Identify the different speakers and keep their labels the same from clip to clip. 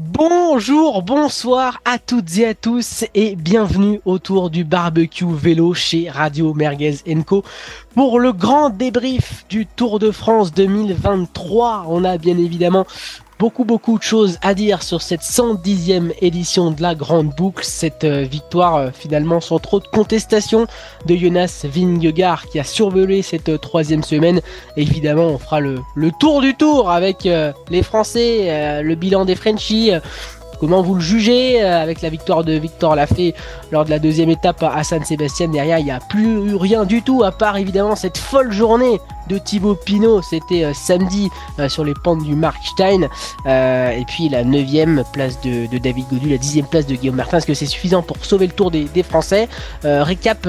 Speaker 1: Bonjour, bonsoir à toutes et à tous et bienvenue autour du barbecue vélo chez Radio Merguez Co pour le grand débrief du Tour de France 2023. On a bien évidemment beaucoup beaucoup de choses à dire sur cette 110e édition de la Grande Boucle, cette euh, victoire euh, finalement sans trop de contestation de Jonas Vingegaard qui a survolé cette euh, troisième semaine. évidemment, on fera le, le, tour du tour avec les Français, le bilan des Frenchies Comment vous le jugez euh, avec la victoire de Victor Lafay lors de la deuxième étape à San Sébastien Derrière, il n'y a plus rien du tout à part évidemment cette folle journée de Thibaut Pinot. C'était euh, samedi euh, sur les pentes du Markstein. et puis la neuvième place de, David Godu, la dixième place de Guillaume Martin. Est-ce que c'est suffisant pour sauver le tour des, des Français Récap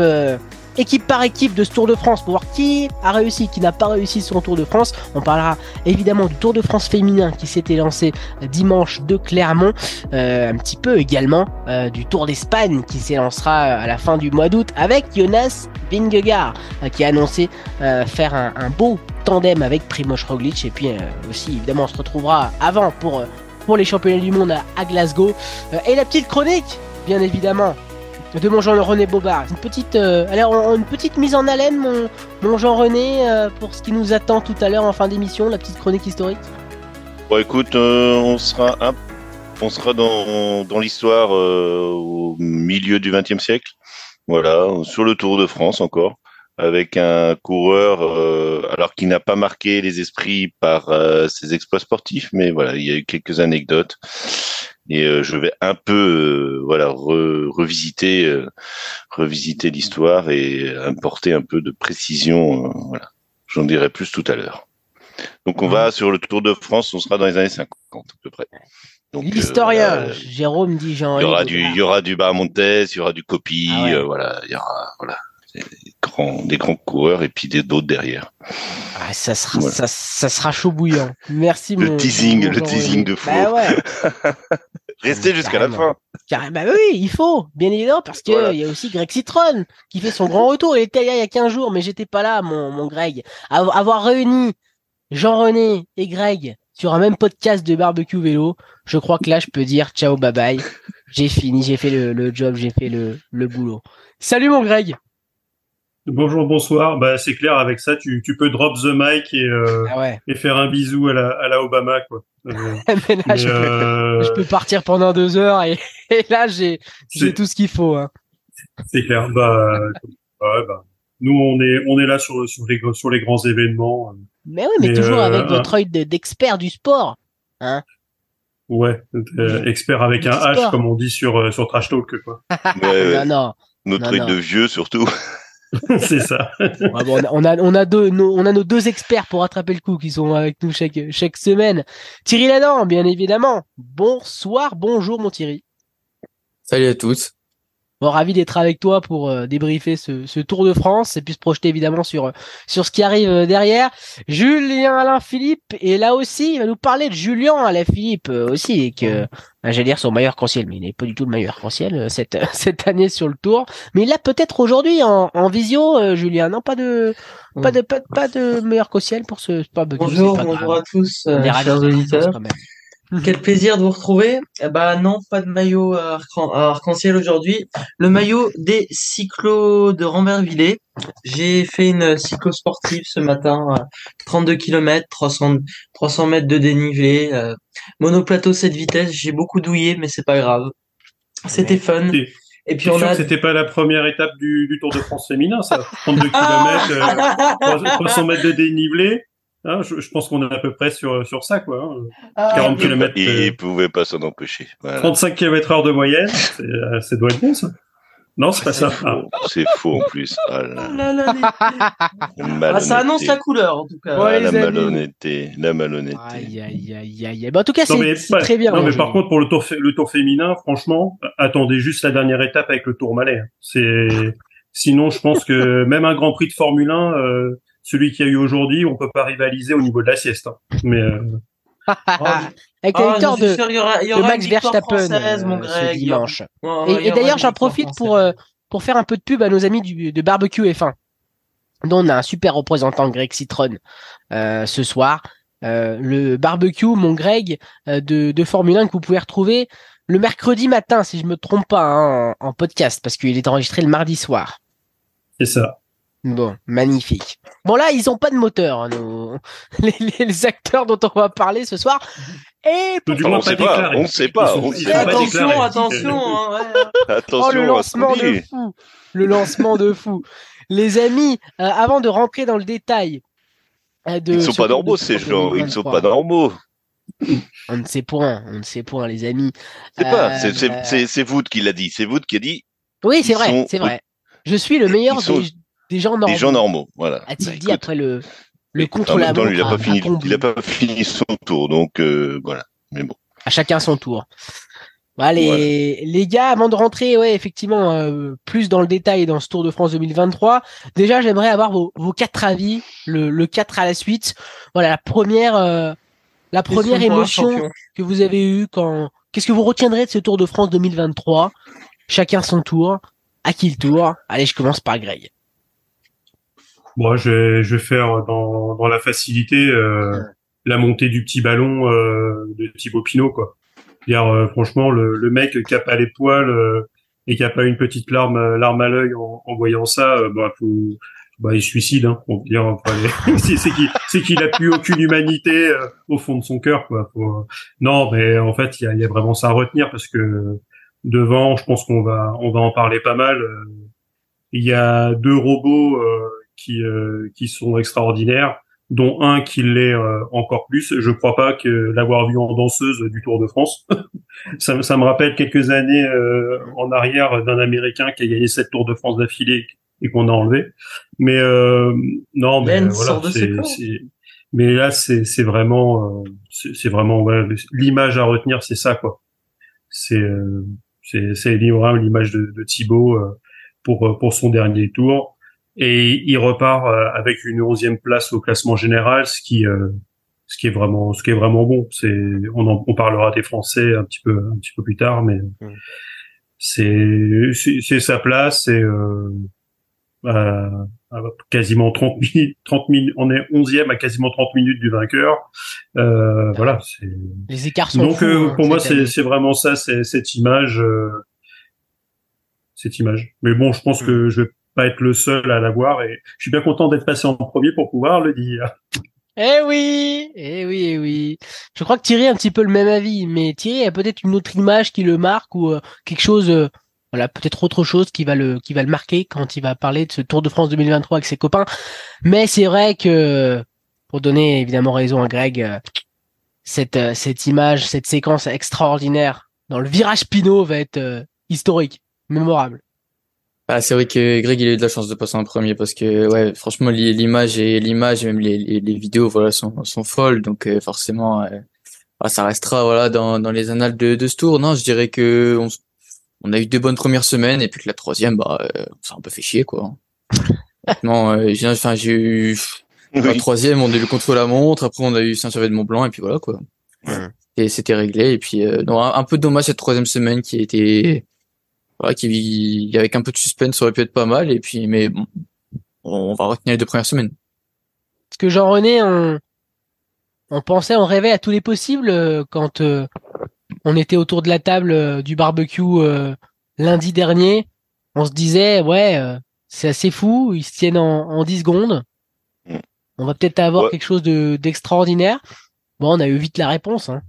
Speaker 1: équipe par équipe de ce Tour de France pour voir qui a réussi, qui n'a pas réussi son Tour de France. On parlera évidemment du Tour de France féminin qui s'était lancé dimanche de Clermont, euh, un petit peu également euh, du Tour d'Espagne qui s'élancera à la fin du mois d'août avec Jonas Vingegaard euh, qui a annoncé faire un, beau tandem avec Primoz Roglic et puis aussi évidemment on se retrouvera avant pour pour les championnats du monde à Glasgow et la petite chronique bien évidemment de mon Jean-René Bobard. Une petite, euh, alors, une petite mise en haleine, mon, mon Jean-René, euh, pour ce qui nous attend tout à l'heure en fin d'émission, la petite chronique historique.
Speaker 2: Bon, écoute, euh, on sera, on sera dans, dans l'histoire au milieu du XXe siècle. Voilà, sur le Tour de France encore, avec un coureur, alors qui n'a pas marqué les esprits par ses exploits sportifs, mais voilà, il y a eu quelques anecdotes et euh, je vais un peu euh, voilà revisiter euh, revisiter l'histoire et apporter un peu de précision voilà. J'en dirai plus tout à l'heure. Donc on va sur le Tour de France on sera dans les années 50 à peu près.
Speaker 1: L'historien, Jérôme dit Jean.
Speaker 2: Il y aura du, il y aura du il y aura du Copy, ah voilà, il y aura, voilà, grands, des grands coureurs et puis des d'autres derrière.
Speaker 1: Ah, ça sera, ça, ça, sera chaud bouillant. Merci.
Speaker 2: Le teasing, le teasing de fou. Bah ouais. Restez jusqu'à la fin.
Speaker 1: Carrément. Bah oui, il faut, bien évidemment, parce que il y a aussi Greg Citron qui fait son grand retour. Il était là il y a 15 jours, mais j'étais pas là, mon, mon Greg. Avoir réuni Jean-René et Greg sur un même podcast de barbecue vélo, je crois que là, je peux dire ciao, bye bye. J'ai fini, j'ai fait le, le job, j'ai fait le, le boulot. Salut mon Greg.
Speaker 3: Bonjour, bonsoir. Bah, c'est clair, avec ça, tu, tu peux drop the mic et, euh, ah et faire un bisou à la, à la Obama. Quoi.
Speaker 1: Euh, là, je, peux, euh, je, peux, partir pendant deux heures et, et là, j'ai tout ce qu'il faut. Hein.
Speaker 3: C'est clair. Bah, ouais, bah, nous, on est, on est là sur, sur, les, sur les grands événements.
Speaker 1: Mais oui, mais, toujours avec votre œil d'expert du sport. Hein
Speaker 3: ouais, expert avec un H, comme on dit sur, sur Trash Talk. Quoi.
Speaker 2: non, non. Notre œil de vieux, surtout.
Speaker 3: c'est ça.
Speaker 1: on, a, on, a deux, nos, on a nos deux experts pour attraper le coup qui sont avec nous chaque, chaque semaine. Thierry Ladan, bien évidemment. Bonsoir, bonjour mon Thierry.
Speaker 4: Salut à tous.
Speaker 1: Bon, ravi d'être avec toi pour euh, débriefer ce, ce, Tour de France et puis se projeter évidemment sur euh, sur ce qui arrive euh, derrière. Julien Alain Philippe et là aussi. Il va nous parler de Julien Alain Philippe aussi et que j'allais dire son meilleur arc-en-ciel mais il n'est pas du tout le meilleur arc-en-ciel cette cette année sur le Tour. Mais il l'a peut-être aujourd'hui en, en visio Julien. Non pas de pas de pas, pas de meilleur arc-en-ciel pour ce
Speaker 4: pas bonjour bonjour à tous chers auditeurs. Quel plaisir de vous retrouver. Eh bah non, pas de maillot arc-en-ciel aujourd'hui. Le maillot des cyclos de Rambervillers. J'ai fait une cyclo sportive ce matin, 32 km, 300, 300 mètres de dénivelé, euh, monoplateau 7 vitesses. J'ai beaucoup douillé, mais c'est pas grave. C'était fun.
Speaker 3: Et puis on a. C'était pas la première étape du, Tour de France féminin, ça? 32 km, 300 mètres de dénivelé. Ah, je, je, pense qu'on est à peu près sur, sur ça, quoi. Hein.
Speaker 2: 40 ah, km. Il ne pouvait pas s'en empêcher.
Speaker 3: Voilà. 35 km heure de moyenne, c'est, euh, ça doit être bon, ça. Non, c'est pas ça.
Speaker 2: C'est faux en plus. Ah,
Speaker 4: ah, ça annonce la couleur en tout cas.
Speaker 2: Ouais, la malhonnêteté, la malhonnêteté.
Speaker 1: Aïe, aïe, aïe, aïe. Bah, en tout cas, c'est très bien.
Speaker 3: Non, mais par contre, pour le tour, le tour féminin, franchement, attendez juste la dernière étape avec le tour malais. C'est, sinon, je pense que même un Grand Prix de Formule 1, euh, celui qu'il y a eu aujourd'hui, on peut pas rivaliser au niveau de la sieste. Hein. Mais euh...
Speaker 1: avec la victoire de, de, Max Verstappen euh, ce dimanche. et, et d'ailleurs, j'en profite pour euh, pour faire un peu de pub à nos amis du, de Barbecue F1, dont on a un super représentant Greg Citron euh, ce soir. le barbecue, mon Greg, de, de Formule 1 que vous pouvez retrouver le mercredi matin, si je me trompe pas, hein, en, podcast, parce qu'il est enregistré le mardi soir.
Speaker 3: C'est ça.
Speaker 1: Bon, magnifique. Bon là, ils ont pas de moteur, hein, les, acteurs dont on va parler ce soir. Et
Speaker 2: on ne sait pas, on ne sait pas.
Speaker 4: attention, attention, hein,
Speaker 1: attention. Oh, le lancement de fou, le lancement de fou. Les amis, euh, avant de rentrer dans le détail,
Speaker 2: euh, de, ils ne sont pas normaux ces gens, ils ne sont pas normaux
Speaker 1: on ne sait point, on ne sait point, les amis.
Speaker 2: C'est pas, euh, c'est vous qui l'a dit, c'est vous qui a dit.
Speaker 1: Oui, c'est vrai, c'est vrai. Je suis le meilleur des, gens normaux.
Speaker 2: Des gens normaux, voilà.
Speaker 1: A-t-il bah, dit après le, le contre la
Speaker 2: montre il a pas fini, il a pas fini son tour, donc euh, voilà. Mais bon.
Speaker 1: À chacun son tour. les, les gars, avant de rentrer, ouais, effectivement, euh, plus dans le détail dans ce Tour de France 2023, déjà, j'aimerais avoir vos, vos quatre avis, le, le 4 à la suite. Voilà, la première, la première émotion que vous avez eue quand, qu'est-ce que vous retiendrez de ce Tour de France 2023 Chacun son tour. À qui le tour? Allez, je commence par Greg.
Speaker 3: Moi, je vais, je vais faire dans, dans la facilité euh, la montée du petit ballon euh, de Thibaut Pinot, quoi. Dire, euh, franchement, le, le, mec qui a pas les poils euh, et qui a pas une petite larme, larme à l'œil en, en, voyant ça, bah, faut, bah, il suicide, hein, on dire. c'est qu'il, c'est qu'il a plus aucune humanité euh, au fond de son cœur, quoi. Non, mais en fait, il y a, y a, vraiment ça à retenir parce que devant, je pense qu'on va, on va en parler pas mal. Euh, il y a deux robots euh, qui, qui sont extraordinaires, dont un qui l'est encore plus. Je crois pas que l'avoir vu en danseuse du Tour de France. ça, ça, me rappelle quelques années en arrière d'un Américain qui a gagné sept Tours de France d'affilée et qu'on a enlevé. Mais euh, non, mais voilà, c'est, mais là c'est c'est vraiment euh, c'est vraiment ouais, l'image à retenir, c'est ça quoi. C'est euh, c'est c'est l'image de, de Thibaut euh, pour pour son dernier tour et il repart avec une onzième place au classement général, ce qui ce qui est vraiment ce qui est vraiment bon. C'est on en, on parlera des Français un petit peu un petit peu plus tard, mais mmh. c'est c'est sa place et euh, quasiment 30 minutes, 30 minutes, on est 11e à quasiment 30 minutes du vainqueur. Euh, voilà.
Speaker 1: Les écarts sont
Speaker 3: Donc
Speaker 1: euh,
Speaker 3: pour moi, c'est vraiment ça, c'est cette image, euh, cette image. Mais bon, je pense que hmm. je vais pas être le seul à la voir et je suis bien content d'être passé en premier pour pouvoir le dire.
Speaker 1: Eh oui, eh oui, eh oui. Je crois que Thierry a un petit peu le même avis, mais Thierry a peut-être une autre image qui le marque ou quelque chose voilà, peut-être autre chose qui va le qui va le marquer quand il va parler de ce Tour de France 2023 avec ses copains. Mais c'est vrai que pour donner évidemment raison à Greg, euh, cette euh, cette image, cette séquence extraordinaire dans le virage Pinot va être euh, historique, mémorable.
Speaker 5: Ah, c'est vrai que Greg il a eu de la chance de passer en premier parce que ouais franchement l'image et l'image même les, les, vidéos voilà sont sont folles donc forcément ah, ça restera voilà dans dans les annales de de ce tour non je dirais que on, on a eu deux bonnes premières semaines et puis que la troisième, bah, euh, ça un peu fait chier, quoi. Maintenant, euh, enfin, j'ai eu la troisième, on a eu le contre la montre, après on a eu saint de Mont Blanc et puis voilà, quoi. Et c'était réglé. Et puis, euh, un, peu dommage cette troisième semaine qui était, voilà, qui, avec un peu de suspense, ça aurait pu être pas mal. Et puis, mais bon, on va retenir les deux premières semaines.
Speaker 1: Parce que Jean-René, on, on pensait, on rêvait à tous les possibles euh, quand on était autour de la table euh, du barbecue euh, lundi dernier. On se disait, ouais, euh, c'est assez fou, ils se tiennent en, en 10 secondes. Mm. On va peut-être avoir quelque chose de d'extraordinaire. Bon, on a eu vite la réponse. Hein.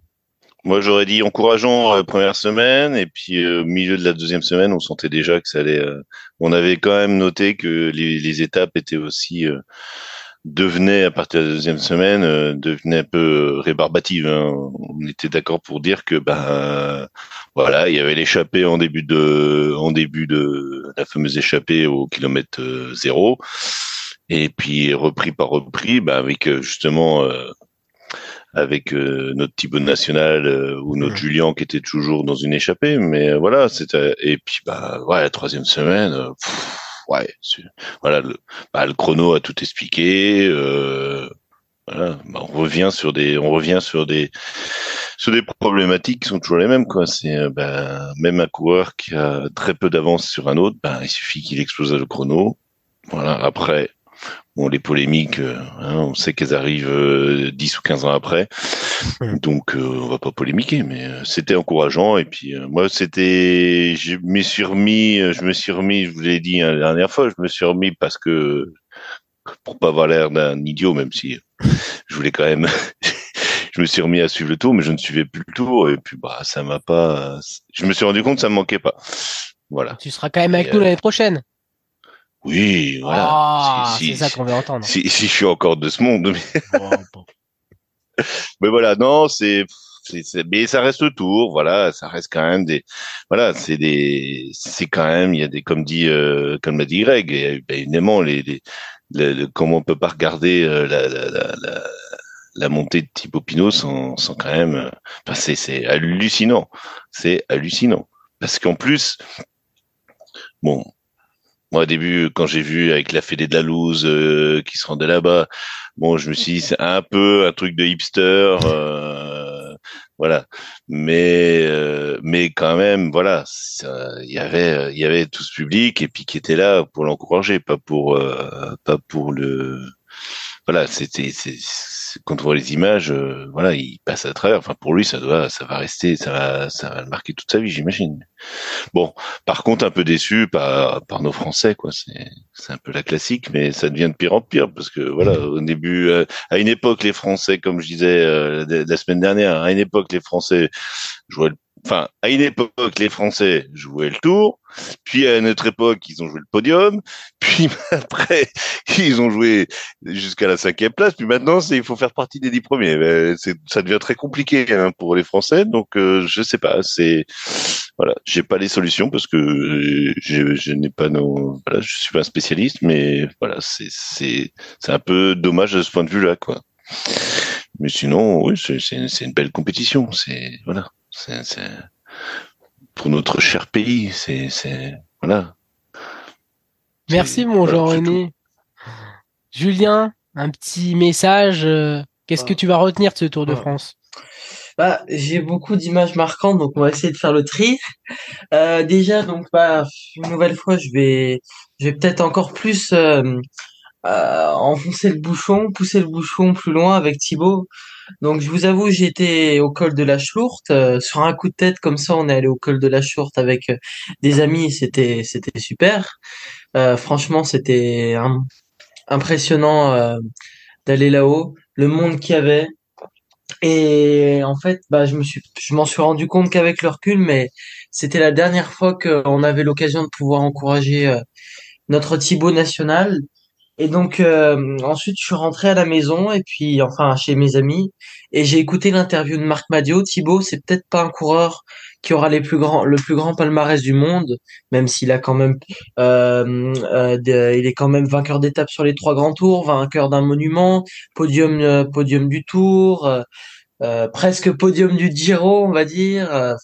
Speaker 2: Moi, j'aurais dit encourageant la première semaine, et puis au milieu de la deuxième semaine, on sentait déjà que ça allait. on avait quand même noté que les, les étapes étaient aussi devenait à partir de la deuxième semaine euh, devenait un peu euh, rébarbative. Hein. On était d'accord pour dire que ben voilà, il y avait l'échappée en début de en début de la fameuse échappée au kilomètre euh, zéro, et puis repris par repris, ben avec justement avec notre Thibaut national ou notre Julien qui était toujours dans une échappée, mais voilà, c'était et puis bah ouais la troisième semaine ouais, voilà, le, bah, le chrono a tout expliqué. Euh, voilà, bah, on revient sur des, on revient sur des, sur des problématiques qui sont toujours les mêmes, quoi. C'est euh, bah, même un coureur qui a très peu d'avance sur un autre, bah, il suffit qu'il explose le chrono. Voilà. Après, Bon, les polémiques, hein, on sait qu'elles arrivent 10 ou 15 ans après, donc on va pas polémiquer, mais c'était encourageant. Et puis moi, c'était, je me suis remis, je me suis remis, je vous l'ai dit hein, la dernière fois, je me suis remis parce que pour pas avoir l'air d'un idiot, même si je voulais quand même je me suis remis à suivre le tour, mais je ne suivais plus le tour. Et puis, bah, ça m'a pas. Je me suis rendu compte que ça me manquait pas. Voilà.
Speaker 1: Tu seras quand même avec nous l'année prochaine.
Speaker 2: Oui, voilà.
Speaker 1: Ah, c'est ça qu'on veut entendre.
Speaker 2: Si, si, je suis encore de ce monde. Mais, voilà, non, c'est. Mais ça reste le tour, voilà, ça reste quand même des, voilà, c'est des, c'est quand même, il y a des, comme dit, euh, comme l'a dit Greg, et, ben, évidemment, les, les, comment on peut pas regarder euh, la, la, la, la montée de Thibaut Pinot sans, sans quand même, euh, enfin, c'est, c'est hallucinant, c'est hallucinant. Parce qu'en plus, bon, moi au début, quand j'ai vu avec la Fédé de la Louse euh, qui se rendait là-bas, bon, je me suis dit c'est un peu un truc de hipster, euh, voilà. Mais mais quand même, voilà, il y avait il y avait tout ce public et puis qui était là pour l'encourager, pas pour pas pour le voilà, c'était quand on voit les images, euh, voilà, il passe à travers. Enfin, pour lui, ça doit, ça va rester, ça va, ça va le marquer toute sa vie, j'imagine. Bon, par contre, un peu déçu par, par nos Français, quoi. C'est, c'est un peu la classique, mais ça devient de pire en pire parce que voilà, au début, euh, à une époque, les Français, comme je disais euh, la semaine dernière, à une époque, les Français jouaient le enfin, à une époque, les Français jouaient le tour, puis à notre époque, ils ont joué le podium, puis après, ils ont joué jusqu'à la cinquième place, puis maintenant, c'est il faut faire partie des dix premiers. Ben, ça devient très compliqué hein, pour les Français, donc euh, je sais pas. C'est voilà, j'ai pas les solutions parce que je, je n'ai pas nos, voilà, je suis pas un spécialiste, mais voilà, c'est c'est c'est un peu dommage de ce point de vue-là, quoi. Mais sinon, oui, c'est une belle compétition. C'est voilà. C'est pour notre cher pays, c'est voilà.
Speaker 1: Merci mon Jean-René. Julien, un petit message. Euh, qu'est-ce que tu vas retenir de ce Tour de France?
Speaker 4: Bah, j'ai beaucoup d'images marquantes, donc on va essayer de faire le tri. Euh, déjà, donc, bah, une nouvelle fois, je vais, je vais peut-être encore plus euh, enfoncer le bouchon, pousser le bouchon plus loin avec Thibaut. Donc je vous avoue, j'étais au col de la Chourte. Euh, sur un coup de tête comme ça, on est allé au col de la Chourte avec euh, des amis. C'était c'était super. Euh, franchement, c'était impressionnant d'aller là-haut. Le monde qu'il y avait. Et en fait, bah je me suis je m'en suis rendu compte qu'avec le recul, mais c'était la dernière fois qu'on avait l'occasion de pouvoir encourager notre Thibaut national. Et donc euh, ensuite je suis rentré à la maison et puis enfin chez mes amis et j'ai écouté l'interview de Marc Madio. Thibaut c'est peut-être pas un coureur qui aura les plus grands le plus grand palmarès du monde, même s'il a quand même euh, euh il est quand même vainqueur d'étape sur les trois grands tours, vainqueur d'un monument, podium euh, podium du Tour, presque podium du Giro on va dire.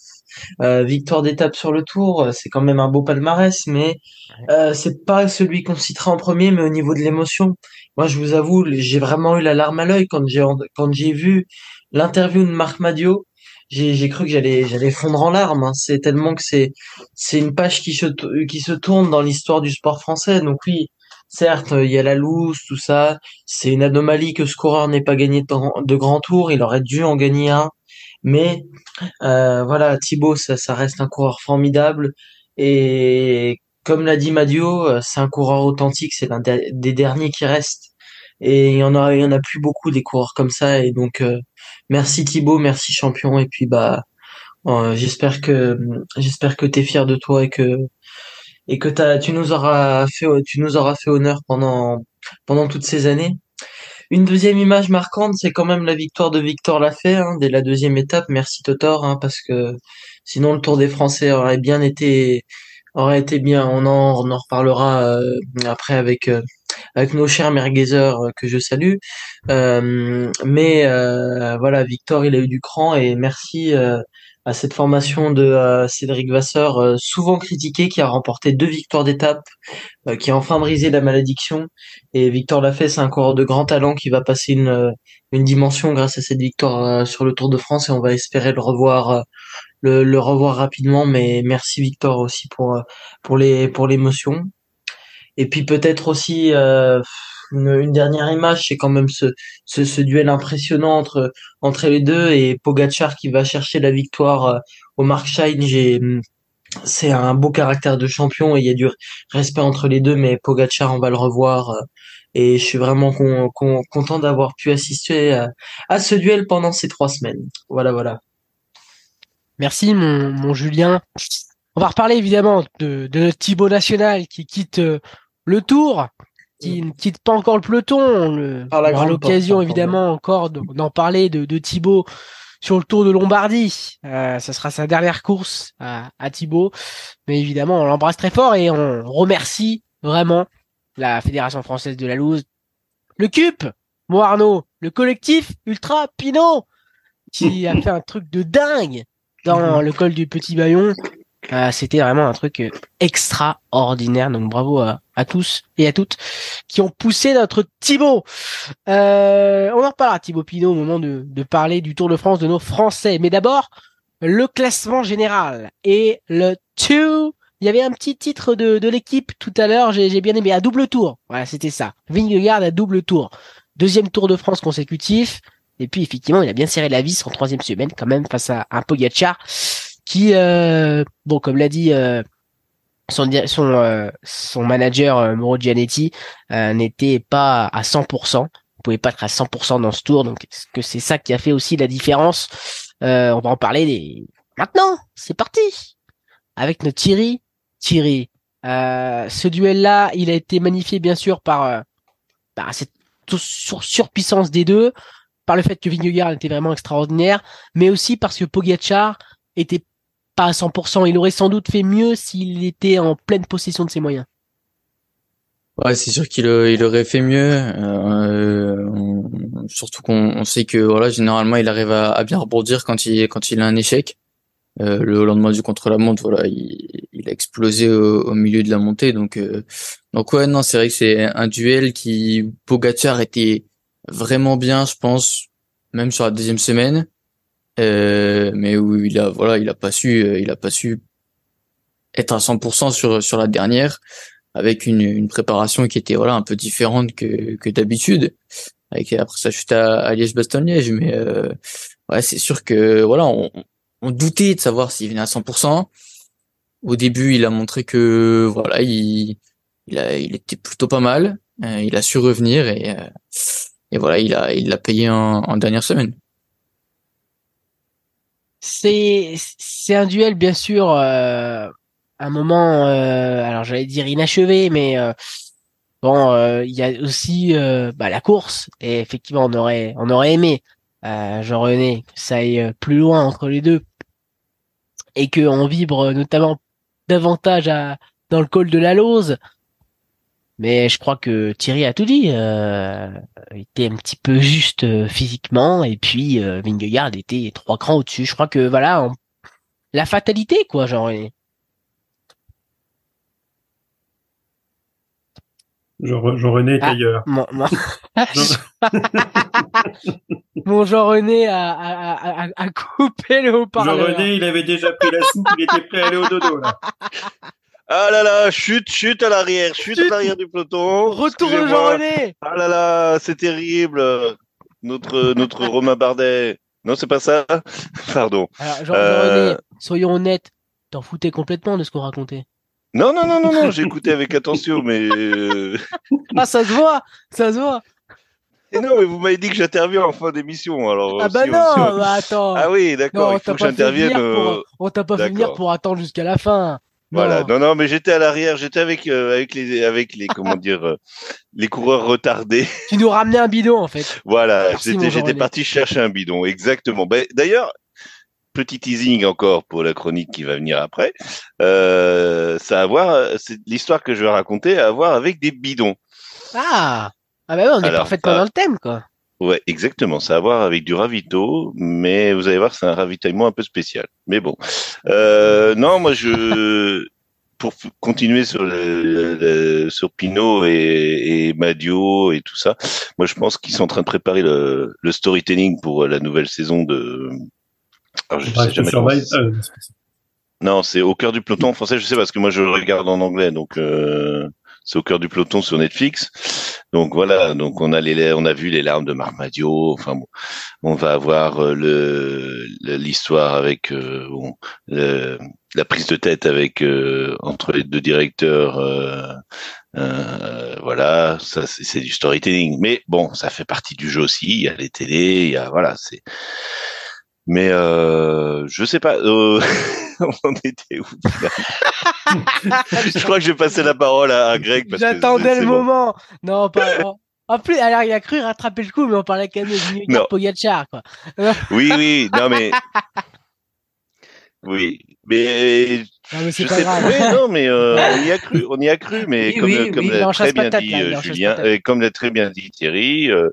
Speaker 4: Euh, victoire d'étape sur le Tour, euh, c'est quand même un beau palmarès, mais euh, c'est pas celui qu'on citera en premier, mais au niveau de l'émotion. Moi, je vous avoue, j'ai vraiment eu la larme à l'œil quand j'ai quand j'ai vu l'interview de Marc Madio. J'ai cru que j'allais j'allais fondre en larmes. Hein. C'est tellement que c'est c'est une page qui se qui se tourne dans l'histoire du sport français. Donc oui, certes, il y a la loose, tout ça. C'est une anomalie que ce coureur n'ait pas gagné de, de grand tour. Il aurait dû en gagner un. Mais euh, voilà, Thibaut, ça, reste un coureur formidable. Et comme l'a dit Madio, euh, c'est un coureur authentique, c'est l'un des derniers qui restent. Et il y en a, plus beaucoup des coureurs comme ça. Et donc, euh, merci Thibaut, merci champion. Et puis bah, j'espère que j'espère que t'es fier de toi et que et que tu nous auras fait, tu nous auras fait honneur pendant pendant toutes ces années. Une deuxième image marquante, c'est quand même la victoire de Victor Lafay hein, dès la deuxième étape. Merci Totor, hein, parce que sinon le Tour des Français aurait bien été aurait été bien. On en, reparlera euh, après avec euh, avec nos chers merguezers euh, que je salue. mais voilà, Victor, il a eu du cran et merci à cette formation de euh, Cédric Vasseur, euh, souvent critiqué, qui a remporté deux victoires d'étape, euh, qui a enfin brisé la malédiction. Et Victor Lafay, c'est un coureur de grand talent qui va passer une, une dimension grâce à cette victoire sur le Tour de France et on va espérer le revoir le, le revoir rapidement. Mais merci Victor aussi pour pour les pour l'émotion. Et puis peut-être aussi une, dernière image, c'est quand même ce, ce, duel impressionnant entre, entre les deux et Pogachar qui va chercher la victoire euh, au Markstein. J'ai, c'est un beau caractère de champion et il y a du respect entre les deux, mais Pogachar, on va le revoir. Euh, et je suis vraiment content d'avoir pu assister à, ce duel pendant ces trois semaines. Voilà, voilà.
Speaker 1: Merci, mon, mon Julien. On va reparler évidemment de, de Thibaut national qui quitte euh, le tour, qui ne quitte pas encore le peloton. On, aura l'occasion évidemment encore d'en parler de, de Thibaut sur le Tour de Lombardie. Euh, ce sera sa dernière course à, à Thibaut. Mais évidemment, on l'embrasse très fort et on remercie vraiment la Fédération française de la loose, le CUP, moi Arnaud, le collectif Ultra Pinot, qui a fait un truc de dingue dans le col du Petit Bayon. Euh, c'était vraiment un truc euh, extraordinaire. Donc bravo à, tous et à toutes qui ont poussé notre Thibaut. Euh, on en reparlera Thibaut Pinot au moment de, de, parler du Tour de France de nos Français. Mais d'abord, le classement général et le 2. Il y avait un petit titre de, de l'équipe tout à l'heure, j'ai bien aimé, à double tour. Voilà, c'était ça. Vingegaard à double tour. Deuxième Tour de France consécutif. Et puis effectivement, il a bien serré la vis en troisième semaine quand même face à un Pogacar qui, euh, bon, comme l'a dit euh, son son, euh, son manager euh, Mauro Gianetti, n'était pas à 100%. On pouvait pas être à 100% dans ce tour, donc est-ce que c'est ça qui a fait aussi la différence? On va en parler des... maintenant. C'est parti avec notre Thierry. Thierry, ce duel-là, il a été magnifié bien sûr par, par cette sur surpuissance des deux, par le fait que Vingegaard était vraiment extraordinaire, mais aussi parce que Pogacar était pas à 100%. Il aurait sans doute fait mieux s'il était en pleine possession de ses moyens.
Speaker 5: Ouais, c'est sûr qu'il euh, aurait fait mieux. Euh, surtout qu'on sait que voilà, généralement, il arrive à, bien rebondir quand il quand il a un échec. Euh, le lendemain du contre-la-montre, voilà, il, a explosé au, milieu de la montée. Donc, euh, donc ouais, non, c'est vrai que c'est un duel qui Pogacar était vraiment bien, je pense, même sur la deuxième semaine. Euh, mais où il a voilà il a pas su euh, il a pas su être à 100% sur sur la dernière avec une, une préparation qui était voilà un peu différente que que d'habitude avec après sa chute à, à Liège-Bastogne-Liège mais euh, ouais c'est sûr que voilà on, on doutait de savoir s'il venait à 100% au début il a montré que voilà il il, a, il était plutôt pas mal euh, il a su revenir et et voilà il a il l'a payé en, en dernière semaine
Speaker 1: c'est un duel bien sûr euh, un moment euh, alors j'allais dire inachevé mais euh, bon il y a aussi bah, la course. Et effectivement on aurait on aurait aimé Jean René que ça aille plus loin entre les deux. Et que on vibre notamment davantage dans le col de la Lose mais je crois que Thierry a tout dit. Euh, il était un petit peu juste euh, physiquement et puis euh, Vingegaard était trois crans au-dessus. Je crois que voilà, la fatalité quoi, genre.
Speaker 3: Jean-René est ah, ailleurs.
Speaker 1: Mon, Jean-René a, a, a, a, coupé le haut-parleur.
Speaker 3: Jean-René, il avait déjà pris la soupe, il était prêt à aller au dodo. Là.
Speaker 2: Ah là là, chute, chute à l'arrière, chute, à l'arrière du peloton.
Speaker 1: Retour de Jean-René.
Speaker 2: Ah là là, c'est terrible. Notre, notre Romain Bardet. Non, c'est pas ça. Pardon.
Speaker 1: Alors, Jean-René, euh, soyons honnêtes, t'en foutais complètement de ce qu'on racontait.
Speaker 2: Non, non, non, non, non, j'ai écouté avec attention, mais. Euh,
Speaker 1: ah, ça se voit, ça se voit.
Speaker 2: Et non, mais vous m'avez dit que j'interviens en fin d'émission, alors.
Speaker 1: Ah bah non, bah attends.
Speaker 2: Ah oui, d'accord, il faut que j'intervienne.
Speaker 1: On t'a pas fait venir pour attendre jusqu'à la fin.
Speaker 2: Voilà, non, non, mais j'étais à l'arrière, j'étais avec euh, avec les avec les comment dire euh, les coureurs retardés.
Speaker 1: Tu nous ramenais un bidon en fait.
Speaker 2: Voilà, j'étais j'étais parti chercher un bidon, exactement. Ben, d'ailleurs, petit teasing encore pour la chronique qui va venir après. Euh, ça a à voir, c'est l'histoire que je vais raconter à voir avec des bidons.
Speaker 1: Ah, ah ben on est parfaitement dans le thème quoi.
Speaker 2: Ouais, exactement. Ça a à voir avec du ravito, mais vous allez voir, c'est un ravitaillement un peu spécial. Mais bon, euh, non, moi je pour continuer sur le, sur Pinot et, et, Madio et tout ça, moi je pense qu'ils sont en train de préparer le, le storytelling pour la nouvelle saison de. Alors, je sais jamais euh, non, c'est au cœur du peloton en français. Je sais parce que moi je regarde en anglais, donc euh, c'est au cœur du peloton sur Netflix. Donc voilà, donc on a les, on a vu les larmes de Marc Madio. Enfin bon, on va avoir euh, l'histoire avec euh, la prise de tête avec euh, entre les deux directeurs. voilà, ça c'est du storytelling. Mais bon, ça fait partie du jeu aussi. Il y a les télés, il y a voilà, c'est. Mais euh, je sais pas. Euh, on était où Je crois que je vais passer la parole à, Greg.
Speaker 1: J'attendais le moment. Non, pas. En plus, alors il a cru rattraper le coup, mais on parlait quand même de Pogacar, quoi.
Speaker 2: oui, oui, non mais. Oui, mais,
Speaker 1: non, mais sais pas
Speaker 2: pas. non, mais euh, on y a cru, on y a cru, mais comme, comme l'a très bien dit euh, Julien, et comme l'a très bien dit Thierry, euh,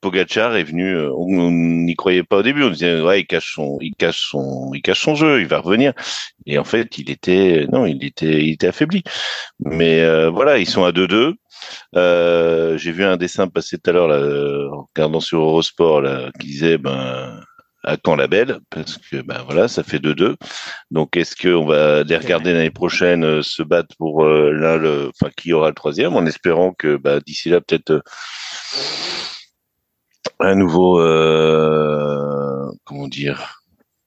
Speaker 2: Pogachar est venu, euh, on n'y croyait pas au début. On disait ouais, il cache son, il cache son, il cache son jeu, il va revenir. Et en fait, il était, non, il était, il était affaibli. Mais euh, voilà, ils sont à 2-2. Euh, J'ai vu un dessin passer tout à l'heure, là, en regardant sur Eurosport, là, qui disait, ben, à quand la belle? Parce que, ben voilà, ça fait 2-2. Donc, est-ce qu'on va les regarder l'année prochaine euh, se battre pour l'un, le, enfin, qui aura le troisième, en espérant que, ben, d'ici là, peut-être un nouveau, euh, comment dire,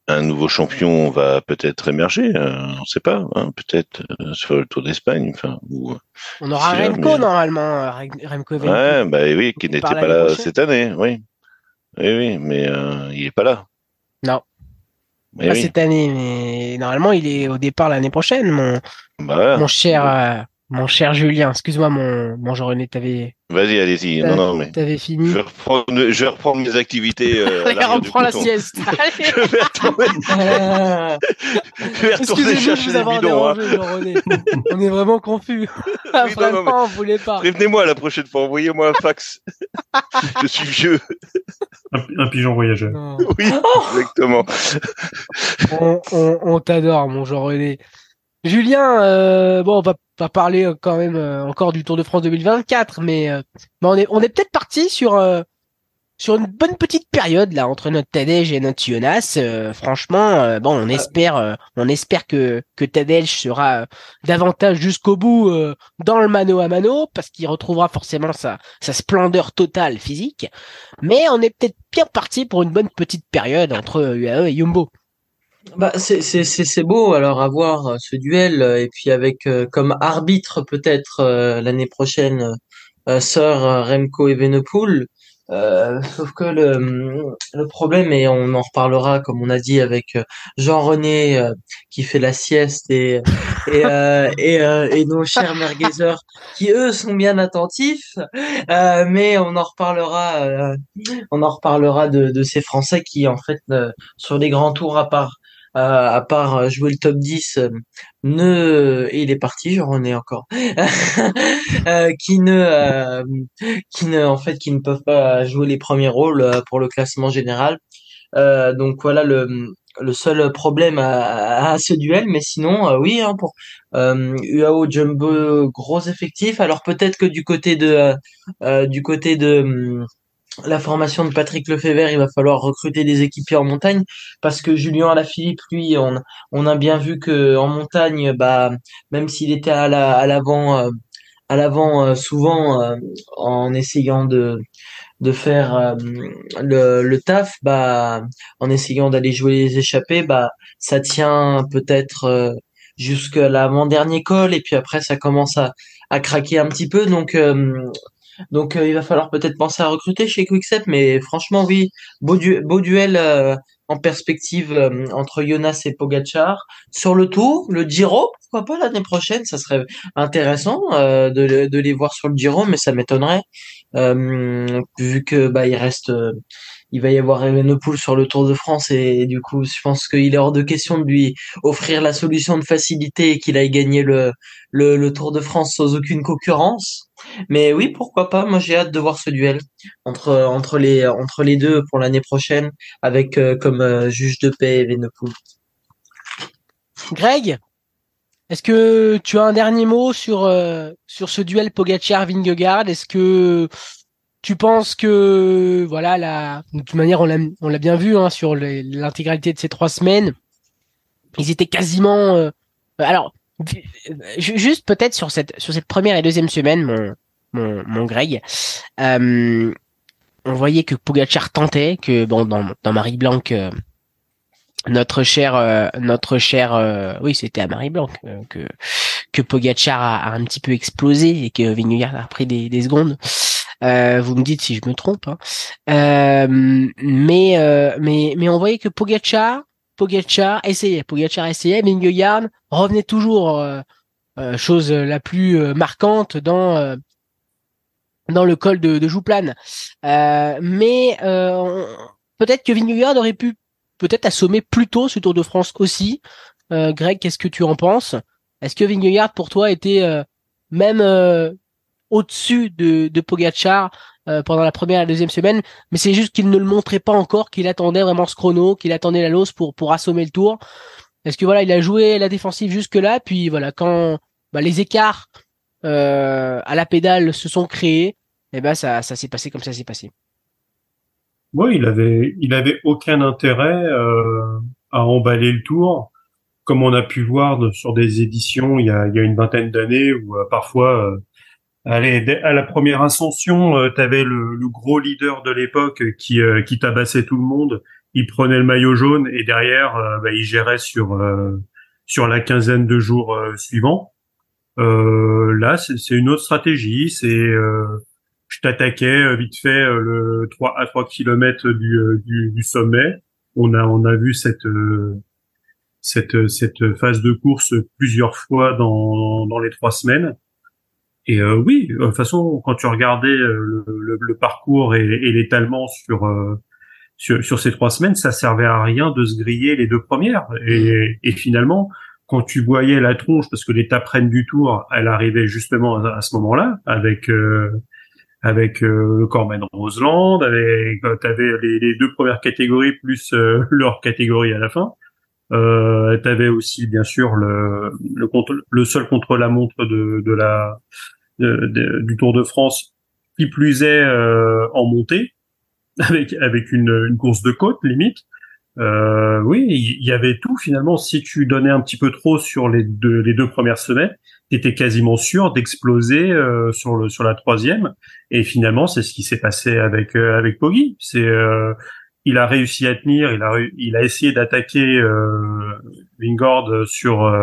Speaker 2: un nouveau champion va peut-être émerger. Euh, on ne sait pas, hein, peut-être euh, sur le Tour d'Espagne. Enfin, ou,
Speaker 1: on aura Remco normalement, Remco
Speaker 2: Ouais, bah oui, qui n'était pas là cette année, oui. Oui, oui, mais il n'est pas là.
Speaker 1: Non. pas cette année, mais normalement il est au départ l'année prochaine, mon, bah mon cher mon cher Julien, excuse-moi, mon, mon Jean-René, t'avais.
Speaker 2: Vas-y, allez-y. Non, non, mais.
Speaker 1: T'avais fini.
Speaker 2: Je vais reprendre, je vais reprendre mes activités. Euh,
Speaker 1: allez, reprends la sieste.
Speaker 2: je vais retourner. je vais retourner chercher des bidons. Hein.
Speaker 1: On est vraiment confus. Oui, vraiment, non, non, on voulait pas.
Speaker 2: Prévenez-moi la prochaine fois. Envoyez-moi un fax. je suis vieux.
Speaker 3: Un, un pigeon voyageur.
Speaker 2: Oui, exactement.
Speaker 1: on, on, on t'adore, mon Jean-René. Julien, euh, bon, on va pas parler euh, quand même euh, encore du Tour de France 2024, mais, on est, on est peut-être parti sur sur une bonne petite période là entre notre Tadej et notre Jonas. franchement, bon, on espère, on espère que que Tadej sera davantage jusqu'au bout dans le mano à mano parce qu'il retrouvera forcément sa sa splendeur totale physique. Mais on est peut-être bien parti pour une bonne petite période entre UAE et Jumbo.
Speaker 4: Bah, c'est, c'est, c'est, beau alors avoir euh, ce duel euh, et puis avec euh, comme arbitre peut-être l'année prochaine Sir Remco Evenepoel. Euh, sauf que le, le problème, et on en reparlera comme on a dit avec Jean-René qui fait la sieste et et, et, et, nos chers merguezers qui eux sont bien attentifs, mais on en reparlera, on en reparlera de, de ces Français qui en fait sur les grands tours à part euh, à part jouer le top 10, euh, ne et il est parti, je remets encore, euh, qui ne, qui ne, en fait, qui ne peuvent pas jouer les premiers rôles pour le classement général. donc voilà le, le seul problème à, ce duel, mais sinon, oui, hein, pour UAO Jumbo, gros effectif. Alors peut-être que du côté de, du côté de la formation de Patrick Lefebvre, il va falloir recruter des équipiers en montagne parce que Julien Alaphilippe, lui, on, on a bien vu que en montagne, bah, même s'il était à la, à l'avant, euh, à l'avant euh, souvent euh, en essayant de de faire le, le taf, bah, en essayant d'aller jouer les échappées, bah, ça tient peut-être jusqu'à l'avant-dernier col et puis après ça commence à, à craquer un petit peu. Donc donc euh, il va falloir peut-être penser à recruter chez Quickstep, mais franchement oui, beau, duel euh, en perspective euh, entre Jonas et Pogachar. Sur le tour, le Giro, pourquoi pas l'année prochaine, ça serait intéressant de, de, les voir sur le Giro, mais ça m'étonnerait vu que bah il reste il va y avoir Evenepoel sur le Tour de France et, du coup, je pense qu'il est hors de question de lui offrir la solution de facilité et qu'il aille gagner le, le, Tour de France sans aucune concurrence. Mais oui, pourquoi pas. Moi, j'ai hâte de voir ce duel entre entre les entre les deux pour l'année prochaine avec euh, comme euh, juge de paix Evenepoel.
Speaker 1: Greg, est-ce que tu as un dernier mot sur euh, sur ce duel Pogacar-Vingegaard? Est-ce que tu penses que voilà la de toute manière on l'a on l'a bien vu hein, sur l'intégralité de ces trois semaines ils étaient quasiment euh, alors juste peut-être sur cette sur cette première et deuxième semaine, mon mon, mon Greg, euh, on voyait que Pogacar tentait, que bon dans, dans Marie Blanc, euh, notre cher euh, notre cher euh, oui c'était à Marie Blanc que que Pogacar a, un petit peu explosé et que Vingegaard a pris des, des secondes. Vous me dites si je me trompe, hein. mais mais mais on voyait que Pogacar Pogacar essayait, Pogacar essayait, Vingegaard revenait toujours chose la plus marquante dans dans le col de, de Jouplane. Euh, mais euh, peut-être que Vingegaard aurait pu peut-être assommer plus tôt ce Tour de France aussi. Euh, Greg, qu'est-ce que tu en penses? Est-ce que Vingegaard pour toi était euh, même euh, au-dessus de, de Pogacar pendant la première et la deuxième semaine Mais c'est juste qu'il ne le montrait pas encore, qu'il attendait vraiment ce chrono, qu'il attendait la lose pour pour assommer le Tour. Est-ce que voilà, il a joué la défensive jusque là, puis voilà quand bah, les écarts à la pédale se sont créés, et eh ben ça, ça s'est passé comme ça s'est passé.
Speaker 3: Oui, il avait, il avait aucun intérêt euh, à emballer le tour, comme on a pu voir sur des éditions il y a, il y a une vingtaine d'années où euh, parfois, euh, allez, à la première ascension, euh, tu avais le, le, gros leader de l'époque qui, qui tabassait tout le monde, il prenait le maillot jaune et derrière, bah, il gérait sur sur la quinzaine de jours suivants. là, c'est une autre stratégie, c'est je t'attaquais euh, vite fait euh, le 3 à 3 km du, euh, du, du, sommet. On a on a vu cette cette cette phase de course plusieurs fois dans dans les trois semaines. Et oui, de toute façon, quand tu regardais le, le, parcours et, et l'étalement sur, sur, sur ces trois semaines, ça servait à rien de se griller les deux premières. Et, et finalement, quand tu voyais la tronche, parce que l'étape reine du Tour, elle arrivait justement à, ce moment-là, avec avec euh, le Corman Roseland, avec euh, t'avais les, les, deux premières catégories plus euh, leur catégorie à la fin. Euh, t'avais aussi bien sûr le le, contre, le seul contre la montre de, de la du Tour de France qui plus est en montée avec avec une, une course de côte limite. Euh, oui, il y, avait tout finalement. Si tu donnais un petit peu trop sur les deux les deux premières semaines, était quasiment sûr d'exploser euh, sur le sur la troisième. Et finalement, c'est ce qui s'est passé avec euh, avec Poggi. C'est euh, il a réussi à tenir, il a il a essayé d'attaquer Wingard sur,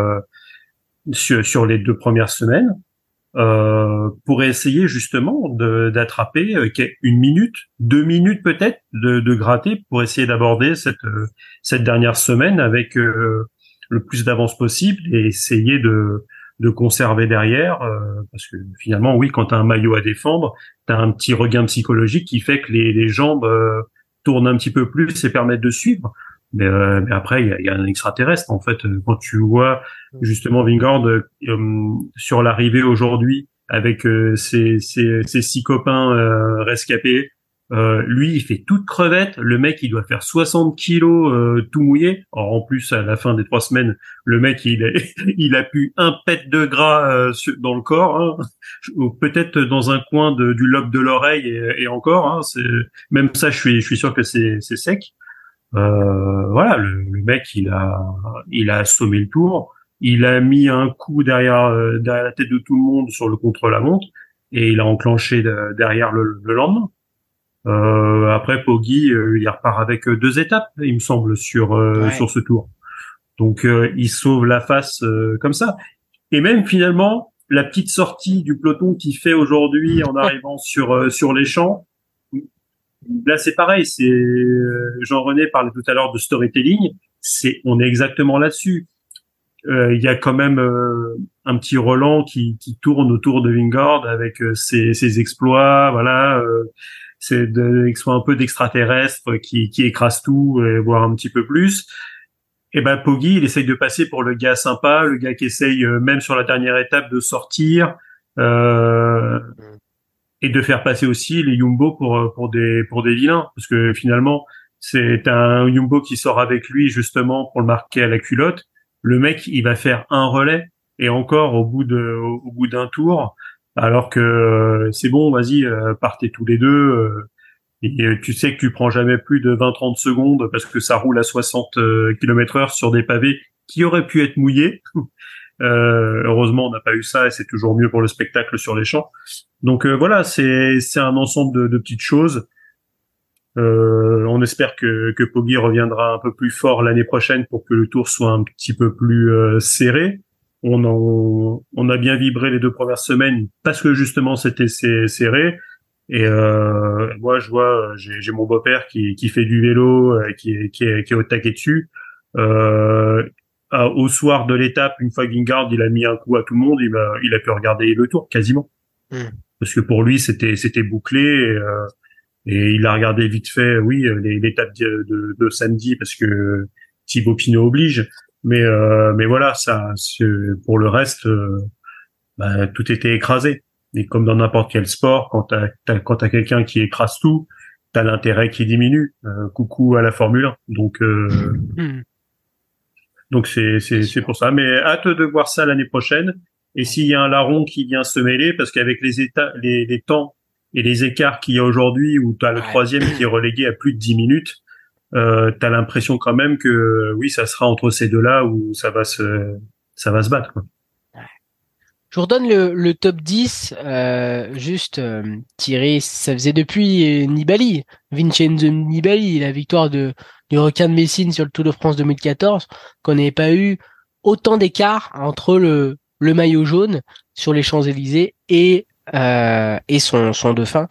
Speaker 3: sur sur les deux premières semaines pour essayer justement d'attraper une minute, deux minutes peut-être de, de gratter pour essayer d'aborder cette cette dernière semaine avec le plus d'avance possible et essayer de de conserver derrière, euh, parce que finalement, oui, quand tu as un maillot à défendre, tu as un petit regain psychologique qui fait que les, les jambes euh, tournent un petit peu plus et permettent de suivre. Mais, euh, mais après, il y a, y a, un extraterrestre. En fait, quand tu vois justement Vingard sur l'arrivée aujourd'hui avec ses, ses, ses, six copains rescapés, euh, lui, il fait toute crevette. Le mec, il doit faire 60 kilos euh, tout mouillé. Or, en plus, à la fin des trois semaines, le mec, il a, il a pu un pet de gras euh, dans le corps, hein. peut-être dans un coin de, du lobe de l'oreille et, encore. Hein, même ça, je suis, je suis sûr que c'est, sec. voilà, le, mec, il a, il a assommé le tour. Il a mis un coup derrière, derrière la tête de tout le monde sur le contre-la-montre et il a enclenché derrière le lendemain. Euh, après, Poggi, euh, il repart avec euh, deux étapes, il me semble, sur sur ce tour. Donc, il sauve la face comme ça. Et même finalement, la petite sortie du peloton qu'il fait aujourd'hui en arrivant sur sur les champs, là c'est pareil. C'est Jean-René parlait tout à l'heure de storytelling. C'est on est exactement là-dessus. Il y a quand même un petit Roland qui, qui tourne autour de Wingard avec ses, ses exploits, voilà c'est de soit un peu d'extraterrestre qui, qui écrase tout, et voire un petit peu plus. Et ben Poggy, il essaye de passer pour le gars sympa, le gars qui essaye euh, même sur la dernière étape de sortir euh, et de faire passer aussi les Yumbo pour euh, pour des pour des vilains, parce que finalement c'est un Yumbo qui sort avec lui justement pour le marquer à la culotte. Le mec, il va faire un relais et encore au bout de au bout d'un tour, alors que euh, c'est bon, vas-y, euh, partez tous les deux. Euh, et tu sais que tu prends jamais plus de 20-30 secondes parce que ça roule à 60 km heure sur des pavés qui auraient pu être mouillés. Heureusement, on n'a pas eu ça et c'est toujours mieux pour le spectacle sur les champs. Donc voilà, c'est un ensemble de, petites choses. On espère que que Poggi reviendra un peu plus fort l'année prochaine pour que le tour soit un petit peu plus serré. On en, on a bien vibré les deux premières semaines parce que justement c'était serré. Et euh, moi, je vois, j'ai mon beau-père qui, qui fait du vélo, qui, est, qui, est, qui est au taquet dessus. Euh, au soir de l'étape, une fois Gingard il a mis un coup à tout le monde, il a, il a pu regarder le tour quasiment. Hmm. Parce que pour lui, c'était c'était bouclé et, euh, et, il a regardé vite fait, oui, l'étape de, de, de, samedi parce que Thibaut Pinot oblige. Mais euh, mais voilà, ça, pour le reste, euh, bah, tout était écrasé. Et comme dans n'importe quel sport, quand t'as as, quand t'as quelqu'un qui écrase tout, t'as l'intérêt qui diminue. Euh, coucou à la Formule 1. Donc hmm. Donc c'est c'est pour ça. Mais hâte de voir ça l'année prochaine. Et s'il y a un larron qui vient se mêler, parce qu'avec les états, les, les temps et les écarts qu'il y a aujourd'hui, où tu as le troisième qui est relégué à plus de 10 minutes, euh, tu as l'impression quand même que oui, ça sera entre ces deux-là où ça va se ça va se battre.
Speaker 1: Je vous redonne le, top 10, euh, juste euh, tiré, ça faisait depuis Nibali, Vincenzo Nibali, la victoire de du requin de Messine sur le Tour de France 2014 qu'on n'ait pas eu autant d'écart entre le, le maillot jaune sur les Champs-Élysées et, euh, et son, son dauphin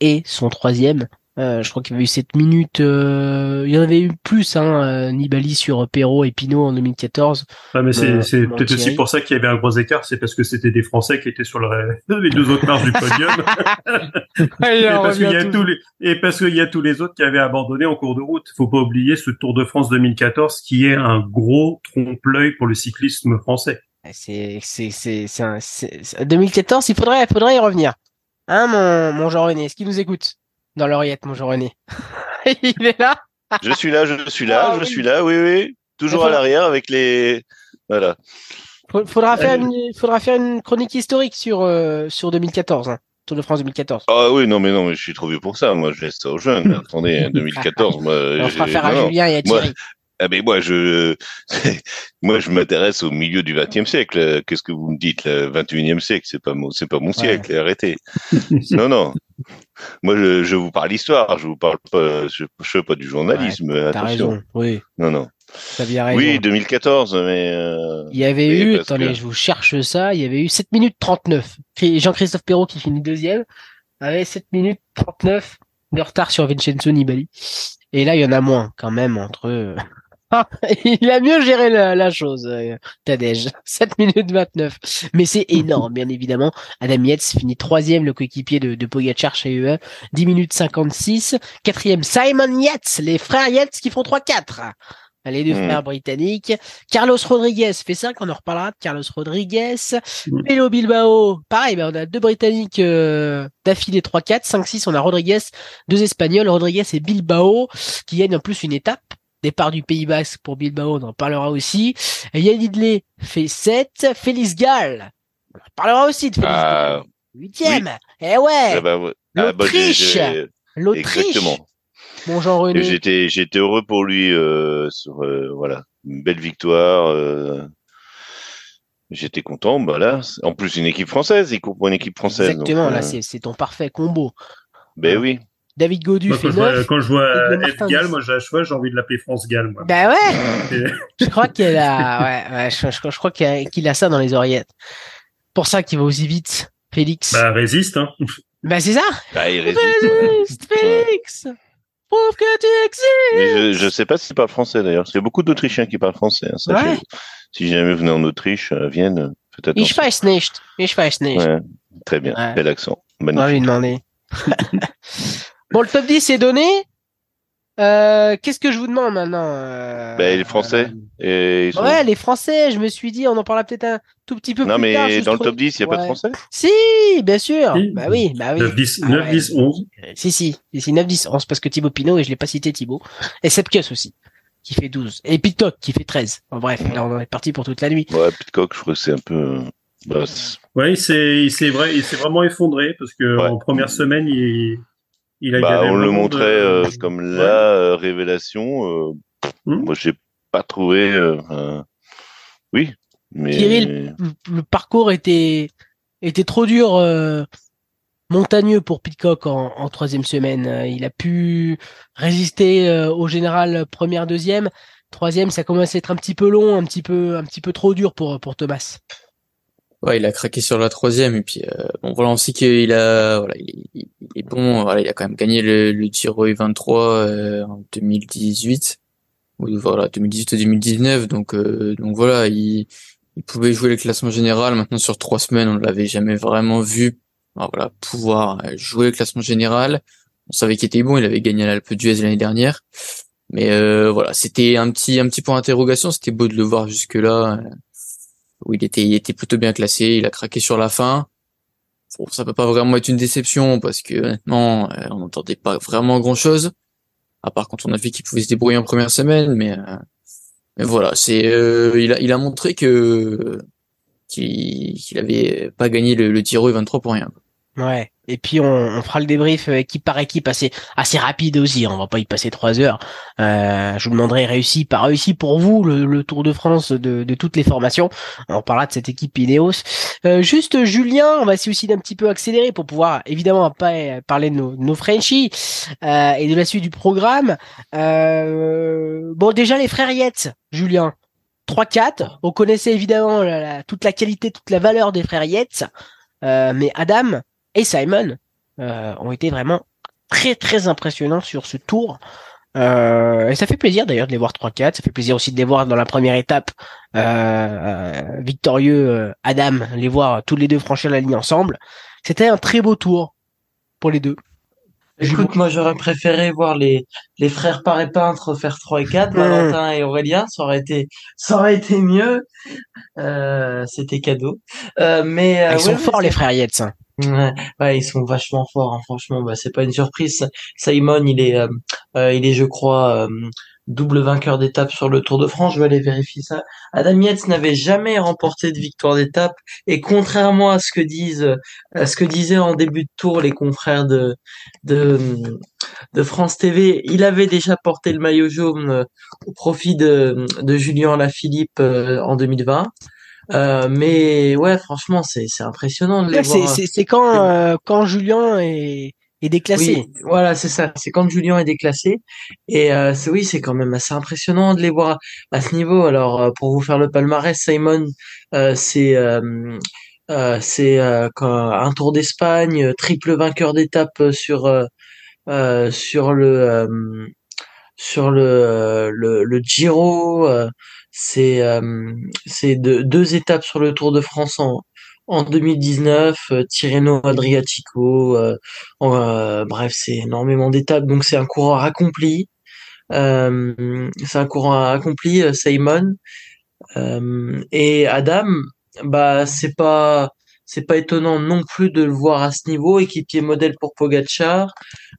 Speaker 1: et son troisième euh, je crois qu'il y avait eu 7 minutes. Euh, il y en avait eu plus, hein, euh, Nibali sur Perrault et Pinot en 2014.
Speaker 3: Ah, mais c'est, c'est peut-être aussi pour ça qu'il y avait un gros écart, c'est parce que c'était des Français qui étaient sur le, les deux autres marches du podium. et, parce qu'il y a tous les, et parce qu'il y a tous les autres qui avaient abandonné en cours de route. Faut pas oublier ce Tour de France 2014 qui est un gros trompe-l'œil pour le cyclisme français.
Speaker 1: C'est, c'est, c'est, c'est, 2014, il faudrait, il faudrait y revenir. Hein, mon, mon Jean René, est-ce qu'il nous écoute? Dans l'oreillette, mon René. il est là.
Speaker 2: je suis là, je suis là, ah je suis là, oui, oui. Toujours à l'arrière avec les. Voilà.
Speaker 1: Faudra faire, une, faudra faire une chronique historique sur, euh, sur 2014. Hein. Tour de France 2014.
Speaker 2: Ah oui, non, mais non, mais je suis trop vieux pour ça. Moi, je laisse ça aux jeunes. Attendez, 2014, moi.
Speaker 1: On fera faire à Julien et à Thierry.
Speaker 2: Ah ben moi je moi je m'intéresse au milieu du XXe siècle. Qu'est-ce que vous me dites le 21e siècle? C'est pas mon c'est pas mon siècle. Arrêtez. non non. Moi je, je vous parle histoire. Je vous parle pas. Je, je fais pas du journalisme.
Speaker 1: Ouais, T'as raison. Oui.
Speaker 2: Non non. Oui 2014 mais. Euh,
Speaker 1: il y avait eu. Attendez, je vous cherche ça. Il y avait eu 7 minutes 39. Jean-Christophe Perrault qui finit deuxième avait 7 minutes 39 de retard sur Vincenzo Nibali. Et là, il y en a moins quand même entre il a mieux géré la, chose, euh, Tadej. 7 minutes 29. Mais c'est énorme, bien évidemment. Adam Yates finit troisième, le coéquipier de, de Pogacar chez UE. 10 minutes 56. Quatrième, Simon Yates, les frères Yates qui font 3-4. Les deux frères britanniques. Carlos Rodriguez fait 5, on en reparlera de Carlos Rodriguez. Melo hmm. Bilbao, pareil, ben on a deux britanniques euh, d'affilée 3-4. 5-6, on a Rodriguez, deux espagnols, Rodriguez et Bilbao, qui gagnent en plus une étape départ du Pays Basque pour Bilbao, on en parlera aussi. Yann Idley fait 7. Félix Gall, on en parlera aussi de Félix Gall. 8 ah, Eh ouais. Ah bah, ah bah, L'Autriche. Exactement. Bon Jean René.
Speaker 2: J'étais j'étais heureux pour lui euh, sur euh, voilà une belle victoire. Euh, j'étais content. Bah en plus une équipe française, il court pour une équipe française.
Speaker 1: Exactement. là c'est ton parfait combo.
Speaker 2: Ben oui.
Speaker 1: David Godu fait
Speaker 3: quand 9. quand je vois F Gall, moi j'ai j'ai envie de l'appeler France Gall. Moi.
Speaker 1: Bah ouais. je crois qu'elle a, ouais, ouais, je, je, crois qu'il a, ça dans les oreillettes. Pour ça qu'il va aussi vite, Félix.
Speaker 3: Bah résiste. Hein.
Speaker 1: Bah c'est ça.
Speaker 2: Bah il résiste.
Speaker 1: Résiste, Félix. Prouve que tu existes.
Speaker 2: Mais je, je sais pas si c'est pas français d'ailleurs. Il y a beaucoup d'Autrichiens qui parlent français. Hein, ça, ouais. Si jamais vous venez en Autriche, euh, Vienne, peut-être.
Speaker 1: Ich weiß nicht. Ich weiß nicht.
Speaker 2: Ouais, très bien. Ouais. Bel accent.
Speaker 1: Magnifique. On va lui demander. Bon, le top 10 est donné. Euh, Qu'est-ce que je vous demande maintenant euh,
Speaker 2: ben, Les Français.
Speaker 1: Et Ouais, les Français, je me suis dit, on en parlera peut-être un tout petit peu
Speaker 2: non,
Speaker 1: plus
Speaker 2: tard. Non, mais dans le top 10, il n'y a pas de Français
Speaker 1: Si, bien sûr. Bah oui, bah oui.
Speaker 3: 9, 10, 9, 10 11.
Speaker 1: Si, si, si, 9, 10, 11, parce que Thibaut Pinot, et je l'ai pas cité Thibaut, et Sepkus aussi, qui fait 12, et Pitcock, qui fait 13. bref, là, on est parti pour toute la nuit.
Speaker 2: Ouais, Pitcock, je crois que c'est un peu...
Speaker 3: Bah, ouais, il s'est vrai, il s'est vraiment effondré, parce que en première semaine, il
Speaker 2: bah, on le montrait euh, comme la euh, révélation. Euh, hmm. Moi, j'ai pas trouvé. oui, Mais...
Speaker 1: Thierry, le, parcours était était trop dur, euh, montagneux pour Pitcock en, en, troisième semaine. Il a pu résister euh, au général première, deuxième. Troisième, ça commence à être un petit peu long, un petit peu, un petit peu trop dur pour pour Thomas.
Speaker 5: Ouais, il a craqué sur la troisième et puis euh, bon voilà on sait qu'il a voilà il, est bon voilà il a quand même gagné le, le Giro 23 euh, en 2018 ou voilà 2018 2019 donc euh, donc voilà il, il pouvait jouer le classement général. Maintenant sur trois semaines on l'avait jamais vraiment vu. Voilà pouvoir jouer le classement général. On savait qu'il était bon il avait gagné l'Alpe d'Huez l'année dernière. Mais voilà c'était un petit un petit point d'interrogation. C'était beau de le voir jusque là où il était, il était plutôt bien classé. Il a craqué sur la fin. Bon, ça peut pas vraiment être une déception parce que honnêtement, euh, on n'entendait pas vraiment grand chose. À part quand on a vu qu'il pouvait se débrouiller en première semaine, mais, euh, mais voilà, c'est, euh, il a, il a montré que qu'il qu'il avait pas gagné le, le Tiro 23 pour rien.
Speaker 1: Ouais. Et puis on, on, fera le débrief euh, équipe par équipe assez assez rapide aussi. On va pas y passer trois heures. Euh, je vous demanderai réussi par réussi pour vous le, Tour de France de, de, toutes les formations. On parlera de cette équipe Ineos. Euh, juste Julien, on va essayer aussi d'un petit peu accélérer pour pouvoir évidemment pas parler de nos, nos Frenchies euh, et de la suite du programme. Euh, bon déjà les frères Yates, Julien. 3-4. On connaissait évidemment la, toute la qualité, toute la valeur des frères Yates. mais Adam, et Simon euh, ont été vraiment très très impressionnants sur ce tour. Euh, et ça fait plaisir d'ailleurs de les voir 3-4. Ça fait plaisir aussi de les voir dans la première étape euh, victorieux Adam, les voir tous les deux franchir la ligne ensemble. C'était un très beau tour pour les deux.
Speaker 4: Écoute, moi j'aurais préféré voir les, les frères Paré Peintre faire 3 et 4, mmh. Valentin et Aurélien, ça aurait été ça aurait été mieux. Euh, c'était cadeau. Euh, mais
Speaker 1: ah, ils sont forts les frères Yates. Hein.
Speaker 4: Ils sont vachement forts, hein, franchement. Bah, c'est pas une surprise. Simon, il est, euh, euh, il est, je crois, euh, double vainqueur d'étape sur le Tour de France. Je vais aller vérifier ça. Adam Yates n'avait jamais remporté de victoire d'étape et contrairement à ce que disent, à ce que disaient en début de tour les confrères de de, de France TV, il avait déjà porté le maillot jaune au profit de de Julien Lafilippe en 2020. Euh, mais ouais, franchement, c'est c'est impressionnant de les voir.
Speaker 1: C'est quand euh, quand Julien est est déclassé.
Speaker 4: Oui, voilà, c'est ça. C'est quand Julien est déclassé. Et euh, oui, c'est quand même assez impressionnant de les voir à, ce niveau. Alors euh, pour vous faire le palmarès, Simon, c'est c'est un Tour d'Espagne, triple vainqueur d'étape sur sur le sur le le, le Giro c'est euh, c'est deux étapes sur le Tour de France en, en 2019, euh, Tirreno Adriatico, euh, euh, bref, c'est énormément d'étapes, donc c'est un coureur accompli. Euh, c'est un coureur accompli, Simon. et Adam, bah c'est pas c'est pas étonnant non plus de le voir à ce niveau, équipier modèle pour Pogacar.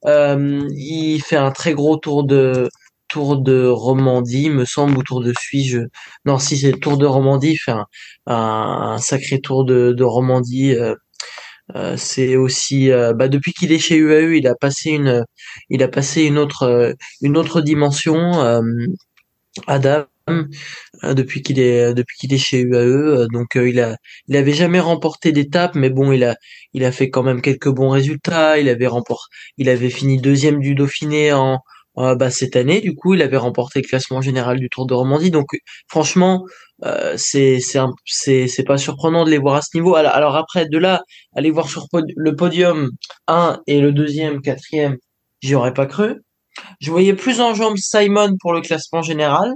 Speaker 4: il fait un très gros tour de Tour de Romandie, me semble, ou Tour de Suisse. Non, si c'est Tour de Romandie, fait un, sacré Tour de, de Romandie. Euh, euh, c'est aussi, euh, bah, depuis qu'il est chez UAE, il a passé une, il a passé une autre, une autre dimension. Adam, depuis qu'il est, depuis qu'il est chez UAE, donc il a, il avait jamais remporté d'étape, mais bon, il a, il a fait quand même quelques bons résultats. Il avait remporté, il avait fini deuxième du Dauphiné en euh, bah, cette année, du coup, il avait remporté le classement général du Tour de Romandie. Donc, franchement, euh, c'est c'est pas surprenant de les voir à ce niveau. Alors, après, de là, aller voir sur le podium 1 et le deuxième, quatrième, j'y aurais pas cru. Je voyais plus en jambes Simon pour le classement général.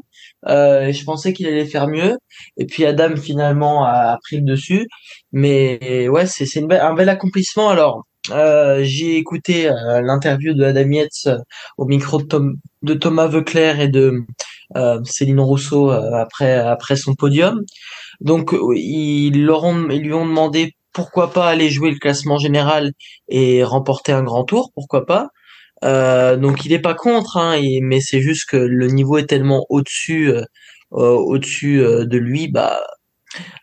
Speaker 4: Euh, je pensais qu'il allait faire mieux. Et puis Adam finalement a, pris le dessus. Mais ouais, c'est un bel accomplissement. Alors euh, j'ai écouté euh, l'interview de Adam Yates euh, au micro de, Thomas Veuclair et de Céline Rousseau après après son podium. Donc ils, leur ont, ils lui ont demandé pourquoi pas aller jouer le classement général et remporter un grand tour, pourquoi pas. donc il est pas contre, hein, mais c'est juste que le niveau est tellement au-dessus, au-dessus de lui, bah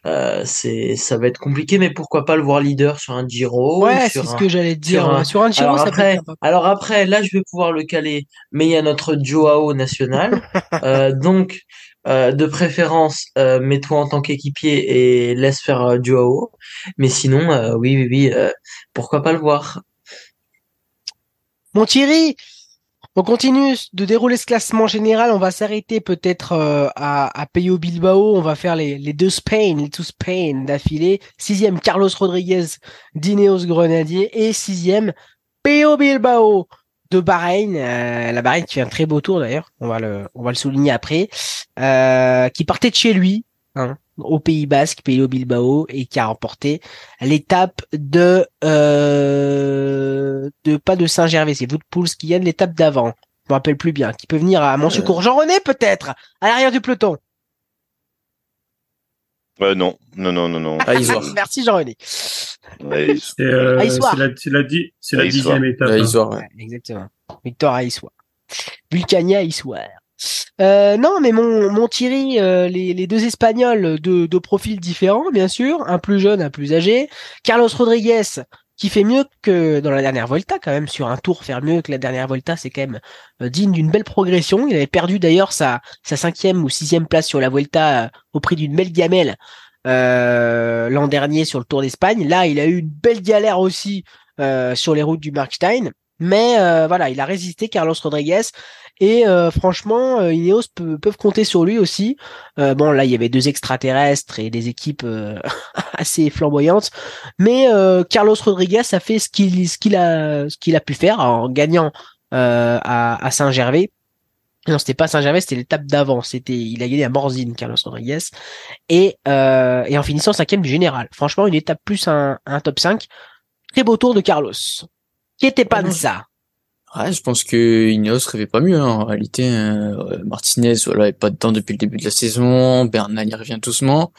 Speaker 4: euh, c'est ça va être compliqué, mais pourquoi pas le voir leader sur un Giro
Speaker 1: Ouais, c'est ce que j'allais dire. Sur un, Giro,
Speaker 4: alors
Speaker 1: ça
Speaker 4: après, alors après, là, je vais pouvoir le caler, mais il y a notre Joao national, euh, donc euh, de préférence, mets-toi en tant qu'équipier et laisse faire Joao. Mais sinon, oui, oui, oui, pourquoi pas le voir?
Speaker 1: Mon Thierry, on continue de dérouler ce classement général. On va s'arrêter peut-être euh, à, à Bilbao. On va faire les, deux Spain, les deux Spain d'affilée. Sixième, Carlos Rodriguez d'Ineos Grenadier. Et sixième, Peyo Bilbao de Bahreïn. Euh, la Bahreïn qui fait un très beau tour d'ailleurs. On va le, on va le souligner après. Euh, qui partait de chez lui. Hein, au Pays Basque, Peyo Bilbao, et qui a remporté l'étape de euh, de pas de Saint-Gervais, c'est Woodpools qui gagne l'étape d'avant. Je me rappelle plus bien. Qui peut venir à mon secours. Jean-René peut-être à l'arrière du peloton.
Speaker 2: Euh, non, non, non, non, non.
Speaker 1: Merci Jean-René.
Speaker 3: Ouais, c'est euh, la, la, la dixième étape.
Speaker 1: Hein. exactement. Victor Aïssoir. Vulcania Aïssoir. Euh, non, mais mon, mon Thierry, euh, les, les, deux Espagnols de, de profils différents, bien sûr, un plus jeune, un plus âgé. Carlos Rodriguez, qui fait mieux que dans la dernière Volta, quand même, sur un tour, faire mieux que la dernière Volta, c'est quand même euh, digne d'une belle progression. Il avait perdu d'ailleurs sa, sa cinquième ou sixième place sur la Volta au prix d'une belle gamelle l'an dernier sur le Tour d'Espagne. Là, il a eu une belle galère aussi sur les routes du Markstein. Mais voilà, il a résisté, Carlos Rodriguez. Et euh, franchement, euh, Ineos peuvent compter sur lui aussi. Euh, bon, là, il y avait deux extraterrestres et des équipes assez flamboyantes, mais Carlos Rodriguez a fait ce qu'il ce qu'il a ce qu'il a pu faire en gagnant à, à Saint-Gervais. Non, c'était pas Saint-Gervais, c'était l'étape d'avant. C'était, il a gagné à Morzine, Carlos Rodriguez, et et en finissant cinquième du général. Franchement, une étape plus un, un top 5. Très beau tour de Carlos. Qui était pas de ça.
Speaker 5: Ouais, je pense que Ineos rêvait pas mieux hein. en réalité. Euh, Martinez, voilà, est pas dedans depuis le début de la saison. Bernal y revient doucement.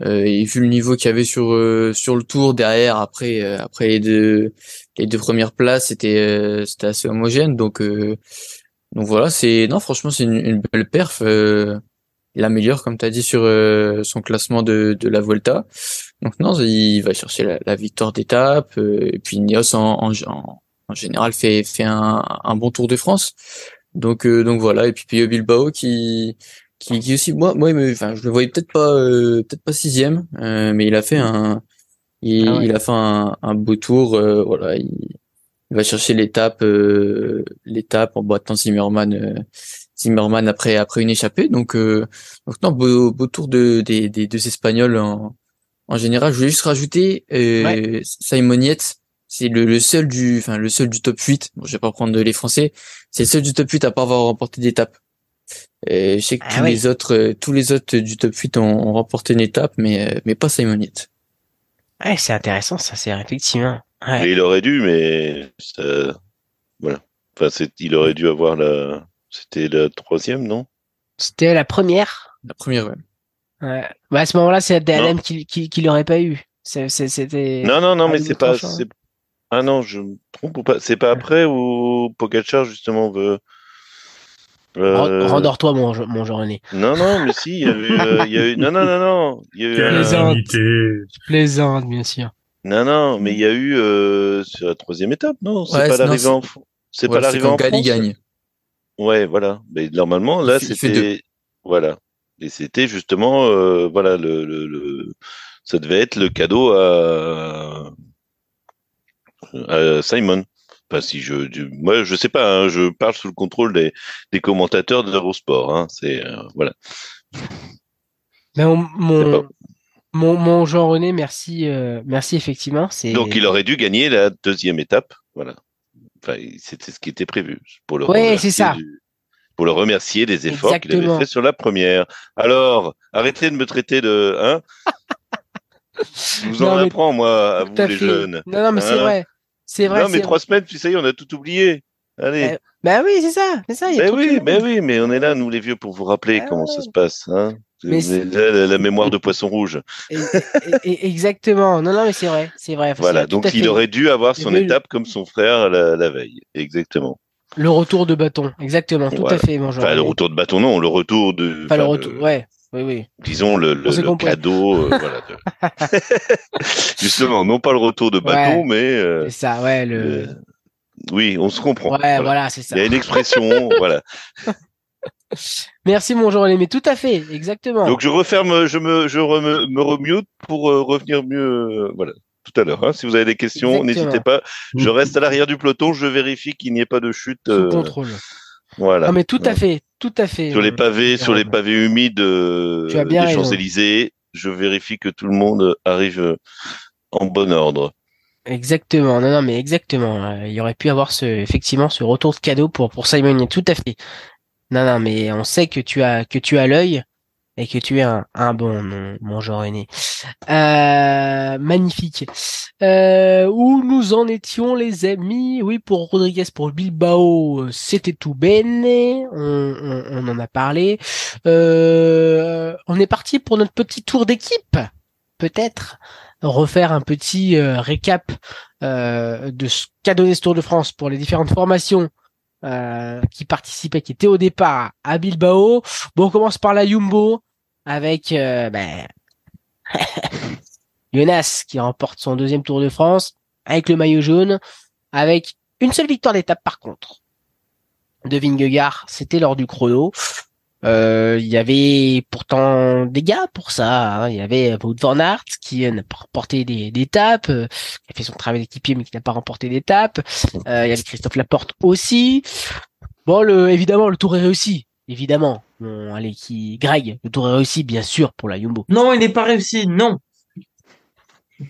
Speaker 5: Euh, et vu le niveau qu'il y avait sur euh, sur le tour derrière, après euh, après les deux les deux premières places, c'était c'était assez homogène. Donc donc voilà, c'est non franchement c'est une, une, belle perf. il améliore comme tu as dit sur son classement de de la Volta. Donc non, il va chercher la, la victoire d'étape. et puis Ineos en, en, en en général fait fait un, un bon Tour de France. Donc euh, donc voilà. Et puis Pio Bilbao qui qui, qui aussi moi moi enfin je le voyais peut-être pas euh, peut-être pas sixième euh, mais il a fait un il, ah il a fait un, un beau tour voilà. Il, il, va chercher l'étape l'étape en boitant Zimmerman Zimmerman après après une échappée. Donc donc non beau, beau tour de des, des deux espagnols en en général. Je voulais juste rajouter euh, Simon c'est le, le, seul du enfin le seul du top 8 bon je vais pas prendre les français. C'est le seul du top 8 à pas avoir remporté d'étape je sais que ah tous les autres euh, tous les autres du top 8 ont, remporté une étape mais euh, mais pas Simon Yates.
Speaker 1: Ouais c'est intéressant ça c'est effectivement. Ouais.
Speaker 2: il aurait dû mais voilà. Enfin c'est il aurait dû avoir la c'était la troisième non?
Speaker 1: C'était la première.
Speaker 5: La première ouais.
Speaker 1: Ouais. Bah à ce moment-là c'est DLM qui qui, qui l'aurait pas eu. C'était
Speaker 2: non non non mais c'est pas ah non, je me trompe ou pas? C'est pas après où Pogacar justement veut.
Speaker 1: Euh... Rendors-toi, mon, mon Jean-René.
Speaker 2: Non, non, mais si, il y a eu, euh, il y a eu... Non, non, non, non. Il y a eu,
Speaker 1: plaisante. plaisante, bien sûr.
Speaker 2: Non, non, mais il y a eu euh, sur la troisième étape, non? C'est pas l'arrivée en, c'est pas l'arrivée en France? gagne. Ouais, voilà. Mais normalement, là, c'était, voilà. Et c'était justement, euh, voilà, le, le, le, ça devait être le cadeau à euh, Simon. Enfin, si je, moi, je sais pas. Hein, je parle sous le contrôle des, des commentateurs de l'Eurosport. Hein, c'est euh, voilà.
Speaker 1: mon, mon, mon, Jean René, merci, euh, merci effectivement. C'est
Speaker 2: donc il aurait dû gagner la deuxième étape. Voilà. Enfin, c'était ce qui était prévu pour le.
Speaker 1: Oui, c'est ça.
Speaker 2: pour le remercier des efforts qu'il avait fait sur la première. Alors, arrêtez de me traiter de hein? Je vous en apprends, moi, à vous les jeunes.
Speaker 1: Non, non, mais c'est hein? vrai. C'est vrai.
Speaker 2: Non, mais trois semaines, puis ça y est, on a tout oublié. Allez.
Speaker 1: Ben, ben oui, c'est ça. C'est ça.
Speaker 2: ben oui, ben oui, mais on est là, nous les vieux, pour vous rappeler ben comment ça se passe. Hein la, mémoire de poisson rouge.
Speaker 1: exactement. Non, non, mais c'est vrai, c'est vrai.
Speaker 2: Voilà. Donc il aurait dû avoir son étape comme son frère la, veille. Exactement.
Speaker 1: Le retour de bâton, exactement, tout à fait,
Speaker 2: Enfin, le retour de bâton, non, le retour de.
Speaker 1: Enfin, le retour, ouais. Oui, oui.
Speaker 2: Disons le, le, cadeau, euh, voilà. Justement, non pas le retour de bâton, mais.
Speaker 1: c'est ça, ouais. Le...
Speaker 2: Oui, on se comprend.
Speaker 1: Ouais, voilà, c'est ça.
Speaker 2: Il y a une expression, voilà.
Speaker 1: Merci mon Jean mais tout à fait, exactement.
Speaker 2: Donc je referme, je me, je me remute pour euh, revenir mieux, euh, voilà, tout à l'heure. Hein. Si vous avez des questions, n'hésitez pas. Je reste à l'arrière du peloton, je vérifie qu'il n'y ait pas de chute.
Speaker 1: Sous euh, contrôle.
Speaker 2: Voilà.
Speaker 1: Ah mais tout à fait, tout à fait.
Speaker 2: Sur les pavés, sur les pavés humides des Champs-Élysées, je vérifie que tout le monde arrive en bon ordre.
Speaker 1: Exactement, non, non, mais exactement. Il y aurait pu avoir ce, effectivement, ce retour de cadeau pour pour Simon. Tout à fait. Non, non, mais on sait que tu as que tu as l'œil et que tu es un, un bon mon, mon genre. Euh, magnifique. Euh, où nous en étions les amis? Oui, pour Rodriguez, pour Bilbao, c'était tout bene. On, on, en a parlé. Euh, on est parti pour notre petit tour d'équipe, peut-être refaire un petit euh, récap euh, de ce qu'a donné ce Tour de France pour les différentes formations euh, qui participait, qui était au départ à Bilbao. Bon, on commence par la Jumbo avec euh, ben, Jonas qui remporte son deuxième Tour de France avec le maillot jaune, avec une seule victoire d'étape par contre de Vingegaard, c'était lors du chrono. Euh, il y avait pourtant des gars pour ça. Hein. Il y avait Wout van Aert qui n'a pas remporté d'étapes, euh, qui a fait son travail d'équipier mais qui n'a pas remporté d'étape. Euh, il y avait Christophe Laporte aussi. Bon, le, évidemment, le tour est réussi. Évidemment. Bon, allez, qui, Greg, le tour est réussi, bien sûr, pour la Jumbo.
Speaker 4: Non, il n'est pas réussi, non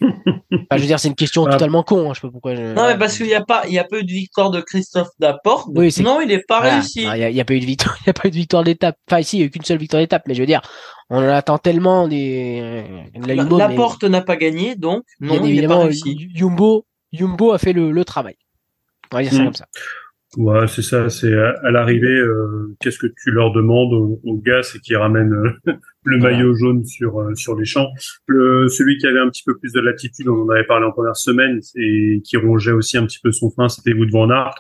Speaker 1: je veux dire, c'est une question ah. totalement con. Hein, je sais pas pourquoi.
Speaker 4: Non, mais parce qu'il n'y a pas, il y a pas eu de victoire de Christophe Daporte. Oui, non, il n'est pas réussi.
Speaker 1: Il n'y a, pas eu de victoire, il y a pas eu de victoire d'étape. Enfin, ici, il n'y a eu qu'une seule victoire d'étape. Mais je veux dire, on en attend tellement des.
Speaker 4: La Laporte n'a pas gagné, donc non, il pas réussi.
Speaker 1: Jumbo, Jumbo a fait le, le travail. On va dire ça hmm. comme ça.
Speaker 3: Ouais, c'est ça. C'est à, l'arrivée, euh, qu'est-ce que tu leur demandes aux, gars, c'est qu'ils ramènent euh, le maillot jaune sur euh, sur les champs. Le, celui qui avait un petit peu plus de latitude, on en avait parlé en première semaine, et qui rongeait aussi un petit peu son frein, c'était Wout van Aert.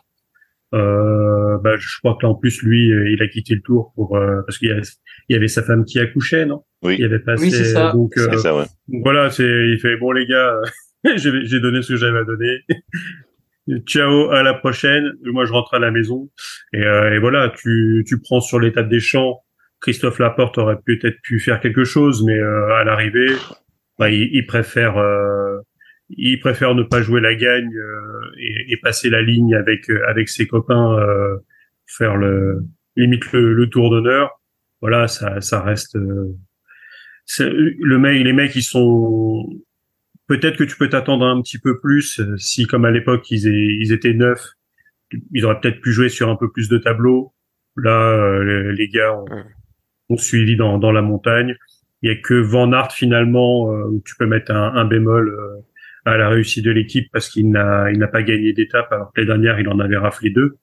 Speaker 3: Euh, bah, je crois que là, en plus, lui, il a quitté le tour pour parce qu'il y, avait sa femme qui accouchait, non?
Speaker 2: Oui.
Speaker 3: Il avait passé.
Speaker 4: Oui, c'est ça.
Speaker 3: Donc, ça, ouais. voilà, c'est il fait bon les gars, j'ai donné ce que j'avais à donner. Ciao, à la prochaine. Moi, je rentre à la maison. Et, euh, et voilà, tu, tu prends sur l'état des champs. Christophe Laporte aurait peut-être pu faire quelque chose, mais euh, à l'arrivée, bah, il, préfère, euh, il préfère ne pas jouer la gagne et, et, passer la ligne avec avec ses copains, faire le limite le, le tour d'honneur. Voilà, ça, ça reste. le mec, les mecs, ils sont Peut-être que tu peux t'attendre un petit peu plus euh, si, comme à l'époque, ils, ils, étaient neufs, ils auraient peut-être pu jouer sur un peu plus de tableaux. Là, euh, les, gars ont, suivi dans, dans, la montagne. Il y a que Van Aert finalement euh, où tu peux mettre un, un bémol à la réussite de l'équipe parce qu'il n'a il n'a pas gagné d'étape alors que les dernières il en avait raflé deux.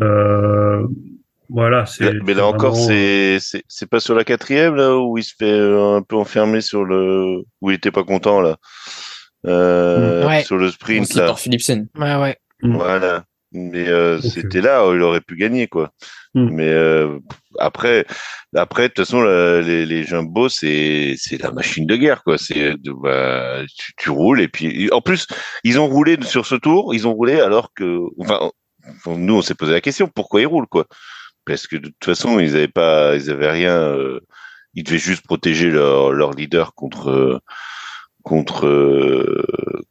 Speaker 3: Euh, voilà, c'est.
Speaker 2: Mais là encore, c'est c'est pas sur la quatrième là où il se fait un peu enfermer sur le où il était pas content là. Euh, sur le sprint là.
Speaker 5: Par Philipsen.
Speaker 1: Ouais ouais.
Speaker 2: Mm. Voilà. Mais euh, c'était là où il aurait pu gagner quoi. Mm. Mais euh, après, après de toute façon les, les jumbo c'est c'est la machine de guerre quoi. C'est bah, tu, tu, roules et puis en plus ils ont roulé sur ce tour, ils ont roulé alors que enfin nous on s'est posé la question pourquoi ils roulent quoi? Parce que de toute façon ils avaient pas ils avaient rien euh, ils devaient juste protéger leur leur leader contre contre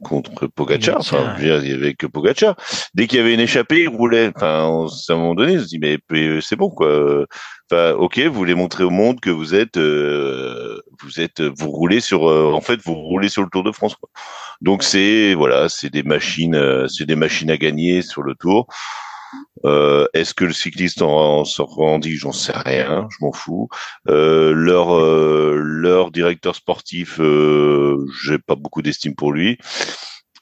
Speaker 2: contre Pogacar. Enfin je veux dire, il y avait que Pogacar. Dès qu'il y avait une échappée ils roulaient enfin à un moment donné on se dit mais c'est bon quoi. Enfin ok vous voulez montrer au monde que vous êtes euh, vous êtes vous roulez sur euh, en fait vous roulez sur le Tour de France quoi. donc c'est voilà c'est des machines c'est des machines à gagner sur le Tour euh, Est-ce que le cycliste en, s'en rendit J'en sais rien, je m'en fous. Euh, leur euh, leur directeur sportif, euh, j'ai pas beaucoup d'estime pour lui.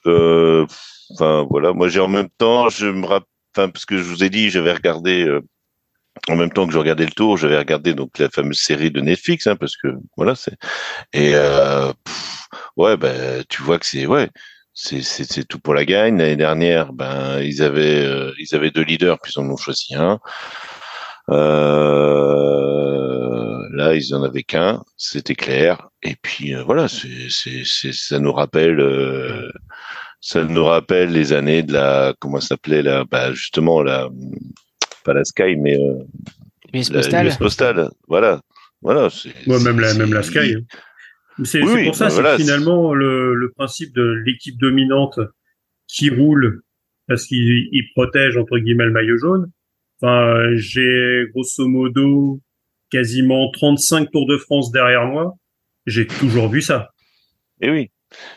Speaker 2: Euh, enfin voilà, moi j'ai en même temps, je me rappelle, parce que je vous ai dit, j'avais regardé en même temps que je regardais le tour, j'avais regardé donc la fameuse série de Netflix, hein, parce que voilà c'est et ouais ben tu vois que c'est ouais c'est tout pour la gagne. L'année dernière, ben ils avaient euh, ils avaient deux leaders, puis ils en ont choisi un. Euh, là, ils en avaient qu'un, c'était clair. Et puis voilà, c'est, c'est, c'est, ça nous rappelle, ça nous rappelle les années de la, comment ça s'appelait là, bah, justement la, pas la Sky, mais
Speaker 1: la
Speaker 2: postale. Voilà, voilà.
Speaker 3: Moi, même la, même la Sky. C'est pour ça, bah, c'est finalement le, le, principe de l'équipe dominante qui roule parce qu'il protège entre guillemets le maillot jaune. Enfin, j'ai grosso modo quasiment 35 Tours de France derrière moi. J'ai toujours vu ça.
Speaker 2: Et eh oui.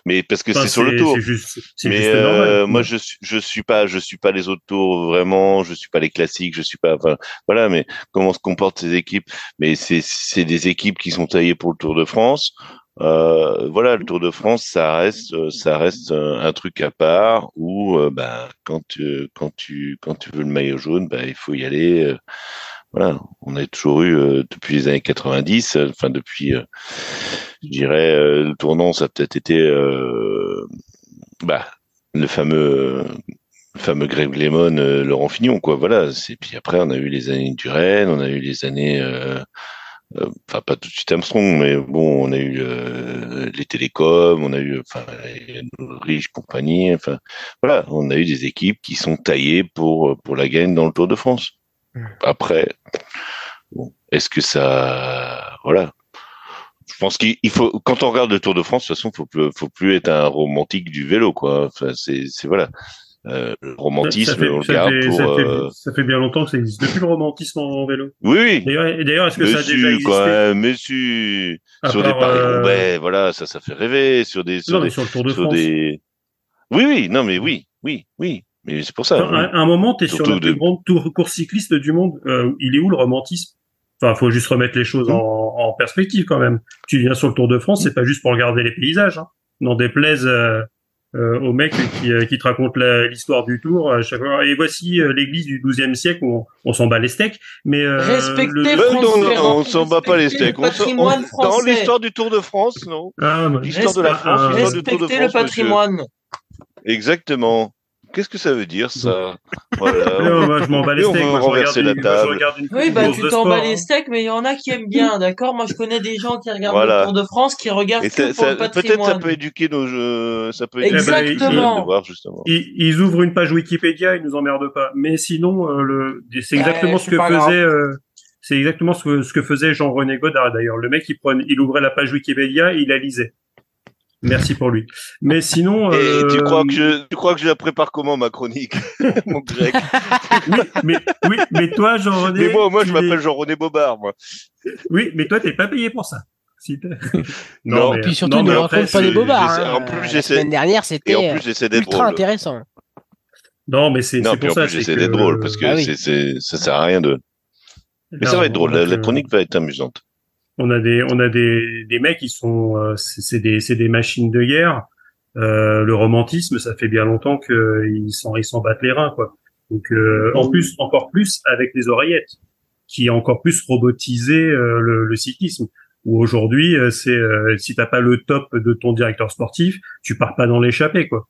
Speaker 2: Mais parce que c'est sur le tour. Juste, mais euh, moi je suis je suis pas je suis pas les autres tours vraiment, je suis pas les classiques, je suis pas enfin voilà mais comment se comportent ces équipes? Mais c'est c'est des équipes qui sont taillées pour le Tour de France. Euh, voilà, le Tour de France, ça reste, ça reste un truc à part où, euh, bah, quand tu, quand tu, quand tu veux le maillot jaune, bah, il faut y aller. Euh, voilà, on a toujours eu depuis les années 90, enfin depuis, je dirais, le tournant, ça a peut-être été, bah, le fameux, le fameux Greg Lemon, Laurent Fignon, quoi. Voilà. C'est puis après, on a eu les années du Rennes, on a eu les années euh, enfin pas tout de suite Armstrong, mais bon, on a eu euh, les télécoms, on a eu enfin une riche compagnie, enfin voilà, on a eu des équipes qui sont taillées pour pour la gagne dans le Tour de France. Après, bon, est-ce que ça, voilà, je pense qu'il faut quand on regarde le Tour de France, de toute façon, faut plus, faut plus être un romantique du vélo, quoi. Enfin, c'est, c'est voilà. Euh, le romantisme, ça fait, on le garde pour.
Speaker 3: Ça fait, euh, ça fait, bien longtemps que ça existe depuis le romantisme en vélo.
Speaker 2: Oui, oui.
Speaker 3: D'ailleurs, est-ce que ça a déjà existé
Speaker 2: Mais sur des paris euh... voilà, ça, ça fait rêver. Sur des. Sur
Speaker 3: non,
Speaker 2: des,
Speaker 3: sur le Tour de France.
Speaker 2: Des... Oui, oui, non, mais oui, oui, oui. Mais c'est pour ça.
Speaker 3: À un moment, tu es sur la plus grande tour course cycliste du monde. Euh, il est où le romantisme? Enfin, faut juste remettre les choses mmh. en, en, perspective quand même. Tu viens sur le Tour de France, c'est pas juste pour regarder les paysages. Hein. N'en déplaise euh, euh, au mec qui, euh, qui te raconte l'histoire du tour à chaque fois. Et voici euh, l'église du XIIe siècle où on, s'en bat les steaks. Mais
Speaker 4: Respectez
Speaker 2: le... non, non, non, on s'en bat pas les steaks. dans l'histoire du Tour de France, non?
Speaker 3: Ah,
Speaker 2: l'histoire de la France, l'histoire du Tour de France.
Speaker 4: le patrimoine.
Speaker 2: Exactement. Qu'est-ce que ça veut dire ça voilà.
Speaker 3: non, moi, je m'en bats les steaks. Moi, renverser
Speaker 2: la table.
Speaker 4: oui, bah tu t'en bats les steaks, mais il y en a qui aiment bien, d'accord? Moi, je connais des gens qui regardent le Tour de France, qui regardent que pour le patrimoine.
Speaker 2: Peut-être ça peut éduquer nos jeux, ça peut
Speaker 4: éduquer Exactement.
Speaker 2: de voir justement.
Speaker 3: Ils, ils, ouvrent une page Wikipédia, ils nous emmerdent pas. Mais sinon, euh, le, c'est exactement ce que faisait. Euh, c'est exactement ce que, ce que faisait Jean-René Godard d'ailleurs. Le mec, il prenait, il ouvrait la page Wikipédia, il la lisait. Merci pour lui. Mais sinon,
Speaker 2: euh... tu crois que je, tu crois que je la prépare comment ma chronique, mon grec?
Speaker 3: Oui, mais oui, mais toi, Jean-René.
Speaker 2: Mais moi, moi, je m'appelle Jean-René Bobard, moi.
Speaker 3: Oui, mais toi, t'es pas payé pour ça.
Speaker 1: non, mais, puis surtout, non, ne raconte pas des bobards. Hein. En plus, la semaine dernière, c'était ultra drôle. intéressant.
Speaker 3: Non, mais c'est pour ça.
Speaker 2: J'essaie d'être drôle parce que ah c'est, ça sert à rien de. Mais ça va être drôle. La, chronique va être amusante
Speaker 3: on a des on a des, des mecs qui sont euh, c'est des c'est des machines de guerre. Euh, le romantisme, ça fait bien longtemps qu'ils s'en ils s'en battent les reins quoi. Donc euh, en plus encore plus avec les oreillettes, qui est encore plus robotisé le, le, cyclisme. Où aujourd'hui c'est si t'as pas le top de ton directeur sportif, tu pars pas dans l'échappée quoi.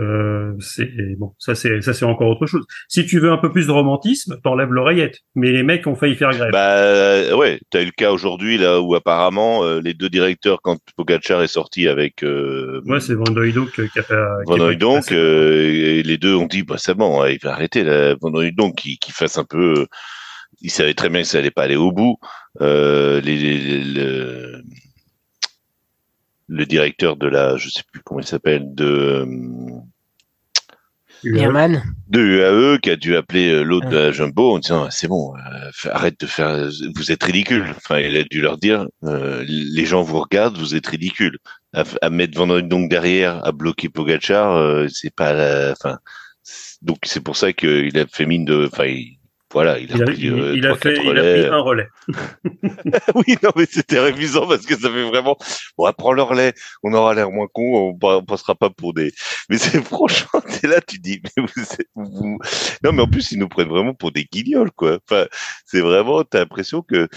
Speaker 3: Euh, c'est bon, ça c'est ça c'est encore autre chose. Si tu veux un peu plus de romantisme, t'enlèves l'oreillette. Mais les mecs ont failli faire grève.
Speaker 2: Bah euh, ouais, t'as eu le cas aujourd'hui là où apparemment euh, les deux directeurs quand Pogacar est sorti avec. Euh,
Speaker 3: ouais, c'est Van Doydonk qui a fait.
Speaker 2: Van donc et les deux ont dit bah c'est bon, il va arrêter là, Van qui, qui fasse un peu. Il savait très bien que ça allait pas aller au bout. les, les, les le directeur de la, je sais plus comment il s'appelle, de
Speaker 1: Herman.
Speaker 2: de UAE qui a dû appeler euh, l'autre de la Jumbo en disant c'est bon euh, arrête de faire vous êtes ridicule. Enfin il a dû leur dire euh, les gens vous regardent vous êtes ridicule. À, mettre Van donc derrière à bloquer Pogachar c'est pas la, enfin donc c'est pour ça qu'il a fait mine de enfin voilà, il a, pris,
Speaker 3: euh, il, a fait, il a pris un relais.
Speaker 2: oui, non, mais c'était révisant parce que ça fait vraiment, bon, prends le relais, on aura l'air moins con, on, passera pas pour des, mais c'est franchement, c'est là, tu dis, mais vous, non, mais en plus, ils nous prennent vraiment pour des guignols, quoi. Enfin, c'est vraiment, t'as l'impression que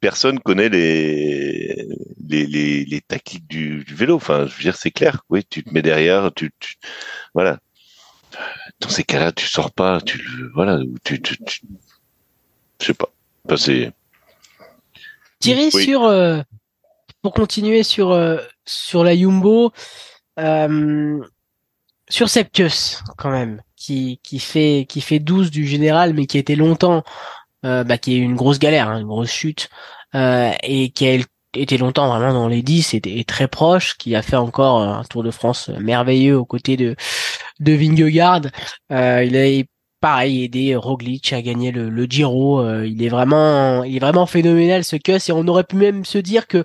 Speaker 2: personne connaît les, les, les, les tactiques du, du, vélo. Enfin, je veux dire, c'est clair. Oui, tu te mets derrière, tu, tu voilà dans ces cas-là, tu sors pas, tu voilà, tu, tu, tu je sais pas. Enfin, c'est
Speaker 1: Thierry, sur pour continuer sur sur la Jumbo, sur Sepkus quand même, qui qui fait qui fait 12 du général, mais qui était longtemps, bah, qui est une grosse galère, hein, une grosse chute, et qui a été longtemps vraiment dans les 10 et, très proche, qui a fait encore un Tour de France merveilleux aux côtés de de Vingegaard. Euh, il a pareil aidé Roglic à gagner le, Giro. Euh, il est vraiment il est vraiment phénoménal ce Kuss et on aurait pu même se dire que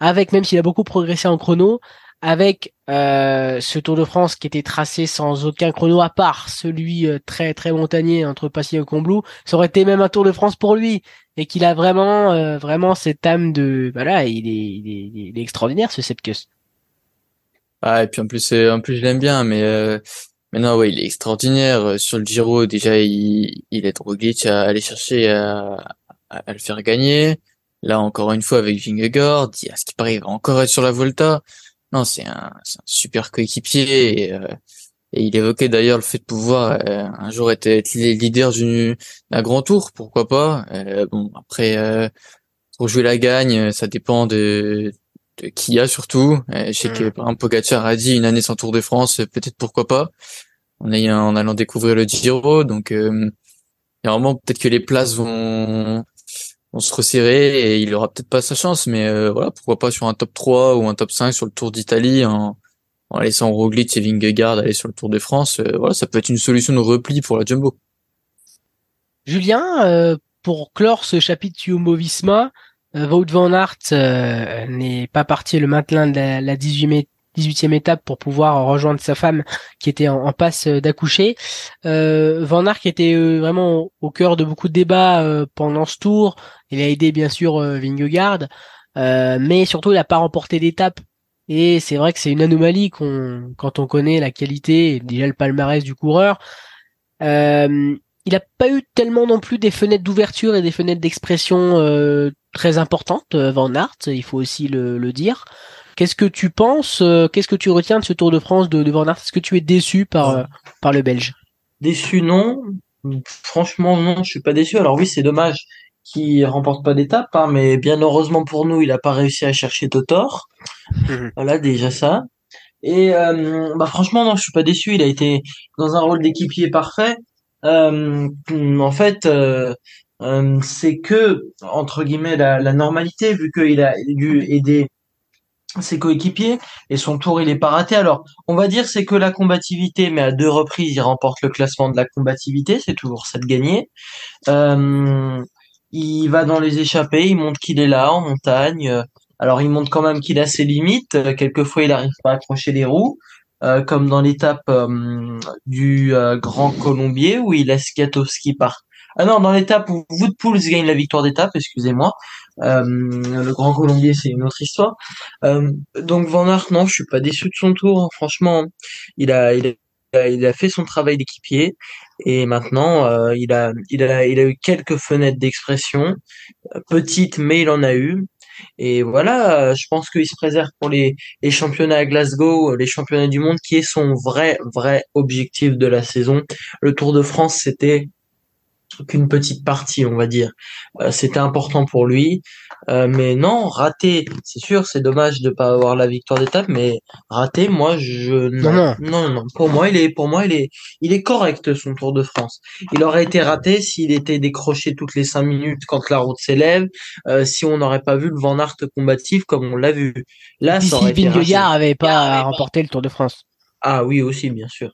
Speaker 1: avec même s'il a beaucoup progressé en chrono, avec euh, ce Tour de France qui était tracé sans aucun chrono à part celui euh, très très montagneux entre Passy et Combloux, ça aurait été même un Tour de France pour lui. Et qu'il a vraiment euh, vraiment cette âme de voilà il est, il est, extraordinaire ce Sepkus.
Speaker 5: Ah et puis en plus en plus je l'aime bien mais mais non ouais il est extraordinaire. Sur le Giro déjà il il est Roglic à aller chercher à, à, le faire gagner. Là encore une fois avec Vingegaard à ce qui paraît il va encore être sur la Volta non, c'est un, un, super coéquipier et, euh, et, il évoquait d'ailleurs le fait de pouvoir euh, un jour être, être leader d'un grand tour, pourquoi pas. Euh, bon, après, pour jouer la gagne, ça dépend de, de qui y a surtout. je sais que mm. par exemple Pogacar a dit une année sans Tour de France, peut-être pourquoi pas, en ayant en allant découvrir le Giro. Donc, euh, a vraiment peut-être que les places vont on se resserrer et il aura peut-être pas sa chance, mais euh, voilà, pourquoi pas sur un top 3 ou un top 5 sur le Tour d'Italie en, laissant Roglic et Vingegaard aller sur le Tour de France. Euh, voilà, ça peut être une solution de repli pour la Jumbo.
Speaker 1: Julien, euh, pour clore ce chapitre Jumbo-Visma, Wout van Aert n'est pas parti le matin de la, la 18 mai 18e étape pour pouvoir rejoindre sa femme qui était en, passe d'accoucher. Euh, Van Aert était euh, vraiment au cœur de beaucoup de débats euh, pendant ce tour. Il a aidé bien sûr euh, mais surtout il n'a pas remporté d'étape. Et c'est vrai que c'est une anomalie qu'on, quand on connaît la qualité et déjà le palmarès du coureur. il n'a pas eu tellement non plus des fenêtres d'ouverture et des fenêtres d'expression très importantes, Van Aert, il faut aussi le dire. Qu'est-ce que tu penses euh, Qu'est-ce que tu retiens de ce Tour de France de, de Van Aert Est-ce que tu es déçu par euh, par le Belge?
Speaker 4: Déçu non. Franchement non, je suis pas déçu. Alors oui, c'est dommage qu'il remporte pas d'étape, hein, mais bien heureusement pour nous, il a pas réussi à chercher Totor. Mhm. Voilà déjà ça. Et euh, bah franchement non, je suis pas déçu. Il a été dans un rôle d'équipier parfait. en fait, c'est que entre guillemets la, la normalité vu qu'il a dû aider ses coéquipiers et son tour il est pas raté. Alors on va dire c'est que la combativité, mais à deux reprises il remporte le classement de la combativité, c'est toujours ça de gagner. Euh, il va dans les échappées, il montre qu'il est là en montagne. Alors il montre quand même qu'il a ses limites. Quelquefois il arrive pas à accrocher les roues, euh, comme dans l'étape euh, du Grand Colombier où il laisse Gatowski par ah non, dans l'étape où Woodpools gagne la victoire d'étape, excusez-moi. Euh, le Grand Colombier, c'est une autre histoire. Euh, donc Van Aert, non, je suis pas déçu de son tour. Hein. Franchement, il a, il a, il a fait son travail d'équipier et maintenant euh, il a, il a, il a eu quelques fenêtres d'expression, petites, mais il en a eu. Et voilà, je pense qu'il se préserve pour les, les championnats à Glasgow, les championnats du monde, qui est son vrai, vrai objectif de la saison. Le Tour de France, c'était qu'une petite partie, on va dire. Euh, c'était important pour lui, euh, mais non, raté, c'est sûr, c'est dommage de pas avoir la victoire d'étape, mais raté, moi, je non, non, non, Pour moi, il est, pour moi, il est, il est correct son Tour de France. Il aurait été raté s'il était décroché toutes les cinq minutes quand la route s'élève, euh, si on n'aurait pas vu le Van Aert combatif comme on l'a vu.
Speaker 1: Là, ça aurait si avait pas remporté le Tour de France.
Speaker 4: Ah oui, aussi, bien sûr.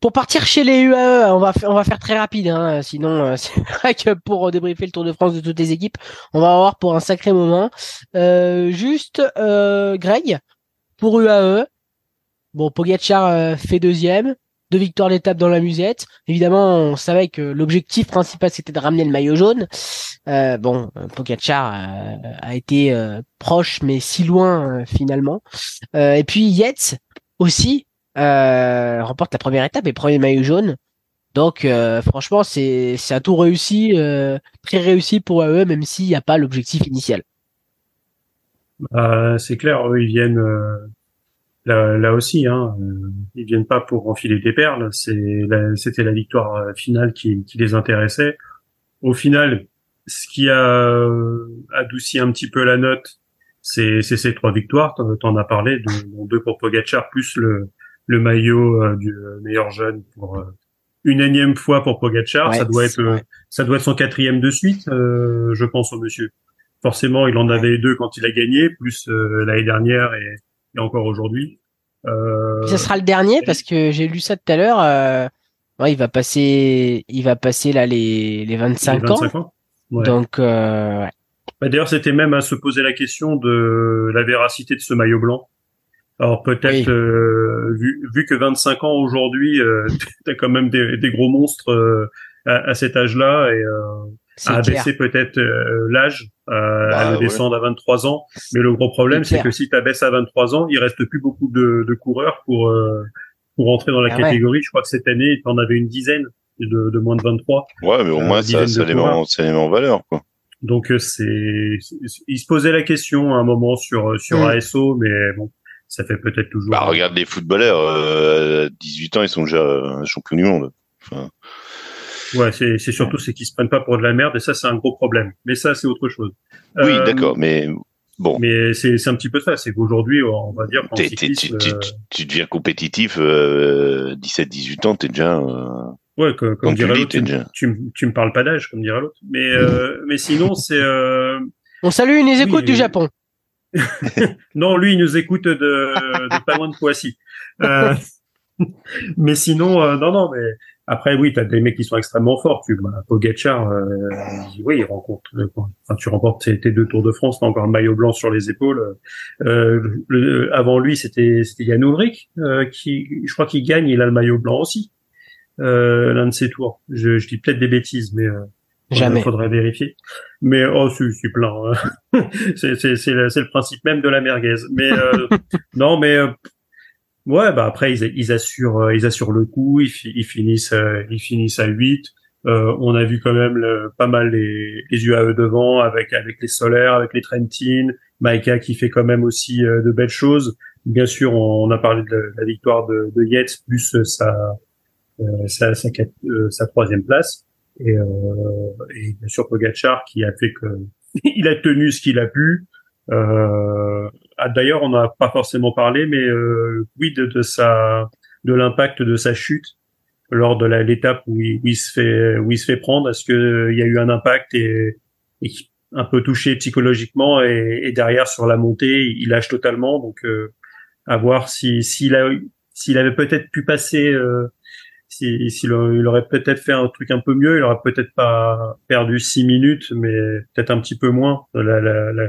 Speaker 1: Pour partir chez les UAE, on va, on va faire très rapide, hein, sinon euh, c'est vrai que pour débriefer le Tour de France de toutes les équipes, on va avoir pour un sacré moment. Euh, juste, euh, Greg, pour UAE, bon, Pogacar euh, fait deuxième, deux victoires d'étape dans la musette. Évidemment, on savait que l'objectif principal c'était de ramener le maillot jaune. Euh, bon, Pogacar a été proche, mais si loin finalement. et puis Yates aussi, euh, remporte la première étape et premier maillot jaune. Donc euh, franchement, c'est un tout réussi, euh, très réussi pour eux, même s'il n'y a pas l'objectif initial.
Speaker 3: C'est clair, eux ils viennent là, là, aussi, hein, ils viennent pas pour enfiler des perles. C'était la victoire finale qui, qui les intéressait. Au final, ce qui a adouci un petit peu la note, c'est ces trois victoires. T'en as parlé, de, deux pour Pogachar plus le, le maillot du meilleur jeune pour une énième fois pour Pogachar. ça doit être ça doit être son quatrième de suite, je pense au monsieur. Forcément, il en avait deux quand il a gagné, plus l'année dernière et, et encore aujourd'hui.
Speaker 1: Euh... Ce sera le dernier parce que j'ai lu ça tout à l'heure. Euh... Ouais, il va passer, il va passer là les, les 25, 25 ans. Donc, euh...
Speaker 3: bah, d'ailleurs, c'était même à se poser la question de la véracité de ce maillot blanc. Alors peut-être euh, vu, vu que 25 ans aujourd'hui, euh, t'as quand même des, des gros monstres euh, à, à, cet âge-là et à abaisser peut-être euh, l'âge, euh, à bah, le descendre à 23 ans. Mais le gros problème, c'est que si tu abaisses à 23 ans, il reste plus beaucoup de, de coureurs pour euh, pour rentrer dans la ah catégorie. Je crois que cette année, tu en avais une dizaine de, de moins de 23.
Speaker 2: Ouais, mais au moins ça, ça les met en, valeur, quoi.
Speaker 3: Donc c'est, il se posait la question à un moment sur sur mm. ASO, mais bon, ça fait peut-être toujours.
Speaker 2: Bah regarde les footballeurs, euh, 18 ans, ils sont déjà champions du monde. Enfin,
Speaker 3: Ouais, c'est, c'est surtout c'est qu'ils se prennent pas pour de la merde et ça c'est un gros problème. Mais ça c'est autre chose.
Speaker 2: Oui, euh, d'accord, mais bon.
Speaker 3: Mais c'est, c'est un petit peu ça, c'est qu'aujourd'hui on va dire.
Speaker 2: tu, tu, tu, tu, deviens compétitif, euh, 17-18 ans, t'es déjà. Euh,
Speaker 3: ouais, comme, comme dirait l'autre, tu, tu, me parles pas d'âge, comme dirait l'autre. Mais euh, mais sinon c'est. Euh...
Speaker 1: On salue une écoute écoutes du Japon.
Speaker 3: non, lui il nous écoute de, de pas loin de Poissy. Euh... mais sinon, euh, non, non, mais après, oui, tu as des mecs qui sont extrêmement forts. Tu, bah, Pogacar, euh, oui, il rencontre. Enfin, tu remportes tes, deux Tours de France, t'as encore un maillot blanc sur les épaules. Euh, avant lui, c'était c'était Yann Ulrich euh, qui, je crois qu'il gagne. Il a le maillot blanc aussi. Euh, l'un de ses tours. Je, je dis peut-être des bêtises, mais euh,
Speaker 1: Jamais.
Speaker 3: faudrait vérifier. Mais oh, c'est plein. Hein. c'est le, principe même de la merguez. Mais non, mais Ouais, bah après ils, ils assurent euh, ils assurent le coup, ils, ils finissent euh, ils finissent à 8. Euh, on a vu quand même le, pas mal les, les UAE devant avec avec les Solaires, avec les Trentin, Maika qui fait quand même aussi de belles choses. Bien sûr, on, a parlé de la victoire de, de Yates plus sa sa, sa, sa, troisième place et, et bien sûr Pogacar qui a fait que il a tenu ce qu'il a pu. Euh, ah, D'ailleurs, on n'a pas forcément parlé, mais euh, oui, de, sa, de l'impact de sa chute lors de l'étape où, il se fait, où il se fait prendre. Est-ce que il y a eu un impact et, et un peu touché psychologiement et, et, derrière sur la montée, il lâche totalement. Donc, euh, à voir si s'il a s'il avait peut-être pu passer, euh, s'il il aurait peut-être fait un truc un peu mieux, il aurait peut-être pas perdu six minutes, mais peut-être un petit peu moins. La, la, la,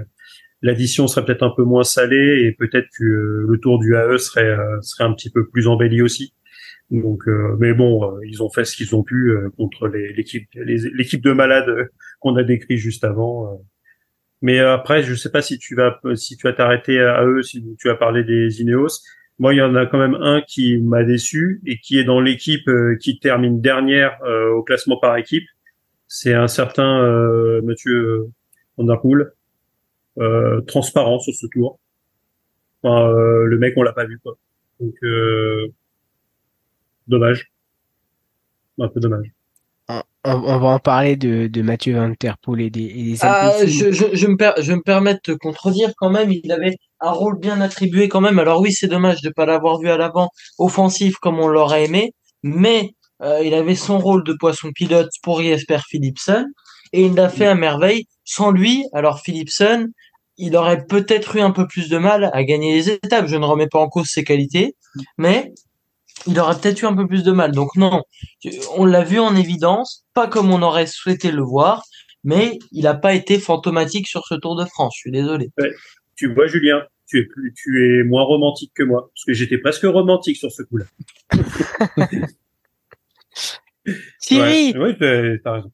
Speaker 3: l'addition serait peut-être un peu moins salée et peut-être que euh, le tour du AE serait euh, serait un petit peu plus embelli aussi. Donc, euh, mais bon, ils ont fait ce qu'ils ont pu contre l'équipe l'équipe de malades qu'on a décrit juste avant. Mais après, je sais pas si tu vas si tu vas t'arrêter à eux, si tu vas parler des Ineos. Moi, il y en a quand même un qui m'a déçu et qui est dans l'équipe qui termine dernière au classement par équipe. C'est un certain euh, Monsieur Van der Poel euh, transparent sur ce tour. Enfin, euh, le mec, on l'a pas vu quoi. Donc euh, dommage, un peu dommage.
Speaker 1: On, va en parler de, de Mathieu Van Der Poel et des, et des
Speaker 4: ah, je, je, je, me je me permets de te contredire quand même. Il avait un rôle bien attribué quand même. Alors oui, c'est dommage de pas l'avoir vu à l'avant offensif comme on l'aurait aimé, mais euh, il avait son rôle de poisson pilote pour Jesper Philipsen et il l'a fait à merveille. Sans lui, alors Philipsen, il aurait peut-être eu un peu plus de mal à gagner les étapes. Je ne remets pas en cause ses qualités, mais il aurait peut-être eu un peu plus de mal. Donc non, on l'a vu en évidence, pas comme on aurait souhaité le voir, mais il n'a pas été fantomatique sur ce Tour de France. Je suis désolé.
Speaker 3: Tu vois, Julien, tu es, plus, tu es moins romantique que moi, parce que j'étais presque romantique sur ce coup-là.
Speaker 1: Thierry,
Speaker 3: ouais, t'as raison.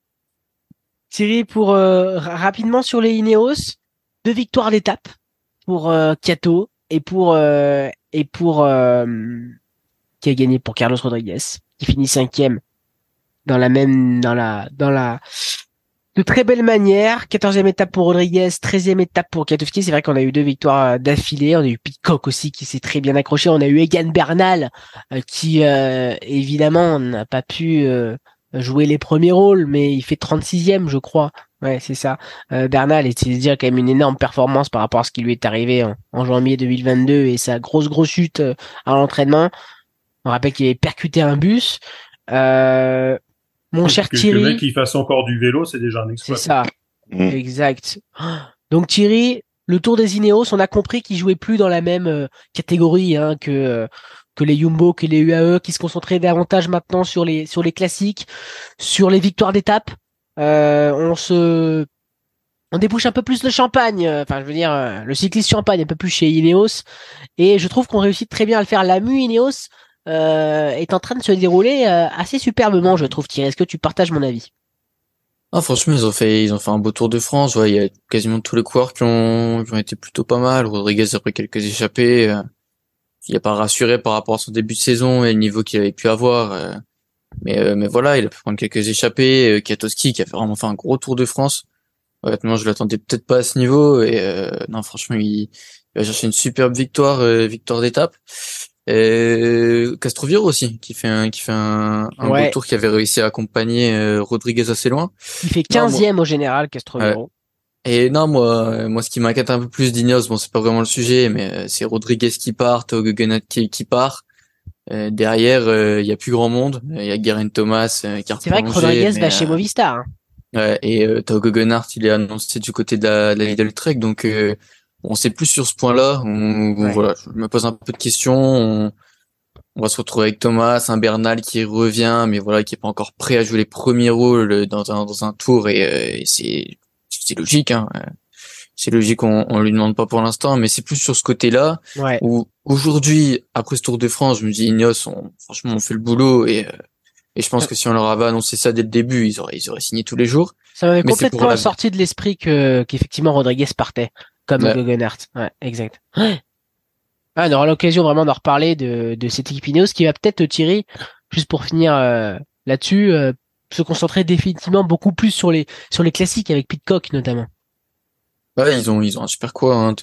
Speaker 1: Thierry, pour euh, rapidement sur les Ineos, deux victoires d'étape pour euh, Kato et pour euh, et pour euh, qui a gagné pour Carlos Rodriguez, qui finit cinquième dans la même dans la dans la de très belle manière. 14e étape pour Rodriguez, 13e étape pour Katowski. C'est vrai qu'on a eu deux victoires d'affilée. On a eu Pitcock aussi qui s'est très bien accroché. On a eu Egan Bernal qui évidemment n'a pas pu jouer les premiers rôles, mais il fait 36e, je crois, Ouais, c'est ça. Euh, Bernal, c'est déjà quand même une énorme performance par rapport à ce qui lui est arrivé en, janvier 2022 et sa grosse grosse chute euh, à l'entraînement. On rappelle qu'il avait percuté un bus. Euh, mon cher Thierry.
Speaker 3: Que le mec qui fasse encore du vélo, c'est déjà un exploit.
Speaker 1: C'est ça. Mm. Exact. Donc Thierry, le Tour des Ineos, on a compris qu'il jouait plus dans la même euh, catégorie hein, que que les Jumbo, que les UAE, qui se concentraient davantage maintenant sur les sur les classiques, sur les victoires d'étape. Euh, on se on débouche un peu plus le champagne, euh, enfin je veux dire euh, le cycliste champagne un peu plus chez Ineos et je trouve qu'on réussit très bien à le faire. La mu Ineos est en train de se dérouler assez superbement, je trouve. Thierry, est-ce que tu partages mon avis?
Speaker 5: Ah, franchement, ils ont fait, ils ont fait un beau tour de France. Ouais, il y a quasiment tous les coureurs qui ont, qui ont été plutôt pas mal. Rodriguez après quelques échappées. il a pas rassuré par rapport à son début de saison et le niveau qu'il avait pu avoir. Mais, euh, mais voilà, il a pu prendre quelques échappées. Euh, Kiatowski qui a fait vraiment fait un gros tour de France. Honnêtement, je l'attendais peut-être pas à ce niveau. Et euh, non, franchement, il, il, va chercher une superbe victoire, victoire d'étape. Et Castroviro aussi, qui fait un, qui fait un, un beau tour, qui avait réussi à accompagner Rodriguez assez loin.
Speaker 1: Il fait 15e au général, Castroviro.
Speaker 5: Et non, moi, moi, ce qui m'inquiète un peu plus d'Ignos, bon, c'est pas vraiment le sujet, mais c'est Rodriguez qui part, Guggenheim qui, qui part. Euh, derrière, il euh, y a plus grand monde. Il y a Guerin Thomas
Speaker 1: euh, qui C'est vrai que Rodriguez va chez Movistar.
Speaker 5: Hein. et euh, il est annoncé du côté de la, de la Lidl Trek, donc on sait plus sur ce point-là. Voilà, je me pose un peu de questions. On, on, va se retrouver avec Thomas, un Bernal qui revient, mais voilà, qui est pas encore prêt à jouer les premiers rôles dans un, dans un tour, et, et c'est c'est logique. Hein c'est logique on, on lui demande pas pour l'instant, mais c'est plus sur ce côté-là où aujourd'hui, après ce Tour de France, je me dis Ignos, on, franchement, on fait le boulot et euh, et je pense que si on leur avait annoncé ça dès le début, ils auraient ils auraient signé tous les jours.
Speaker 1: Ça m'avait complètement sorti de l'esprit que qu'effectivement Rodriguez partait comme ouais. Ouais, exact. Ah, on aura l'occasion vraiment d'en reparler de, de cette équipe Ineos qui va peut-être tirer, juste pour finir euh, là-dessus, euh, se concentrer définitivement beaucoup plus sur les sur les classiques avec Pitcock notamment.
Speaker 5: Ouais, ils ont ils ont un super quoi hein,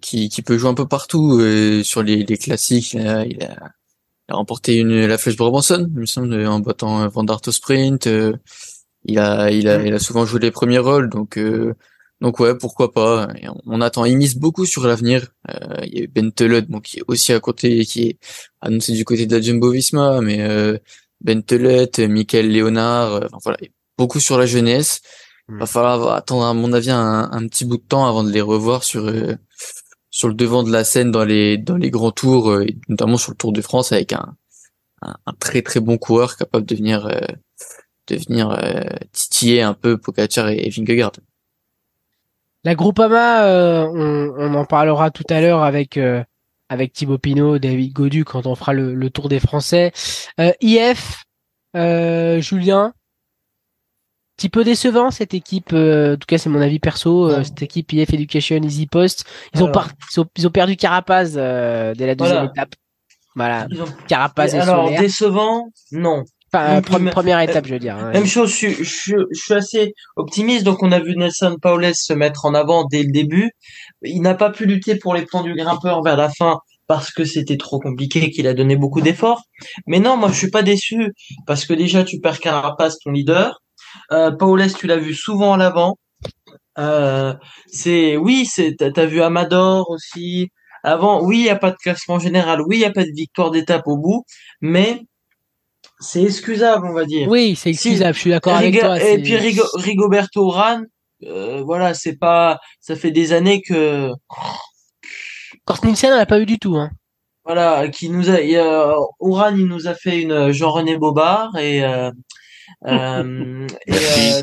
Speaker 5: qui qui peut jouer un peu partout et sur les, les classiques. Il a, il a, remporté une la flèche Brabanson, il me semble, en battant Van Dart au sprint. Euh, il a il a il a souvent joué les premiers rôles, donc euh, donc ouais, pourquoi pas. on, attend. Il mise beaucoup sur l'avenir. Euh, il y a Ben Telot, bon, qui est aussi à côté, qui est annoncé du côté de la Jumbo Visma, mais Ben Telot, Michael Léonard, enfin voilà, beaucoup sur la jeunesse. Il va falloir attendre, à mon avis, un, un, petit bout de temps avant de les revoir sur euh, sur le devant de la scène dans les dans les grands tours, euh, notamment sur le Tour de France, avec un, un, très très bon coureur capable de venir euh, de venir titiller un peu Pogacar et, et Vingegaard.
Speaker 1: La Groupama, on, on, en parlera tout à l'heure avec avec Thibaut Pinot, David Godu quand on fera le, le Tour des Français. IF, Julien, petit peu décevant cette équipe. Euh, en tout cas, c'est mon avis perso. Euh, cette équipe IF Education Easy Post, ils ont, ils ont, perdu Carapaz euh, dès la deuxième étape. Voilà, Carapaz et
Speaker 4: Alors décevant, non.
Speaker 1: Enfin, première étape, je veux dire.
Speaker 4: Même chose, je, je, je, suis assez optimiste. Donc, on a vu Nelson Paulès se mettre en avant dès le début. Il n'a pas pu lutter pour les points du grimpeur vers la fin parce que c'était trop compliqué, qu'il a donné beaucoup d'efforts. Mais non, moi, je suis pas déçu parce que déjà, tu perds Carapaz, ton leader. Euh, Paulès, tu l'as vu souvent à l'avant. Euh, c'est oui, c'est t'as vu Amador aussi. Avant, oui, il y a pas de classement général, oui, il y a pas de victoire d'étape au bout, mais c'est excusable, on va dire.
Speaker 1: Oui, c'est excusable, je suis d'accord avec toi.
Speaker 4: Et puis Rigoberto Ran, euh, voilà, c'est pas, ça fait des années que.
Speaker 1: Kort Nielsen, on l'a pas eu du tout, hein.
Speaker 4: Voilà, qui nous a, Oran, il nous a fait une Jean-René Bobard et euh,
Speaker 2: euh, merci. Euh,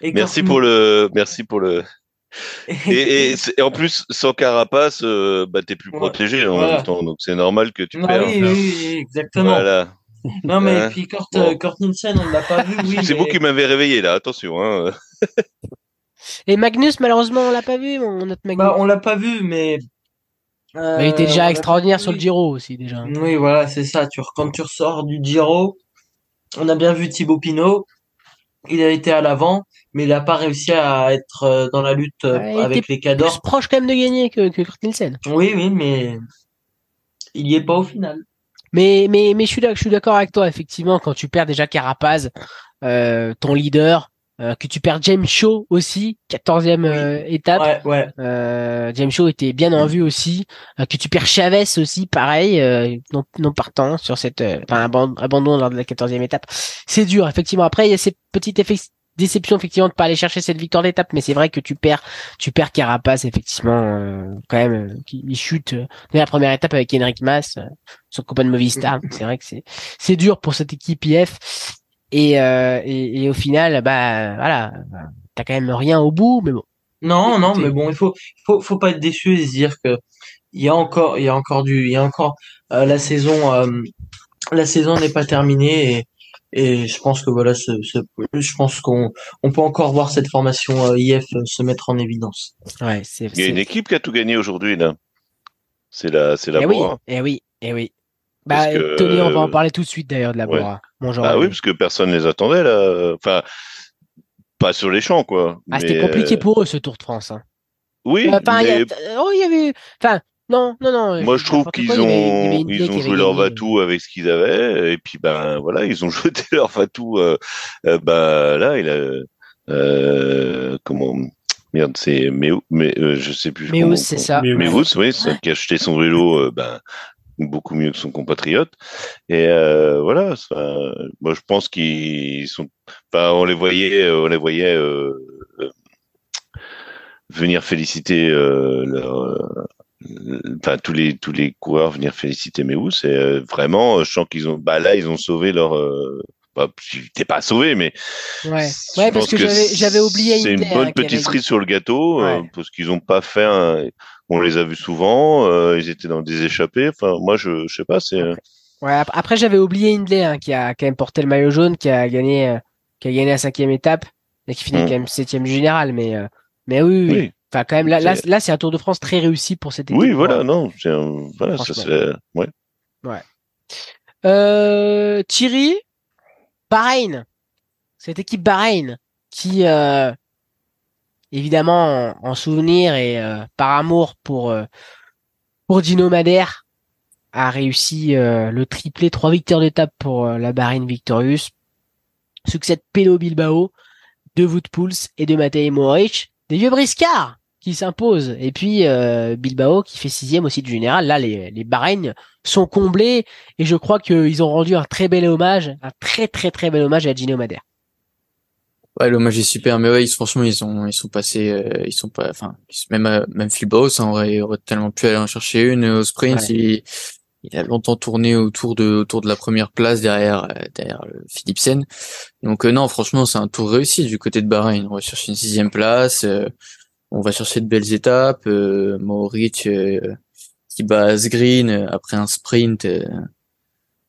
Speaker 2: et merci pour le, merci pour le. et, et, en plus, sans carapace, euh, bah, t'es plus protégé en même temps, donc c'est normal que tu perds.
Speaker 4: Oui, oui, exactement. Voilà. Non, mais hein puis Kurt, bon. Kurt Nielsen, on l'a pas vu. Oui,
Speaker 2: c'est vous qui m'avez réveillé là, attention. Hein.
Speaker 1: et Magnus, malheureusement, on l'a pas vu, mon Magnus.
Speaker 4: Bah, on l'a pas vu, mais.
Speaker 1: Euh, mais il était déjà extraordinaire sur le Giro aussi, déjà.
Speaker 4: Oui, voilà, c'est ça. Tu, quand tu ressors du Giro, on a bien vu Thibaut Pinot. Il a été à l'avant, mais il n'a pas réussi à être euh, dans la lutte euh, avec les cadors.
Speaker 1: Plus proche quand même de gagner que, que Kurt Nielsen.
Speaker 4: Oui, oui, mais il y est pas au final.
Speaker 1: Mais, mais, mais je suis d'accord avec toi, effectivement, quand tu perds déjà Carapaz, euh, ton leader, euh, que tu perds James Shaw aussi, 14e euh, étape.
Speaker 4: Ouais,
Speaker 1: ouais. James Shaw était bien en vue aussi. que tu perds Chavez aussi, pareil, non, non partant sur cette, enfin abandon lors de la 14e étape. C'est dur, effectivement. Après, il y a ces petites effets déception effectivement de pas aller chercher cette victoire d'étape mais c'est vrai que tu perds tu perds Carapace effectivement quand même qui il chute dès la première étape avec Henrik Mas son copain de Movistar. C'est vrai que c'est c'est dur pour cette équipe IF et, euh, et, et, au final, bah voilà, t'as quand même rien au bout, mais bon.
Speaker 4: Non, non, mais bon, il faut, faut, faut pas être déçu et se dire que il y a encore, il y a encore du, il y a encore euh, la saison, euh, la saison n'est pas terminée et, et je pense que voilà, ce, ce, je pense qu'on on peut encore voir cette formation IF se mettre en évidence.
Speaker 1: Ouais, c'est.
Speaker 2: Il y a une équipe qui a tout gagné aujourd'hui là. C'est la, c'est la.
Speaker 1: Et oui, et oui, et oui. Bah, Tony, on va en parler tout de suite d'ailleurs de la Bora.
Speaker 2: bah oui, parce que personne ne les attendait là. Enfin, pas sur les champs quoi.
Speaker 1: Ah, c'était compliqué euh, pour eux ce Tour de France. Hein.
Speaker 2: Oui.
Speaker 1: Enfin, il y, oh, y avait. Enfin, non, non, non.
Speaker 2: Moi, je trouve qu'ils ont, ils ont joué leur Vatou avec ce qu'ils avaient, et puis ben voilà, ils ont jeté leur Vatou. Euh, euh, ben là, il a euh, comment merde, c'est mais mais je sais plus.
Speaker 1: Méus, c'est ça.
Speaker 2: Méus, oui, qui a acheté son vélo, ben beaucoup mieux que son compatriote. Et euh, voilà, moi je pense qu'ils sont, enfin, on les voyait, on les voyait euh, euh venir féliciter euh, leur, enfin tous les tous les coureurs venir féliciter Meus. Et euh, vraiment, je sens qu'ils ont, bah là ils ont sauvé leur bah, t'es pas sauvé, mais
Speaker 1: ouais, ouais parce que, j'avais oublié.
Speaker 2: C'est une bonne petite cerise sur le gâteau parce qu'ils ont pas fait un, on les a vus souvent, euh, ils étaient dans des échappées. Enfin, moi, je, je sais pas, c'est.
Speaker 1: Ouais, après, j'avais oublié Hindley, hein, qui a quand même porté le maillot jaune, qui a gagné, euh, qui a gagné la cinquième étape, et qui finit mm. quand même septième général, mais, euh, mais oui, oui. Enfin, quand même, là, là, là c'est un Tour de France très réussi pour cette équipe.
Speaker 2: Oui, voilà, non, un... voilà, ça c'est, ouais.
Speaker 1: Ouais. Euh, Thierry, Bahreïn, cette équipe Bahreïn, qui, euh, évidemment en, souvenir et euh, par amour pour euh, pour Dino Madère a réussi euh, le triplé, trois victoires d'étape pour la Bahreïn Victorious. Succès de Pelo Bilbao, de Woodpools et de Matej Mohoric. Des vieux briscards qui s'imposent. Et puis Bilbao qui fait sixième aussi du général. Là, les, les Bahreïn sont comblés et je crois qu'ils ont rendu un très bel hommage, un très très très bel hommage à Dino Madère.
Speaker 5: Ouais, l'hommage est super, mais ouais, ils, franchement, ils sont, ils sont passés, euh, ils sont pas, enfin, même, euh, même Phil Bowes, hein, aurait, aurait tellement pu aller en chercher une au sprint. Il, a longtemps tourné autour de, autour de la première place derrière, euh, derrière Philipsen. Donc non, franchement, c'est un tour réussi du côté de Bahreïn. On va chercher une sixième place, on va chercher de belles étapes. Euh, Mauric qui bat Asgreen après un sprint,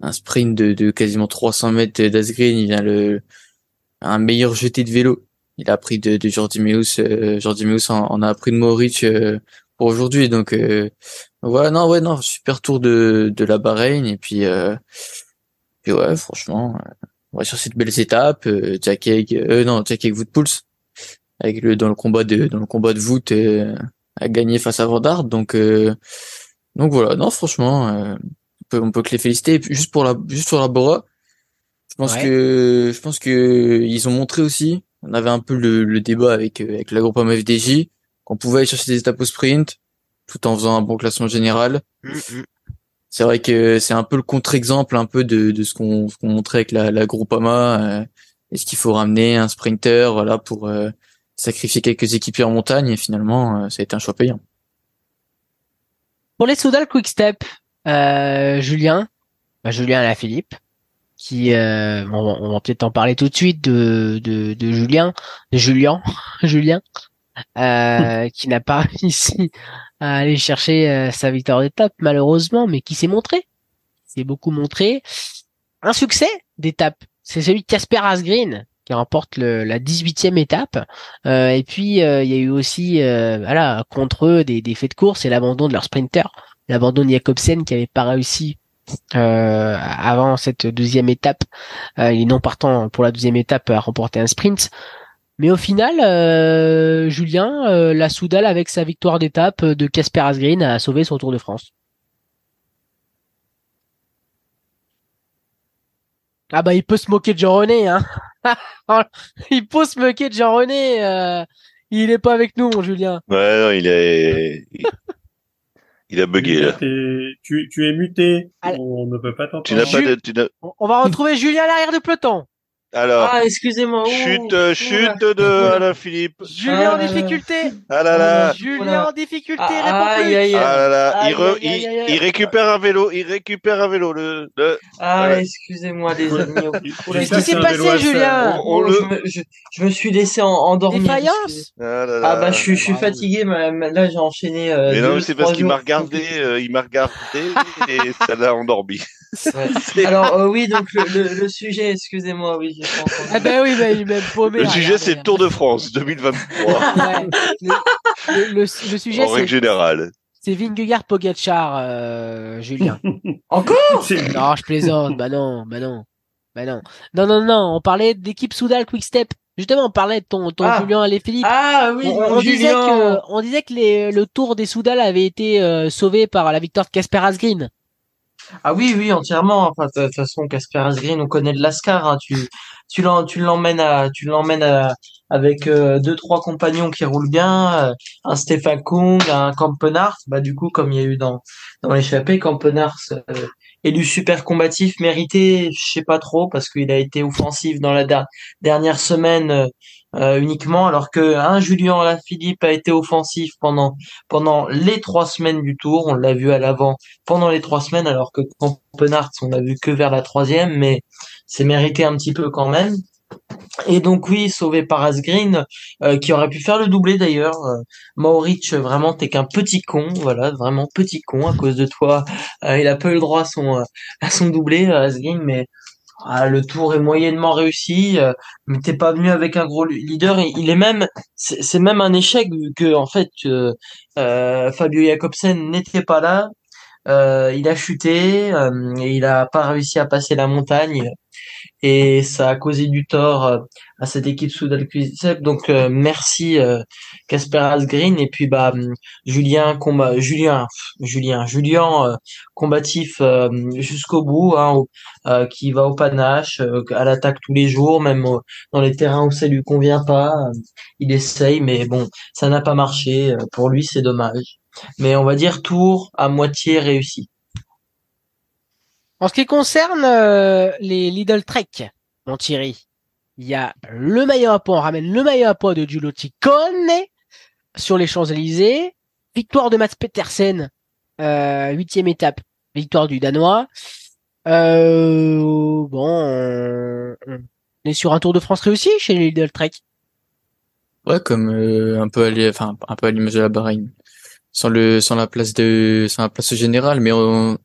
Speaker 5: un sprint de, de quasiment 300 mètres d'Asgreen. Il vient le un meilleur jeté de vélo. Il a appris de, de Jordi Meus, euh, Jordi en, a appris de Maurice euh, pour aujourd'hui. Donc euh, voilà, non, ouais, non, super tour de, de la Bahreïn et puis, euh, puis ouais, franchement, on va sur cette belles étapes. Euh, Jack Egg, non, Jack Egg Woodpulse avec le dans le combat de dans le combat de voûte a gagné face à Vandard. Donc donc voilà, non, franchement, on peut on peut que les féliciter. juste pour la juste sur la Bora je pense que je pense que ils ont montré aussi. On avait un peu le, le débat avec euh, avec la groupe FDJ qu'on pouvait aller chercher des étapes au sprint tout en faisant un bon classement général. Mm, mm. C'est vrai que c'est un peu le contre-exemple un peu de, de ce qu'on qu'on montrait avec la, la Groupama. Euh, Est-ce qu'il faut ramener un sprinter voilà pour euh, sacrifier quelques équipiers en montagne et finalement euh, ça a été un choix payant.
Speaker 1: Pour les Soudal Quick Step, Julien, bah, Julien et Philippe, qui euh, on, va peut-être en parler tout de suite de, de, de Julien, de Julien, Julien, euh, qui n'a pas réussi à aller chercher euh, sa victoire d'étape malheureusement, mais qui s'est montré, s'est beaucoup montré. Un succès d'étape, c'est celui de Casper Asgreen qui remporte le, la 18e étape. Euh, et puis euh, il y a eu aussi voilà contre eux des, des faits de course et l'abandon de leur sprinter, l'abandon de Jacobsen qui avait pas réussi euh, avant cette deuxième étape. Euh, il non partant pour la deuxième étape à remporter un sprint. Mais au final, euh, Julien, euh, la Soudal avec sa victoire d'étape de Casper Asgreen a sauvé son Tour de France. Ah bah il peut se moquer de Jean René, hein. il pose se moquer de Jean-René. Euh, il est pas avec nous, mon Julien.
Speaker 2: Ouais, non, il est. Il a bugué là.
Speaker 3: Tu, tu es muté. On ne peut pas t'entendre. Tu
Speaker 2: n'as pas de.
Speaker 1: On va retrouver Julien à l'arrière du peloton.
Speaker 4: Alors, ah, excusez-moi.
Speaker 2: Chute, euh, chute de Alain Philippe.
Speaker 1: Julien en ah difficulté.
Speaker 2: Ah là là.
Speaker 1: Julien en difficulté, ah, répond plus.
Speaker 2: Ah là là. Il, il, récupère un vélo. Il récupère un vélo. Le, le...
Speaker 4: Ah, excusez-moi, les amis.
Speaker 1: Qu'est-ce qui s'est passé, Julien
Speaker 4: je, me, suis laissé endormir.
Speaker 1: Défaillance
Speaker 4: ah, là là. ah bah, je, je suis fatigué. Là, j'ai enchaîné. Euh,
Speaker 2: mais non, c'est parce qu'il m'a regardé. Euh, il m'a regardé et ça l'a endormi.
Speaker 4: Alors euh, oui, donc le, le, sujet, excusez-moi, oui.
Speaker 1: Ah ben oui, ben, il paumé.
Speaker 2: Le sujet, c'est le Tour de France 2023.
Speaker 1: le, le, sujet,
Speaker 2: en règle générale.
Speaker 1: C'est Vingegaard Pogacar, euh, Julien.
Speaker 4: Encore?
Speaker 1: Non, je plaisante. bah non, bah non, bah non. Non, non, non. On parlait d'équipe Soudal Quick Step. Justement, on parlait de ton, ton
Speaker 4: ah.
Speaker 1: Julien et Philippe.
Speaker 4: Ah oui,
Speaker 1: on, disait que, on disait que les, le tour des Soudal avait été euh, sauvé par la victoire de Casper Asgreen.
Speaker 4: Ah oui, oui, entièrement. Enfin, de toute façon, Casper Asgreen, on connaît de l'Ascar. Hein. Tu, tu l'emmènes à, tu l'emmènes avec euh, deux trois compagnons qui roulent bien, euh, un Stéphane Kung, un Campenart. Bah du coup, comme il y a eu dans dans l'échappée, Campenart euh, élu super combatif, mérité, je sais pas trop parce qu'il a été offensif dans la dernière semaine euh, uniquement, alors que un Julien Alaphilippe a été offensif pendant pendant les trois semaines du Tour. On l'a vu à l'avant pendant les trois semaines, alors que Campenart, on l'a vu que vers la troisième, mais c'est mérité un petit peu quand même. Et donc oui, sauvé par Asgreen, euh, qui aurait pu faire le doublé d'ailleurs. Euh, vraiment, t'es qu'un petit con, voilà, vraiment petit con à cause de toi. Euh, il a pas eu le droit à son son doublé, Asgreen, mais ah, le tour est moyennement réussi. mais t'es pas venu avec un gros leader. Il est même, c'est même un échec que en fait Fabio Jacobsen n'était pas là. il a chuté et il a pas réussi à passer la montagne et ça a causé du tort euh, à cette équipe Soudal Quick-Step. Donc euh, merci euh, Casper Asgreen et puis bah hum, Julien combat Julien Julien Julien combatif jusqu'au bout hein, qui va au panache à l'attaque tous les jours même dans les terrains où ça lui convient pas il essaye mais bon ça n'a pas marché pour lui c'est dommage. Mais on va dire tour à moitié réussi
Speaker 1: en ce qui concerne euh, les Lidl Trek, mon Thierry, il y a le maillot à poids, on ramène le maillot à poids de Ciccone sur les Champs-Élysées. Victoire de Mats Petersen, euh, huitième étape, victoire du Danois. Euh, bon, on est sur un Tour de France réussi chez les Lidl Trek.
Speaker 5: Ouais, comme un peu à enfin un peu à l'image de la Bahreïn, sans le sans la place de sans la place générale, mais on,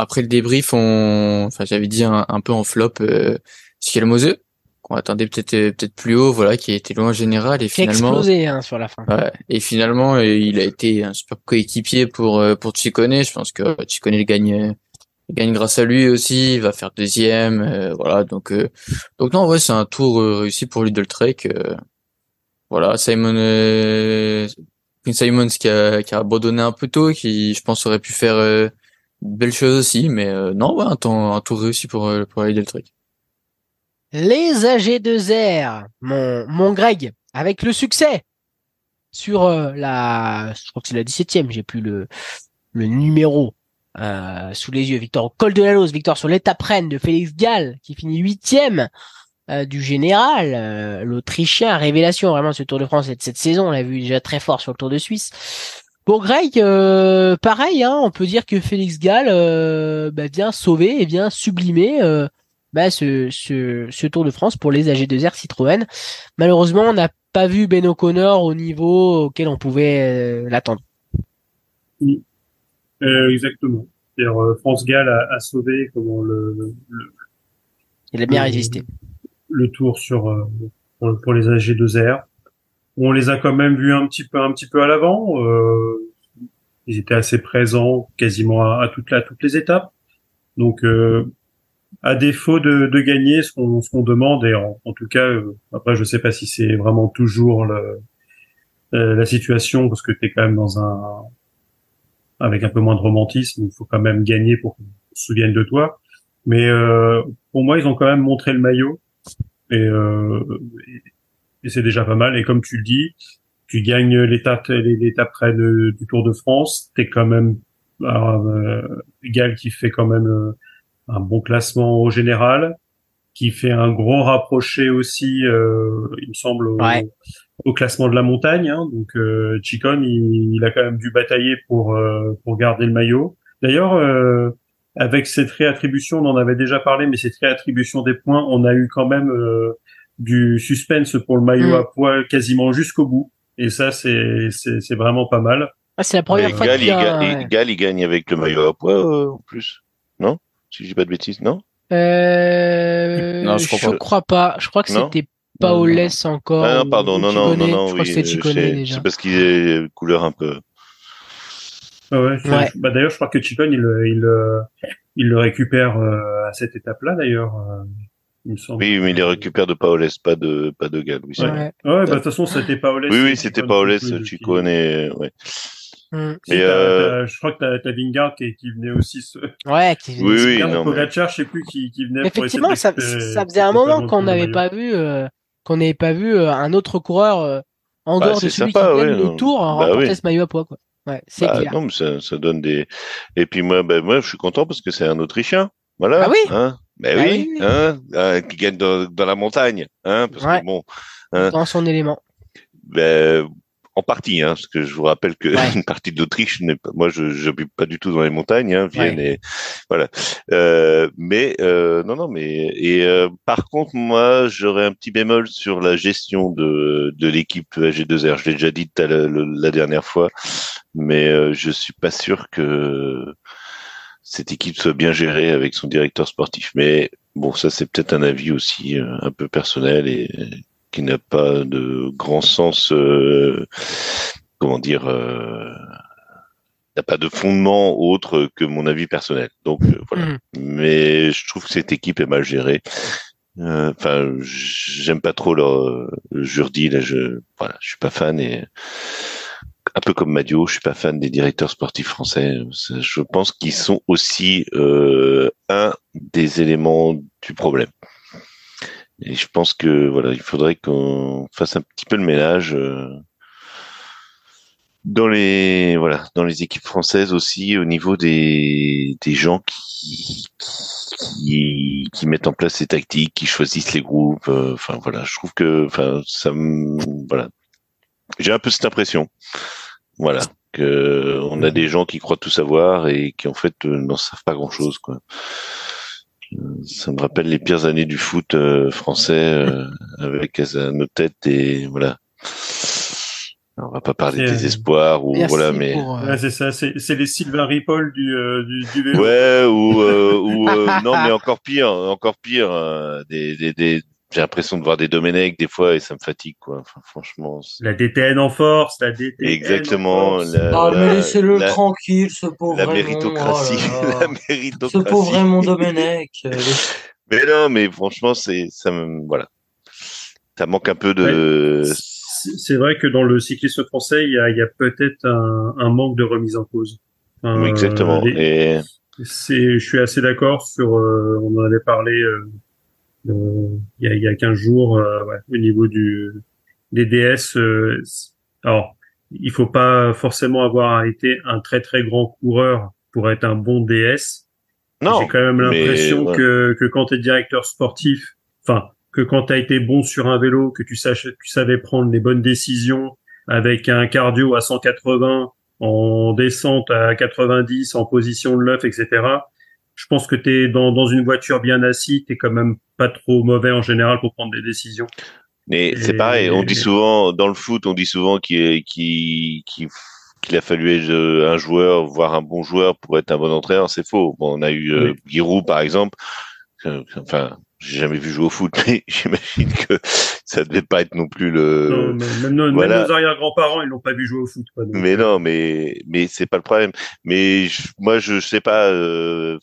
Speaker 5: après le débrief, on, enfin, j'avais dit un, peu en flop euh, Moseux qu'on attendait peut-être euh, peut-être plus haut, voilà, qui était loin général et finalement
Speaker 1: explosé hein, sur la fin.
Speaker 5: Ouais, et finalement, euh, il a été un super coéquipier pour euh, pour Chicone. Je pense que Chicone le gagne gagne grâce à lui aussi. Il va faire deuxième, voilà. Donc donc non, ouais, c'est un tour réussi pour Lidl Trek. voilà, Simon Simons qui a qui a abandonné un peu tôt, qui je pense aurait pu faire belle chose aussi, mais euh, non, ouais, un, temps, un tour réussi pour, euh, pour aller le truc.
Speaker 1: Les AG2R, mon, mon Greg, avec le succès sur euh, la, je crois que c'est la 17e, j'ai plus le, le numéro euh, sous les yeux. Victor au col de la Lose, victoire sur l'étape reine de Félix Gall, qui finit huitième euh, du général, l'Autrichien, révélation vraiment ce Tour de France cette, cette saison, on l'a vu déjà très fort sur le Tour de Suisse. Pour Greg, euh, pareil, hein, on peut dire que Félix Gall euh, bah, vient sauver et vient sublimer euh, bah, ce, ce, Tour de France pour les AG2R Citroën. Malheureusement, on n'a pas vu Ben O'Connor au niveau auquel on pouvait l'attendre.
Speaker 3: exactement. France Gall a, sauvé comment le,
Speaker 1: Il a bien résisté.
Speaker 3: Le tour sur pour, pour les AG2R on les a quand même vus un petit peu un petit peu à l'avant. Euh, ils étaient assez présents quasiment à, toutes, les étapes. Donc euh, à défaut de, gagner ce qu'on demande et en, tout cas euh, après je sais pas si c'est vraiment toujours le, la situation parce que tu es quand même dans un avec un peu moins de romantisme, il faut quand même gagner pour qu'on se souvienne de toi. Mais pour moi, ils ont quand même montré le maillot et, et, c'est déjà pas mal. Et comme tu le dis, tu gagnes l'étape l'étape près du Tour de France, t'es quand même euh, Gal qui fait quand même un bon classement au général, qui fait un gros rapproché aussi, euh, il me semble, au, classement de la montagne. Hein. Donc euh, Chicon, il, a quand même dû batailler pour euh, pour garder le maillot. D'ailleurs, euh, avec cette réattribution, on en avait déjà parlé, mais cette réattribution des points, on a eu quand même euh, du suspense pour le maillot mm. à poids quasiment jusqu'au bout. Et ça, c'est c'est vraiment pas mal.
Speaker 1: Ah, c'est la première fois qu'il
Speaker 2: a... Gal, il gagne avec le maillot à poids en plus, non? Si je dis pas de bêtises, non?
Speaker 1: Euh, non, je crois, crois pas. Je crois que c'était Paoles encore.
Speaker 2: Ah, non, pardon, non, non, non, non, je crois que c'était déjà. C'est parce qu'il est couleur un peu.
Speaker 3: Ah ouais, Bah, d'ailleurs, je crois que Chicone, il, il, il, le récupère euh, à cette étape-là, d'ailleurs. Euh,
Speaker 2: il me semble. Oui, mais il les récupère de Paoles, pas de, pas de Gal. Oui,
Speaker 3: ouais. ouais, bah, de toute façon, c'était Paoles.
Speaker 2: Oui, oui, c'était Paoles, Chicone, ouais.
Speaker 3: Mm. Et euh... je crois que t'as as Vingard qui, qui venait aussi se...
Speaker 1: Ouais, qui
Speaker 2: venait. Oui, oui, non,
Speaker 3: Pogacar, je sais plus qui, qui venait.
Speaker 1: Effectivement, ça, ça faisait un moment qu'on n'avait pas vu, euh, qu'on n'avait pas vu euh, un autre coureur euh, en bah, dehors de celui sympa, qui gagne le Tour bah, remporter oui. ce maillot à poids, quoi. Ouais, c'est
Speaker 2: bah,
Speaker 1: clair.
Speaker 2: Non, mais ça, ça donne des. Et puis moi, ben moi, je suis content parce que c'est un Autrichien. Voilà.
Speaker 1: Ah oui.
Speaker 2: Hein ben bah oui, oui. Hein, euh, qui gagne dans, dans, la montagne, hein, parce ouais. que bon. Hein,
Speaker 1: dans son élément.
Speaker 2: Ben en partie, hein, parce que je vous rappelle que ouais. une partie de l'Autriche n'est pas, moi je n'habite pas du tout dans les montagnes, hein, Vienne ouais. et voilà. Euh, mais euh, non, non, mais et euh, par contre moi j'aurais un petit bémol sur la gestion de de l'équipe AG2R. Je l'ai déjà dit la, la, dernière fois, mais euh, je suis pas sûr que cette équipe soit bien gérée avec son directeur sportif. Mais bon, ça c'est peut-être un avis aussi euh, un peu personnel et qui n'a pas de grand sens, euh, comment dire, euh, n'a pas de fondement autre que mon avis personnel. Donc euh, voilà. Mmh. Mais je trouve que cette équipe est mal gérée. Euh, enfin, j'aime pas trop leur Jurdi. Là, je voilà, je suis pas fan et un peu comme Madio, je suis pas fan des directeurs sportifs français. Je pense qu'ils sont aussi euh, un des éléments du problème. Et je pense que voilà, il faudrait qu'on fasse un petit peu le ménage euh, dans les voilà dans les équipes françaises aussi au niveau des des gens qui qui, mettent en place ces tactiques, qui choisissent les groupes. Euh, enfin voilà, je trouve que enfin ça voilà, j'ai un peu cette impression. Voilà que on a des gens qui croient tout savoir et qui en fait euh, n'en savent pas grand chose quoi. Ça me rappelle les pires années du foot euh, français euh, avec à nos têtes et voilà. On va pas parler des espoirs ou voilà, mais
Speaker 3: pour, euh... c'est ça, c'est les Sylvain Ripoll du, euh, du, du vélo.
Speaker 2: Ouais, ou ou non, mais encore pire, encore pire, des, des, des j'ai l'impression de voir des Domenech des fois et ça me fatigue quoi. Enfin, franchement.
Speaker 3: La DTN en force, la DTN.
Speaker 2: Exactement.
Speaker 3: Force.
Speaker 2: La,
Speaker 4: ah mais laissez-le tranquille, ce pauvre.
Speaker 2: La méritocratie,
Speaker 4: oh
Speaker 2: la méritocratie.
Speaker 4: Ce pauvre Raymond Domenech. Euh,
Speaker 2: mais non, mais franchement, c'est ça me voilà. Ça manque un peu de.
Speaker 3: Ouais. C'est vrai que dans le cyclisme français, il y a, il y a peut-être un, un, manque de remise en cause.
Speaker 2: Exactement. Les, et
Speaker 3: c'est, je suis assez d'accord sur. Euh, on en avait parlé euh, il y, a, il y a 15 jours euh, ouais, au niveau du des DS. Euh, alors, il faut pas forcément avoir été un très très grand coureur pour être un bon DS.
Speaker 2: Non.
Speaker 3: J'ai quand même l'impression ouais. que que quand tu es directeur sportif, enfin que quand tu as été bon sur un vélo, que tu saches, tu savais prendre les bonnes décisions avec un cardio à 180 en descente à 90 en position de l'œuf, etc je pense que tu es dans, dans une voiture bien assise, tu quand même pas trop mauvais en général pour prendre des décisions.
Speaker 2: Mais c'est pareil, on dit souvent, dans le foot, on dit souvent qu'il a fallu un joueur, voire un bon joueur pour être un bon entraîneur. C'est faux. Bon, on a eu euh, oui. Giroud, par exemple. Enfin, j'ai jamais vu jouer au foot, mais j'imagine que ça devait pas être non plus le.
Speaker 3: Non, même, nos, voilà. nos arrière-grands-parents, ils n'ont pas vu jouer au foot. Quoi.
Speaker 2: Mais non, mais mais c'est pas le problème. Mais je, moi, je sais pas. Euh,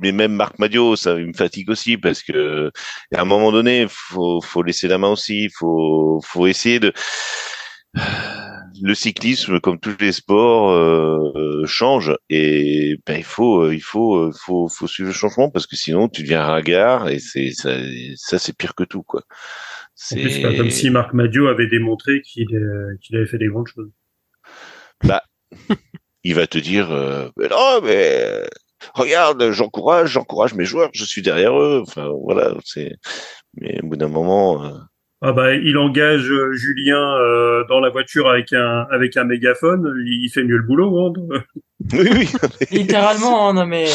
Speaker 2: mais même Marc Madio, ça me fatigue aussi parce que à un moment donné, faut faut laisser la main aussi, faut faut essayer de le cyclisme, comme tous les sports, euh, change et ben, il faut, il faut, faut, faut suivre le changement parce que sinon tu deviens ringard et c'est ça, ça c'est pire que tout quoi.
Speaker 3: C'est pas comme si Marc Madio avait démontré qu'il qu'il avait fait des grandes choses.
Speaker 2: Bah, il va te dire, euh, non mais regarde, j'encourage, j'encourage mes joueurs, je suis derrière eux. Enfin voilà, c'est. Mais au bout d'un moment. Euh,
Speaker 3: ah bah, il engage euh, Julien euh, dans la voiture avec un avec un mégaphone, il fait mieux le boulot. Hein.
Speaker 2: oui, oui.
Speaker 4: Littéralement, hein, non mais.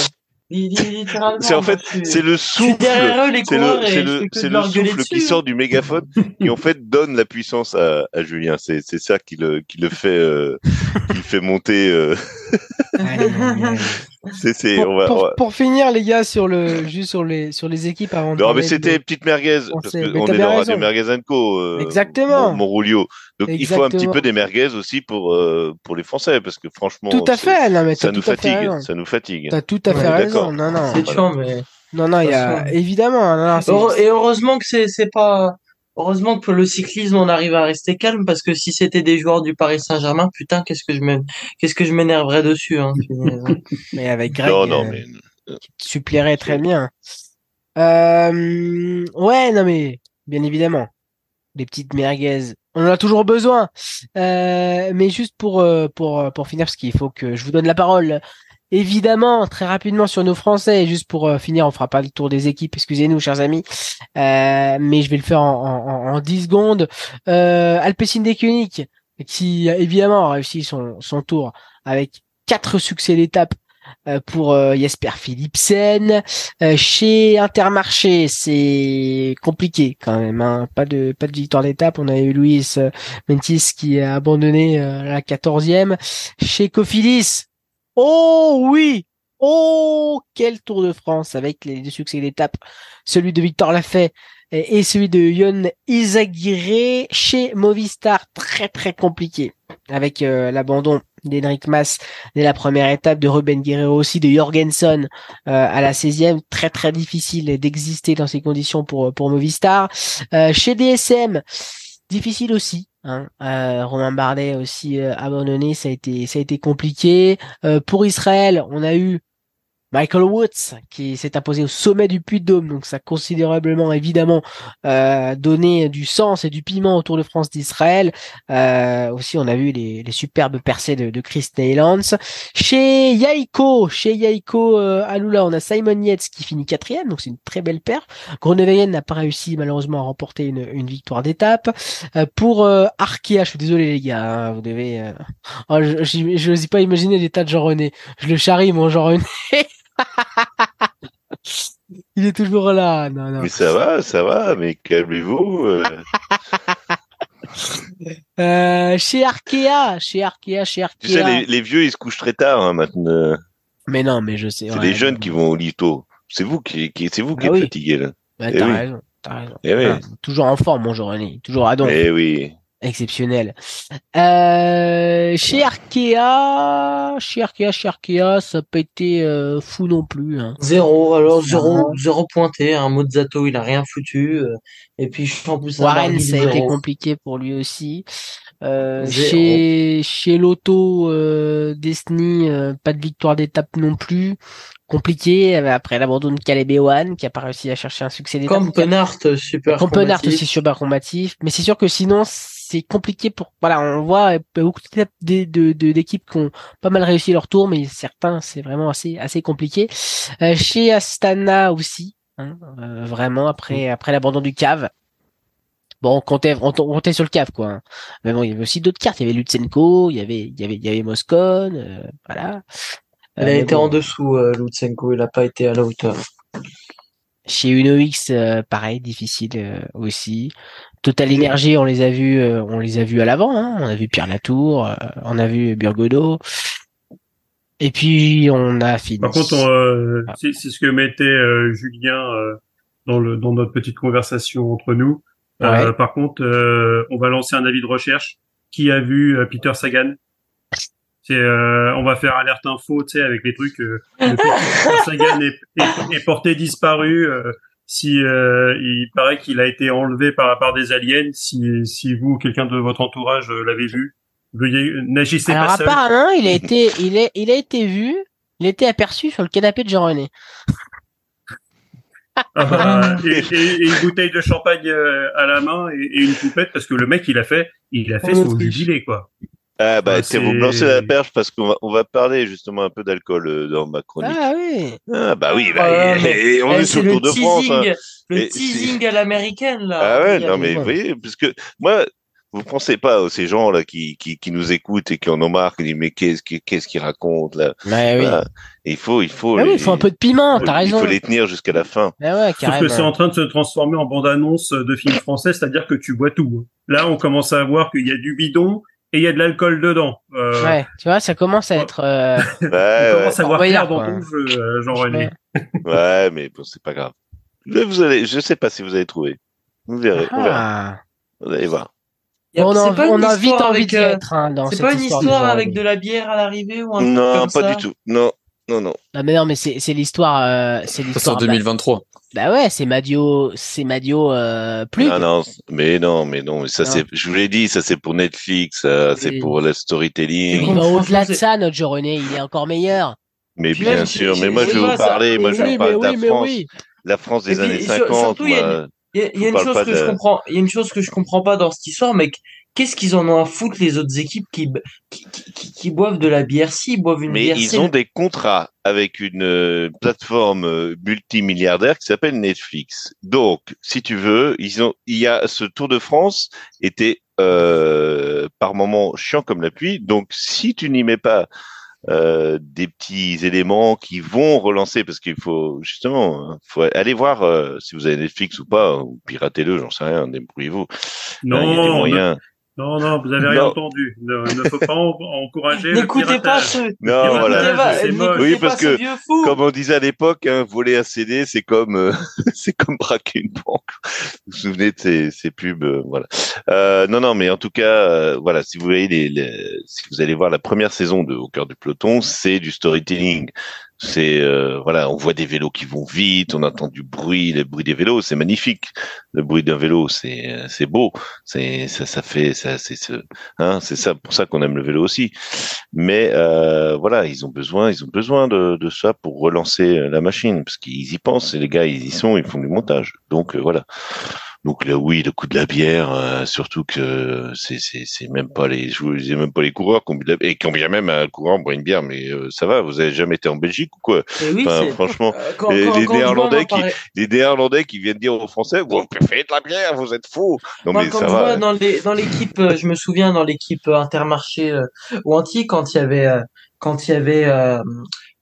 Speaker 2: C'est en fait, c'est le souffle, c'est le, c'est le, souffle qui sort du mégaphone qui en fait donne la puissance à, à Julien. C'est, c'est ça qui le, qui le fait, euh, qui le fait monter. Euh...
Speaker 1: c'est, pour, on va, pour, pour, finir les gars sur le, juste sur les, sur les équipes avant.
Speaker 2: Non mais c'était petite merguez parce que on est dans Radio Merguez Co. Euh,
Speaker 1: Exactement.
Speaker 2: Mon, mon Donc il faut un petit peu des merguez aussi pour euh, pour les Français parce que franchement.
Speaker 1: Tout à fait. Non, mais
Speaker 2: ça nous fatigue. Ça nous fatigue.
Speaker 1: T'as tout à fait raison. Non non.
Speaker 4: C'est sûr mais.
Speaker 1: Non non il y a évidemment.
Speaker 4: Non, et heureusement que c'est c'est pas Heureusement que le cyclisme, on arrive à rester calme parce que si c'était des joueurs du Paris Saint-Germain, putain, qu'est-ce que je qu'est-ce que je m'énerverais dessus. Hein,
Speaker 1: mais avec Greg, non, non, mais... tu plairais très bien. Euh... Ouais, non mais bien évidemment, des petites merguez, on en a toujours besoin. Euh, mais juste pour euh, pour pour finir, parce qu'il faut que je vous donne la parole évidemment, très rapidement sur nos Français, juste pour euh, finir, on fera pas le tour des équipes, excusez-nous, chers amis, euh, mais je vais le faire en, en, en 10 secondes. Euh, Alpecin Decunic, qui évidemment a réussi son, son tour avec quatre succès d'étape euh, pour euh, Jesper Philipsen. chez Intermarché, c'est compliqué quand même. Hein. Pas de pas de victoire d'étape. On a eu Luis Mentis qui a abandonné la quatorzième. Chez Cofidis, Oh oui! Oh quel Tour de France avec les deux succès d'étape, celui de Victor Lafay et celui de Yon Izaguirre chez Movistar, très très compliqué. Avec euh, l'abandon d'Henrik Mas dès la première étape, de Ruben Guerrero aussi, de Jorgensen euh, à la 16e, très très difficile d'exister dans ces conditions pour pour Movistar. Euh, chez DSM, difficile aussi Hein. Euh, Romain Bardet aussi euh, abandonné, ça a été ça a été compliqué. Euh, pour Israël, on a eu Michael Woods qui s'est imposé au sommet du Puy de Dôme, donc ça a considérablement évidemment euh, donné du sens et du piment au Tour de France d'Israël. Euh, aussi, on a vu les, les superbes percées de, de Chris Neylands. Chez Yaiko, chez Yaiko euh, Alula, on a Simon Yates qui finit quatrième, donc c'est une très belle paire. Groenewegen n'a pas réussi malheureusement à remporter une, une victoire d'étape. Euh, pour euh, Arkea, je suis désolé les gars, hein, vous devez. Euh... Oh, je n'ose pas imaginer l'état de Jean-René. Je le charrie mon Jean-René. Il est toujours là. Non, non.
Speaker 2: Mais ça va, ça va, mais calmez-vous. Euh.
Speaker 1: euh, chez Arkea, chez Arkea, chez Arkea. Tu
Speaker 2: sais, les, vieux, ils se couchent très tard hein, maintenant.
Speaker 1: Mais non, mais je sais.
Speaker 2: C'est les jeunes qui vont au lit tôt. C'est vous qui, qui c'est vous qui ah êtes fatigué là.
Speaker 1: Bah, t'as raison, t'as raison. Eh oui. toujours en forme, mon Jean-René. Toujours à donc.
Speaker 2: Eh oui
Speaker 1: exceptionnel. Euh, chez Arkea, chez Arkea, chez Arkea, ça n'a pas été euh, fou non plus. Hein.
Speaker 4: Zéro, alors zéro, zéro pointé. Hein. Mozzato, il a rien foutu. Euh, et puis plus
Speaker 1: Warren, ça a été compliqué pour lui aussi. Euh, chez chez l'auto euh, Destiny, euh, pas de victoire d'étape non plus. Compliqué après l'abandon de Caleb Ewan qui a pas réussi à chercher un succès d'étape.
Speaker 4: Compenart super.
Speaker 1: Compenart aussi super combatif, mais c'est sûr que sinon c'est compliqué pour voilà on voit beaucoup d'équipes qui ont pas mal réussi leur tour mais certains c'est vraiment assez assez compliqué. Euh, chez Astana aussi hein, euh, vraiment après après l'abandon du cave. Bon on comptait on, comptait sur le cave quoi hein. mais bon il y avait aussi d'autres cartes. Il y avait Lutsenko il y avait il y avait il y avait Moscone euh, voilà.
Speaker 4: Elle a été en dessous Lutsenko. Il a pas été à la hauteur.
Speaker 1: Chez UnoX, pareil, difficile aussi. Total Energy, on les a vus, euh, on les a vus à l'avant. Hein. On a vu Pierre Latour, euh, on a vu Burgodo. Et puis on a fini.
Speaker 3: Par contre, euh, ah. c'est ce que mettait Julien dans le dans notre petite conversation entre nous. par contre, on va lancer un avis de recherche. Qui a vu Peter Sagan? C'est on va faire alerte info, tu sais, avec les trucs. Peter Sagan est, est, porté disparu si euh, il paraît qu'il a été enlevé par par des aliens, si si vous ou quelqu'un de votre entourage euh, l'avez vu, N'agissez
Speaker 1: pas seul. apparemment, il a été, il est, il a été vu, il a été aperçu sur le canapé de Jean-René.
Speaker 3: Ah bah, et, une bouteille de champagne euh, à la main et, une poupette parce que le mec il a fait il a fait son jubilé quoi.
Speaker 2: Ah bah c'est vous lancez la perche parce qu'on va on va parler justement un peu d'alcool euh, dans ma chronique.
Speaker 1: Ah oui.
Speaker 2: Ah bah oui bah, et, on est sur le Tour de France. Hein.
Speaker 4: Le teasing à l'américaine là.
Speaker 2: Ah ouais non mais vous voyez parce que moi vous pensez pas à ces gens là qui, qui, qui nous écoutent et qui en ont marre, qui disent mais qu'est-ce qu'est-ce qu'ils racontent là?
Speaker 1: Ouais, oui.
Speaker 2: Il faut il faut
Speaker 1: ah oui, il faut un peu de piment, t'as raison.
Speaker 2: Il faut les tenir jusqu'à la fin.
Speaker 1: Ah ouais,
Speaker 3: Sauf que c'est en train de se transformer en bande-annonce de films français, c'est-à-dire que tu vois tout. Là, on commence à voir qu'il y a du bidon et il y a de l'alcool dedans.
Speaker 1: Euh... Ouais, tu vois, ça commence à être. Euh...
Speaker 3: ouais, on commence à voir clair dans ton jeu, euh, Jean-René.
Speaker 2: ouais, mais bon, c'est pas grave. Vous allez, je sais pas si vous allez trouver. Vous verrez.
Speaker 1: Ah.
Speaker 2: Vous allez voir
Speaker 1: on, a, on a vite envie d'y être hein,
Speaker 4: C'est pas une histoire avec de la bière à l'arrivée ou un
Speaker 2: Non,
Speaker 4: pas
Speaker 2: du tout. Non, non, non.
Speaker 1: Ah mais non, mais c'est c'est l'histoire. Euh, c'est l'histoire.
Speaker 5: 2023.
Speaker 1: Bah, ouais, c'est Madio, c'est Madio euh, plus.
Speaker 2: Ah non, mais non, mais non, ça c'est. Je vous l'ai dit, ça c'est pour Netflix, c'est pour le storytelling.
Speaker 1: Va au-delà de ça, notre René, il est encore meilleur.
Speaker 2: Mais bien sûr, mais moi je vais vous parler, moi je vais vous parler de la France, la France des années 50.
Speaker 4: Il y a, une chose que je comprends, il y a une chose que je comprends pas dans cette histoire, mais qu'est-ce qu'ils en ont à foutre les autres équipes qui, qui, qui, boivent de la bière si boivent une
Speaker 2: mais
Speaker 4: bière
Speaker 2: ils ont des contrats avec une euh, plateforme euh, multimilliardaire qui s'appelle Netflix. Donc, si tu veux, ils ont, il y a ce Tour de France était euh, par moment chiant comme la pluie. Donc, si tu n'y mets pas euh, des petits éléments qui vont relancer parce qu'il faut justement hein, faut aller voir euh, si vous avez Netflix ou pas ou piratez-le j'en sais rien débrouillez-vous
Speaker 3: non il y a des moyens non, non, vous avez rien entendu. Ne, ne faut pas encourager.
Speaker 4: N'écoutez pas ce.
Speaker 2: Non, voilà. oui, parce que, comme on disait à l'époque, hein, voler un CD, c'est comme, euh, c'est comme braquer une banque. Vous vous souvenez de ces, ces pubs, euh, voilà. Euh, non, non, mais en tout cas, euh, voilà, si vous voyez les, si vous allez voir la première saison de Au cœur du peloton, c'est du storytelling. C'est euh, voilà, on voit des vélos qui vont vite, on entend du bruit, le bruit des vélos, c'est magnifique. Le bruit d'un vélo, c'est c'est beau, c'est ça, ça fait ça, c'est hein, c'est ça pour ça qu'on aime le vélo aussi. Mais euh, voilà, ils ont besoin, ils ont besoin de, de ça pour relancer la machine parce qu'ils y pensent. Et les gars, ils y sont, ils font du montage. Donc euh, voilà. Donc là, oui, le coup de la bière, euh, surtout que c'est c'est même pas les je même pas les coureurs qui ont bu de la et quand bien même un coureur boit une bière, mais euh, ça va. Vous avez jamais été en Belgique ou quoi?
Speaker 4: Oui,
Speaker 2: Franchement, euh, les, Néerlandais qui les Néerlandais qui viennent dire aux Français, vous préférez de la bière, vous êtes fous.
Speaker 4: Non mais quand ça je va. Vois dans les dans l'équipe, je me souviens dans l'équipe Intermarché ou anti quand il y avait quand il y avait euh,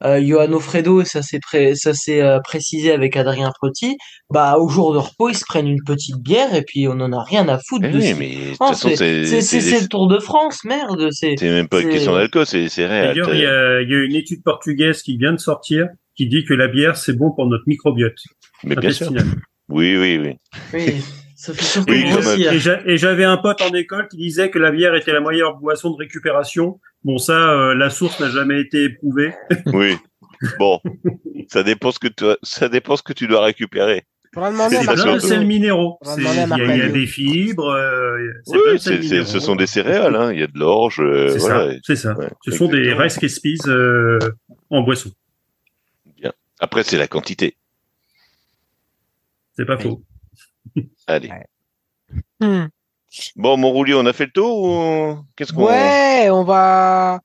Speaker 4: Johan Fredo, ça s'est ça s'est euh, précisé avec Adrien Protti, bah au jour de repos ils se prennent une petite bière et puis on en a rien à foutre
Speaker 2: de oui, mais de
Speaker 4: c'est le Tour de France, merde.
Speaker 2: C'est même pas une question d'alcool, c'est réel.
Speaker 3: D'ailleurs, il y a, y a une étude portugaise qui vient de sortir qui dit que la bière c'est bon pour notre microbiote.
Speaker 2: Mais bien sûr. Oui, oui,
Speaker 4: oui. Oui. Ça fait
Speaker 3: oui, et j'avais un pote en école qui disait que la bière était la meilleure boisson de récupération Bon, ça, euh, la source n'a jamais été éprouvée.
Speaker 2: Oui. Bon, ça dépend ce que tu, ça dépend ce que tu dois récupérer.
Speaker 3: C'est le minéraux. Il y, a des fibres. Euh,
Speaker 2: oui, ce sont des céréales. Hein. Il y a de l'orge. Euh,
Speaker 3: c'est
Speaker 2: voilà.
Speaker 3: ça. C'est ça. ce sont des Rice Krispies euh, en boisson.
Speaker 2: Bien. Après, c'est la quantité.
Speaker 3: C'est pas faux.
Speaker 2: Allez. Hmm. Bon, mon roulier, on a fait le tour ou qu'est-ce qu'on
Speaker 1: Ouais, on va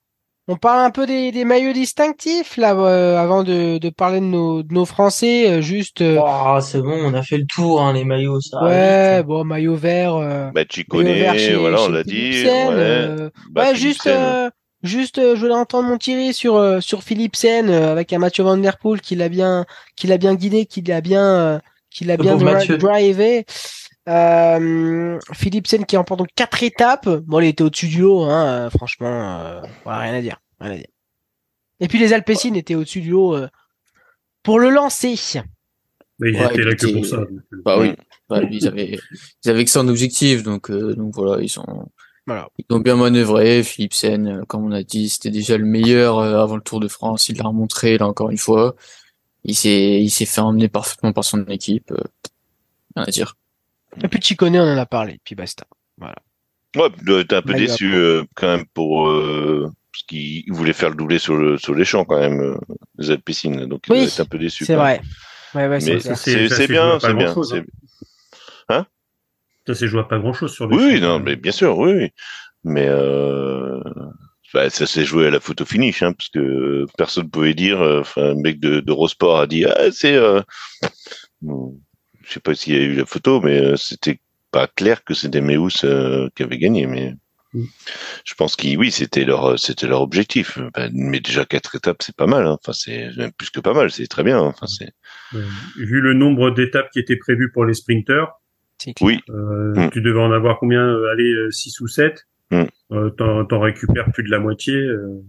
Speaker 1: on parle un peu des, des maillots distinctifs là euh, avant de, de, parler de nos, de nos Français euh, juste
Speaker 4: euh... Oh, c'est bon, on a fait le tour hein, les maillots ça.
Speaker 1: Ouais, bon maillot vert euh,
Speaker 2: bah tu connais, voilà, on l'a dit. Ouais,
Speaker 1: bah, juste juste je voulais entendre mon tiré sur sur Philipsen avec un Mathieu Van Der Poel qui l'a bien qui l'a bien guidé, qui l'a bien qui l'a bien drivé. Euh, Philipsen qui emporte donc quatre étapes. Bon, il était au-dessus du lot, hein, euh, franchement, euh, rien à dire, rien à dire. Et puis les Alpecin étaient au-dessus du lot euh, pour le lancer.
Speaker 3: Mais ils étaient là que pour ça.
Speaker 5: Bah oui, ils avaient, ils avaient que ça en objectif, donc, donc voilà, ils sont, voilà. Ils ont bien manœuvré. Philipsen, comme on a dit, c'était déjà le meilleur avant le Tour de France. Il l'a remontré là encore une fois. Il s'est, il s'est fait emmener parfaitement par son équipe. rien à dire.
Speaker 1: Et puis Chicone, on en a parlé, puis basta. Voilà.
Speaker 2: Ouais, doit être un peu déçu euh, quand même pour euh, parce qu'il voulait faire le doublé sur le sur les champs quand même euh, les Alpecin, donc il
Speaker 1: Oui,
Speaker 2: doit être un peu déçu.
Speaker 1: C'est vrai. Ouais, ouais, c'est
Speaker 2: c'est bien, c'est bien.
Speaker 3: grand-chose,
Speaker 2: c'est-
Speaker 3: Ça s'est joué à pas grand chose sur le
Speaker 2: Oui,
Speaker 3: champ.
Speaker 2: non, mais bien sûr, oui, oui. Mais euh, bah, ça s'est joué à la photo finish, hein, parce que personne pouvait dire. euh, un mec de, de Rosport a dit, ah, c'est. Euh... bon, Je sais pas s'il y a eu la photo, mais euh, c'était pas clair que c'était Meus euh, qui avait gagné, mais.
Speaker 3: Mm.
Speaker 2: Je pense qu'ils, oui, c'était leur, c'était leur objectif. Ben, mais déjà quatre étapes, c'est pas mal. hein. Enfin, c'est même plus que pas mal. C'est très bien. Enfin, c'est.
Speaker 3: Vu le nombre d'étapes qui étaient prévues pour les sprinters,
Speaker 1: clair.
Speaker 2: Oui,
Speaker 3: euh,
Speaker 2: Mm.
Speaker 3: tu devais en avoir combien Aller 6 ou 7
Speaker 2: Mm.
Speaker 3: euh, T'en t'en récupères plus de la moitié. euh.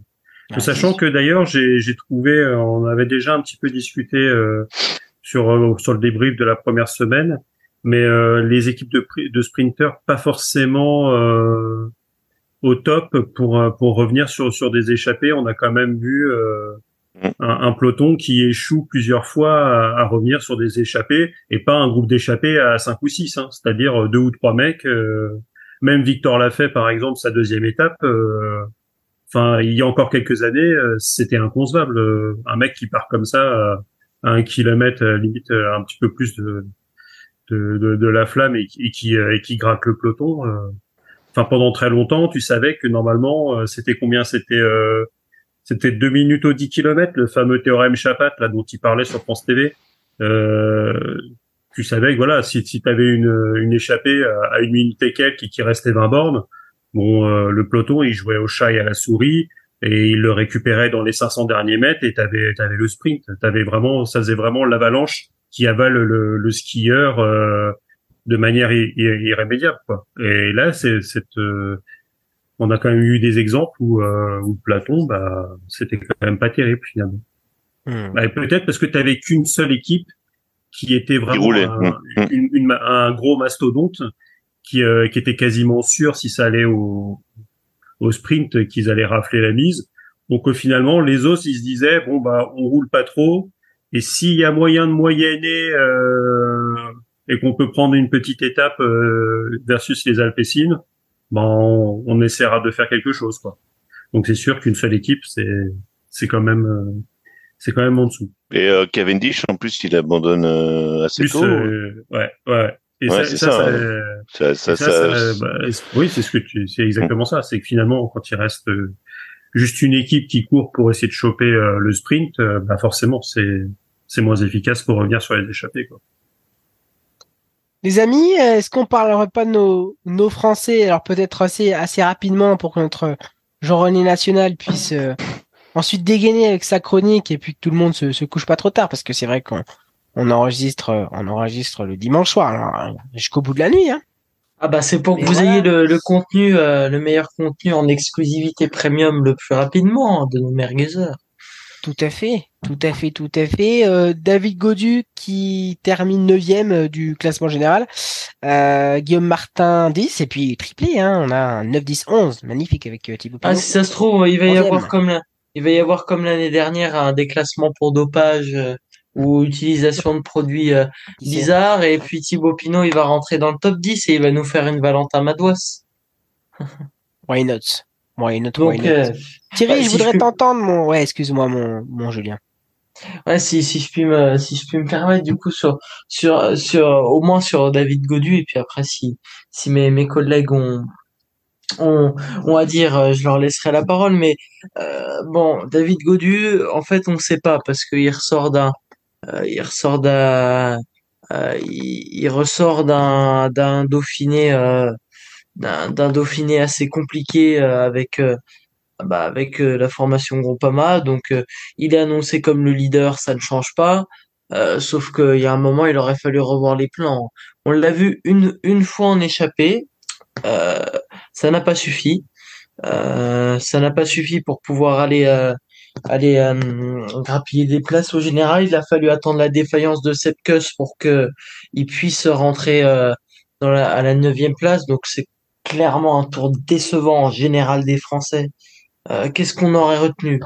Speaker 1: Ouais,
Speaker 3: Sachant que d'ailleurs, j'ai j'ai trouvé, euh, on avait déjà un petit peu discuté euh, sur euh, sur le débrief de la première semaine, mais euh, les équipes de, de sprinters pas forcément euh, au top pour pour revenir sur sur des échappées. On a quand même vu euh,
Speaker 2: Mm.
Speaker 3: un, un peloton qui échoue plusieurs fois à, à revenir sur des échappées et pas un groupe d'échappées à cinq ou six, hein, c'est-à-dire deux ou trois mecs. euh, même Victor l'a fait par exemple sa deuxième étape. euh, Enfin, il y a encore quelques années, euh, c'était inconcevable. Euh, Un mec qui part comme ça un kilomètre, limite un petit peu plus de de, la flamme et, qui- et qui gratte le peloton. Enfin, pendant très longtemps, tu savais que normalement, c'était combien? C'était euh, c'était deux minutes au 10 kilomètres, le fameux théorème Chapat là dont il parlait sur France TV. Euh, tu savais que voilà, si, si tu avais une, une échappée à, à une minute et quelques et qu'il restait 20 bornes, bon, euh, le peloton il jouait au chat et à la souris et il le récupérait dans les 500 derniers mètres et t'avais avais le sprint, t'avais vraiment, ça faisait vraiment l'avalanche qui avale le, le skieur euh, de manière irrémédiable quoi. Et là c'est cette euh, on a quand même eu des exemples où, euh, où Platon, bah, c'était quand même pas terrible finalement. Bah, Peut-être parce que tu avais qu'une seule équipe qui était vraiment
Speaker 2: roulait.
Speaker 3: un,
Speaker 2: Mm, mm.
Speaker 3: une- une ma- un gros mastodonte qui, euh, qui était quasiment sûr si ça allait au, au sprint qu'ils allaient rafler la mise. Donc euh, finalement, les autres, ils se disaient bon bah on roule pas trop et s'il y a moyen de moyenner euh, et qu'on peut prendre une petite étape euh, versus les Alpecin, ben on, on essaiera de faire quelque chose quoi. Donc c'est sûr qu'une seule équipe, c'est c'est quand même euh, c'est quand même en dessous.
Speaker 2: Et euh, Cavendish, en plus, il abandonne euh, assez
Speaker 3: Plus,
Speaker 2: tôt.
Speaker 3: euh, ouais, ouais. Et
Speaker 2: Ouais,
Speaker 3: ça,
Speaker 2: c'est
Speaker 3: ça,
Speaker 2: ça,
Speaker 3: ça,
Speaker 2: hein. Ça, ça,
Speaker 3: et ça,
Speaker 2: ça-
Speaker 3: ça, oui, c'est ce que tu, c'est exactement ça. C'est que finalement, quand il reste euh, juste une équipe qui court pour essayer de choper euh, le sprint, euh, bah forcément, c'est c'est moins efficace pour revenir sur les échappées. Quoi.
Speaker 1: Les amis, est-ce qu'on parlerait pas de nos, nos Français, alors peut-être assez, assez rapidement pour que notre Jean-René National puisse euh, ensuite dégainer avec sa chronique et puis que tout le monde se, se couche pas trop tard parce que c'est vrai qu'on on enregistre, euh, on enregistre le dimanche soir, alors, jusqu'au bout de la nuit. Hein.
Speaker 4: Ah bah c'est pour que vous
Speaker 1: voilà.
Speaker 4: ayez le, le contenu, euh, le meilleur contenu en exclusivité premium le plus rapidement hein, de nos merguezers.
Speaker 1: Tout à fait, tout à fait, tout à fait. Euh, David Godu qui termine neuvième euh, du classement général. Euh, Guillaume Martin 10 et puis triplé. Hein, on a un 9, 10, 11. Magnifique avec euh, Thibaut
Speaker 4: Ah si ça se trouve, il va y avoir comme la- il va y avoir comme l'année dernière un déclassement pour dopage euh, ou utilisation de produits euh, bizarres et puis Thibaut Pinot il va rentrer dans le top 10 et il va nous faire une Valentin Madouas.
Speaker 1: Why not? Why not, why
Speaker 4: Donc
Speaker 1: not?
Speaker 4: euh,
Speaker 1: Thierry,
Speaker 4: bah,
Speaker 1: je
Speaker 4: si
Speaker 1: voudrais
Speaker 4: je
Speaker 1: t'entendre, mon. Ouais, excuse-moi, mon, mon Julien.
Speaker 4: Ouais, si, si je puis me, si je puis me permettre, du coup, sur, sur, sur, au moins sur David Godu, et puis après, si, si mes, mes collègues ont, ont, ont à dire, euh, je leur laisserai la parole, mais, euh, bon, David Godu, en fait, on ne sait pas, parce qu'il ressort d'un, euh, il ressort d'un, euh, il, ressort d'un, d'un Dauphiné, euh, d'un, d'un Dauphiné assez compliqué, euh, avec, bah, avec la formation Groupama. Donc, il est annoncé comme le leader, ça ne change pas. Sauf qu'il y a un moment, il aurait fallu revoir les plans. On l'a vu une, une fois en échappé. Euh, ça n'a pas suffi. Euh, ça n'a pas suffi pour pouvoir aller euh, aller euh, grappiller des places au général. Il a fallu attendre la défaillance de Sepkus pour que il puisse rentrer euh, dans la, à la neuvième place. Donc c'est clairement un tour décevant en général des Français. Euh, Qu'est-ce qu'on aurait retenu?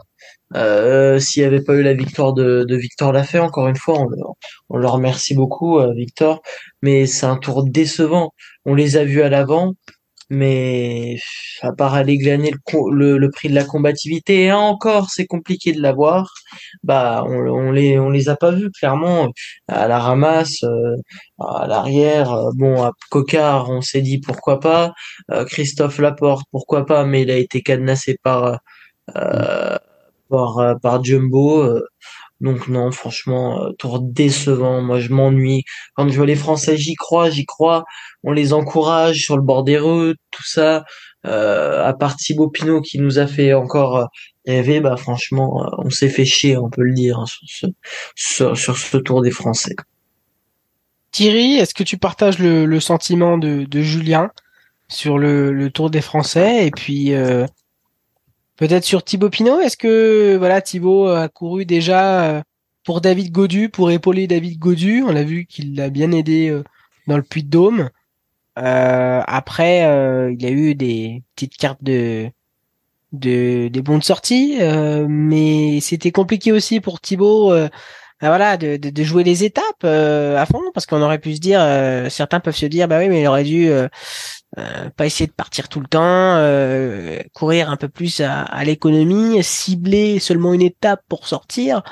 Speaker 4: Euh, s'il n'y avait pas eu la victoire de, de Victor Lafay Encore une fois, on, le- on le remercie beaucoup, Victor. Mais c'est un tour décevant. On les a vus à l'avant. Mais à part aller glaner le, le, prix de la combativité, et encore c'est compliqué de l'avoir, bah on, on, les on les a pas vus clairement à la ramasse, euh, à l'arrière. Euh, bon, à Cocard, on s'est dit pourquoi pas. Euh, Christophe Laporte, pourquoi pas, mais il a été cadenassé par par par Jumbo. Donc non, franchement, euh, tour décevant. Moi, je m'ennuie. Quand je vois les Français, j'y crois, j'y crois. On les encourage sur le bord des rues, tout ça. Euh, à part Thibaut Pinot qui nous a fait encore euh, rêver, bah franchement, on s'est fait chier, on peut le dire, hein, sur, ce, tour des Français.
Speaker 1: Thierry, est-ce que tu partages le, sentiment de, Julien sur le, Tour des Français? Et puis Peut-être sur Thibaut Pinot, est-ce que voilà Thibaut a couru déjà euh, pour David Godu, pour épauler David Godu? On a vu qu'il l'a bien aidé euh, dans le Puy-de-Dôme. Euh, après, il a eu des petites cartes de, de des bons de sortie, mais c'était compliqué aussi pour Thibaut. Ben voilà, de, de, jouer les étapes à fond, parce qu'on aurait pu se dire, certains peuvent se dire, bah oui, mais il aurait dû euh, pas essayer de partir tout le temps, euh, courir un peu plus à, l'économie, cibler seulement une étape pour sortir,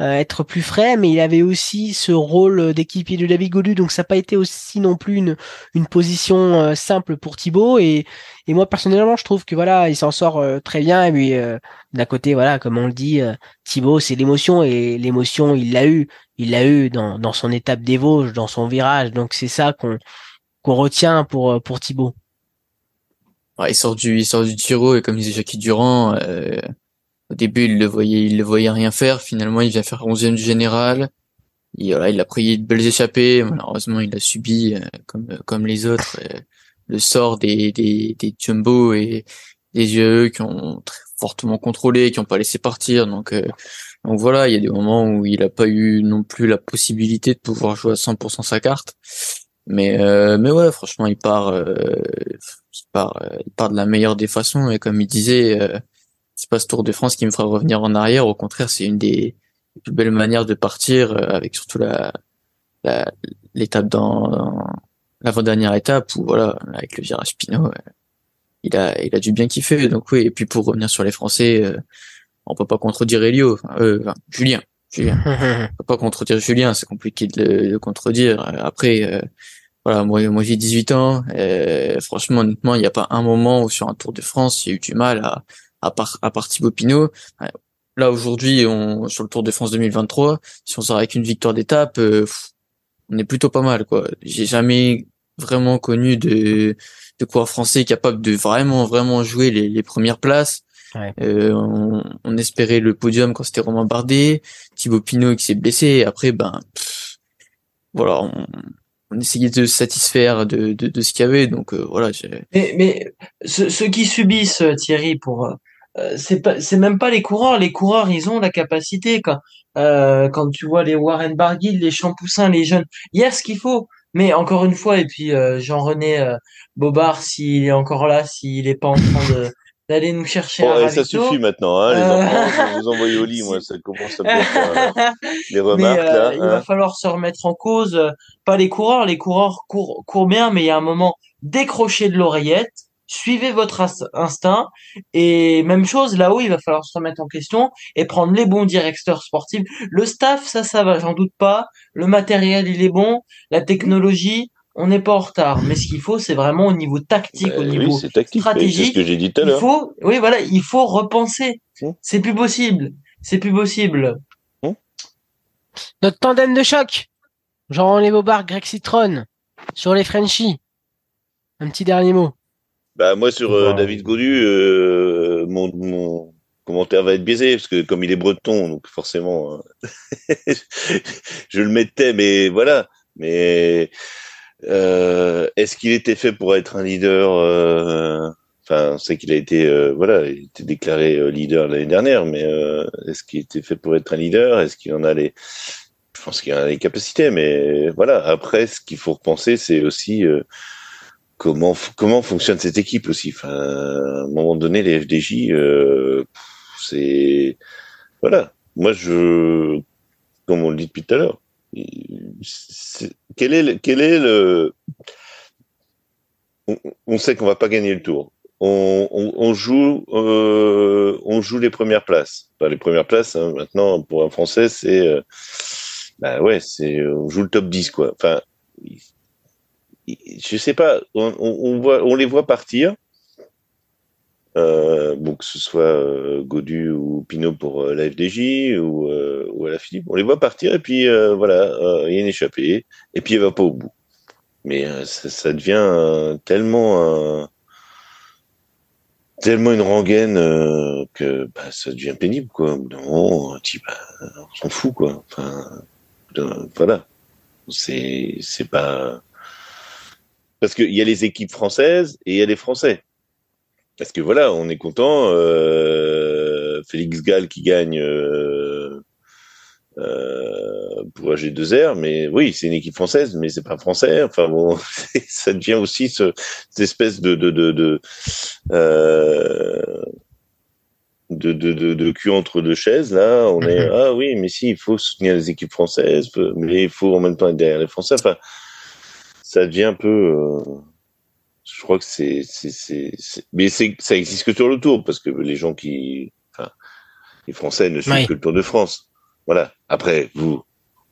Speaker 1: euh, être plus frais, mais il avait aussi ce rôle d'équipier de David Godu, donc ça n'a pas été aussi non plus une, une position simple pour Thibaut, et, et moi personnellement je trouve que voilà, il s'en sort très bien, et puis d'un côté, voilà, comme on le dit, Thibaut c'est l'émotion, et l'émotion il l'a eu, il l'a eu dans, dans son étape des Vosges, dans son virage, donc c'est ça qu'on qu'on retient pour euh, pour Thibaut.
Speaker 5: Ouais, il sort du il sort du Tiro et comme disait Jackie Durand euh, au début il le voyait il le voyait rien faire. Finalement il vient faire 11e du général. Et voilà il a pris de belles échappées. Malheureusement il a subi euh, comme comme les autres le sort des des des jumbo et des yeux qui ont très fortement contrôlé qui ont pas laissé partir. Donc donc voilà il y a des moments où il a pas eu non plus la possibilité de pouvoir jouer à 100% sa carte mais euh, mais ouais, franchement, il part, euh, il part, euh, il part de la meilleure des façons. Et comme il disait, euh, c'est pas ce Tour de France qui me fera revenir en arrière. Au contraire, c'est une des plus belles manières de partir, euh, avec surtout la l'étape dans, l'avant-dernière étape où voilà, avec le virage Pinot, il a il a dû bien kiffer. Donc oui. Et puis pour revenir sur les Français, on peut pas contredire Elio, enfin, Julien. Julien. pas contredire Julien, c'est compliqué de le, contredire. Après, voilà, moi, moi j'ai 18 ans. Et franchement, honnêtement, il n'y a pas un moment où sur un Tour de France, j'ai eu du mal à, à part, à part Thibaut Pinot. Là, aujourd'hui, on, sur le Tour de France 2023, si on sort avec une victoire d'étape, euh, on est plutôt pas mal, quoi. J'ai jamais vraiment connu de, de coureur français capable de vraiment, vraiment jouer les, les premières places. Euh, on, on, espérait le podium quand c'était Romain Bardet, Thibaut Pinot qui s'est blessé. après, ben, voilà, on, on essayait de se satisfaire de, de, de ce qu'il y avait. Donc euh, voilà.
Speaker 4: Mais, mais ceux, qui subissent euh, Thierry pour euh, c'est pas c'est même pas les coureurs. Les coureurs ils ont la capacité quand quand tu vois les Warren Barguil, les Champoussin, les jeunes. Il y a ce qu'il faut. Mais encore une fois, et puis Jean-René Bobard, s'il est encore là, s'il est pas en train de d'aller nous chercher
Speaker 2: oh, Ça suffit maintenant, hein, les euh. enfants, vous envoyez au lit, moi, ça commence à euh, les remarques. Mais, là,
Speaker 4: Il va hein. falloir se remettre en cause, euh, pas les coureurs, les coureurs courent, courent bien, mais il y a un moment, décrochez de l'oreillette, suivez votre instinct, et même chose, là-haut, il va falloir se remettre en question et prendre les bons directeurs sportifs. Le staff, ça, ça va, j'en doute pas. Le matériel, il est bon. La technologie, on n'est pas en retard. Mais ce qu'il faut, c'est vraiment au niveau tactique, au bah niveau stratégique.
Speaker 2: C'est ce que j'ai dit tout à l'heure.
Speaker 4: Il faut, oui, voilà, il faut repenser. C'est plus possible. C'est plus possible.
Speaker 1: Notre tandem de choc. Jean-René Bobard, Greg Citron. Sur les Frenchies. Un petit dernier mot.
Speaker 2: Bah, moi, sur euh, David Godu, euh, mon, commentaire va être biaisé, parce que comme il est breton, donc forcément, euh, je le mettais, mais voilà. Mais Est-ce qu'il était fait pour être un leader euh, Enfin, c'est qu'il a été, euh, voilà, il était déclaré euh, leader l'année dernière, mais est-ce qu'il était fait pour être un leader? Est-ce qu'il en a les Je pense qu'il en a les capacités, mais voilà. Après, ce qu'il faut repenser, c'est aussi comment comment fonctionne cette équipe aussi. Enfin, à un moment donné, les FDJ, c'est voilà. Moi, je, comme on le dit depuis tout à l'heure, quel est le, quel est le on, sait qu'on va pas gagner le tour. On, joue, euh, on joue les premières places. les premières places, hein, maintenant, pour un Français, c'est, euh, bah ouais, c'est, on joue le top 10, quoi. Enfin, je sais pas, on, voit, on les voit partir. Euh, que ce soit euh, Godu ou Pinot pour euh, la FDJ ou, euh, ou à la Philippe, on les voit partir et puis voilà, il y a et puis elle va pas au bout. Mais ça, ça, devient tellement tellement une rengaine que bah, ça devient pénible quoi. Non, bah, on s'en fout quoi. Enfin, voilà, c'est c'est pas parce qu'il y a les équipes françaises et il y a les Français. Parce que voilà, on est content. Euh, Félix Gall qui gagne euh, euh, pour AG2R, mais oui, c'est une équipe française, mais c'est pas français. Enfin bon, ça devient aussi ce, cette espèce de de de de, euh, de, de, de, de, cul entre deux chaises. Là, on est ah oui, mais si, il faut soutenir les équipes françaises, mais il faut en même temps être derrière les Français. Enfin, ça devient un peu. Euh, je crois que c'est, c'est, c'est, mais c'est, ça existe que sur le Tour parce que les gens qui, enfin, les Français ne suivent que le Tour de France. Voilà. Après, vous,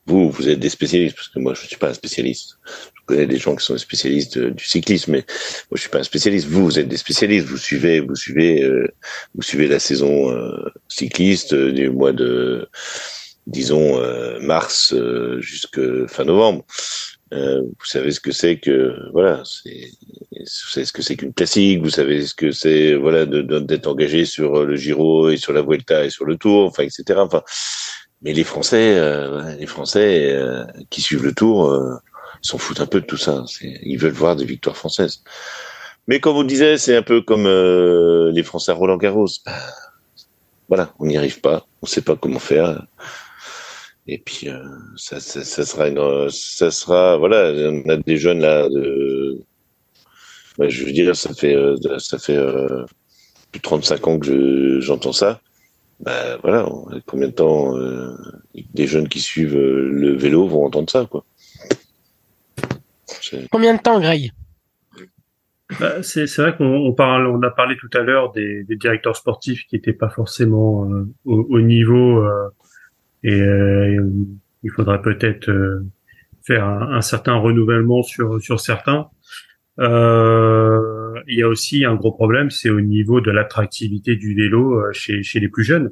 Speaker 2: vous, vous êtes des spécialistes parce que moi, je suis pas un spécialiste. Je connais des gens qui sont des spécialistes du cyclisme, mais moi, je suis pas un spécialiste. Vous, vous êtes des spécialistes. Vous suivez, vous suivez, euh, vous suivez la saison euh, cycliste euh, du mois de, disons, mars jusqu'à fin novembre. Euh, vous savez ce que c'est que voilà, vous savez ce que c'est qu'une classique, vous savez ce que c'est voilà d'être engagé sur le Giro et sur la Vuelta et sur le Tour, enfin etc. Enfin, mais les Français, euh, les Français euh, qui suivent le Tour, s'en foutent un peu de tout ça. Ils veulent voir des victoires françaises. Mais comme vous disiez, c'est un peu comme les Français à Roland Garros. voilà, on n'y arrive pas, on ne sait pas comment faire. Et puis euh, ça, ça, ça, sera une, ça sera voilà, on a des jeunes là de, bah, je veux dire, ça fait euh, ça fait euh, plus de 35 ans que j'entends ça. Bah voilà, combien de temps euh, des jeunes qui suivent le vélo vont entendre ça quoi.
Speaker 1: Combien de temps, Greg?
Speaker 3: Bah, c'est vrai qu'on parle, on a parlé tout à l'heure des, des, directeurs sportifs qui n'étaient pas forcément au, au, niveau et euh, il faudrait peut-être euh, faire un, certain renouvellement sur sur certains. Euh, il y a aussi un gros problème, c'est au niveau de l'attractivité du vélo chez chez les plus jeunes.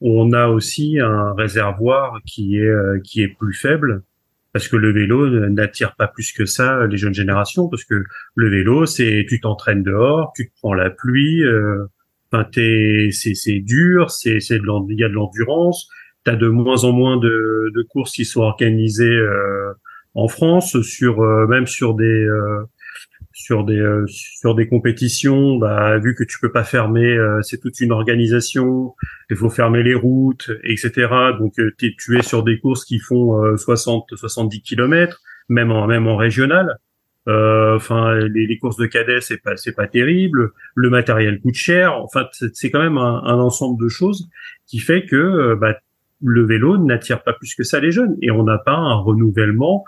Speaker 3: On a aussi un réservoir qui est qui est plus faible parce que le vélo n'attire pas plus que ça les jeunes générations parce que le vélo c'est tu t'entraînes dehors, tu te prends la pluie, euh, enfin c'est c'est dur, c'est c'est il y a de l'endurance, tu as de moins en moins de, de courses qui sont organisées euh, en France, sur euh, même sur des euh, sur des sur des compétitions. Bah, vu que tu peux pas fermer, c'est toute une organisation. Il faut fermer les routes, etc. Donc es, tu es sur des courses qui font 60 70 kilomètres, même en même en régional. Enfin, les, les, courses de cadets, c'est pas c'est pas terrible. Le matériel coûte cher. Enfin, c'est quand même un, un, ensemble de choses qui fait que bah, le vélo n'attire pas plus que ça les jeunes et on n'a pas un renouvellement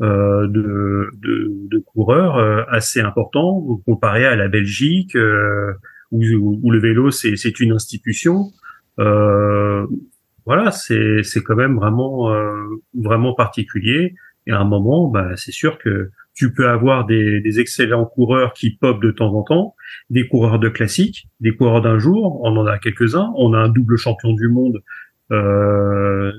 Speaker 3: euh, de, de, de, coureurs euh, assez important comparé à la Belgique euh, où, où, le vélo c'est une institution. Euh, voilà, c'est quand même vraiment vraiment particulier. Et à un moment, bah, c'est sûr que tu peux avoir des, des, excellents coureurs qui popent de temps en temps, des coureurs de classique, des coureurs d'un jour, on en a quelques-uns. On a un double champion du monde euh,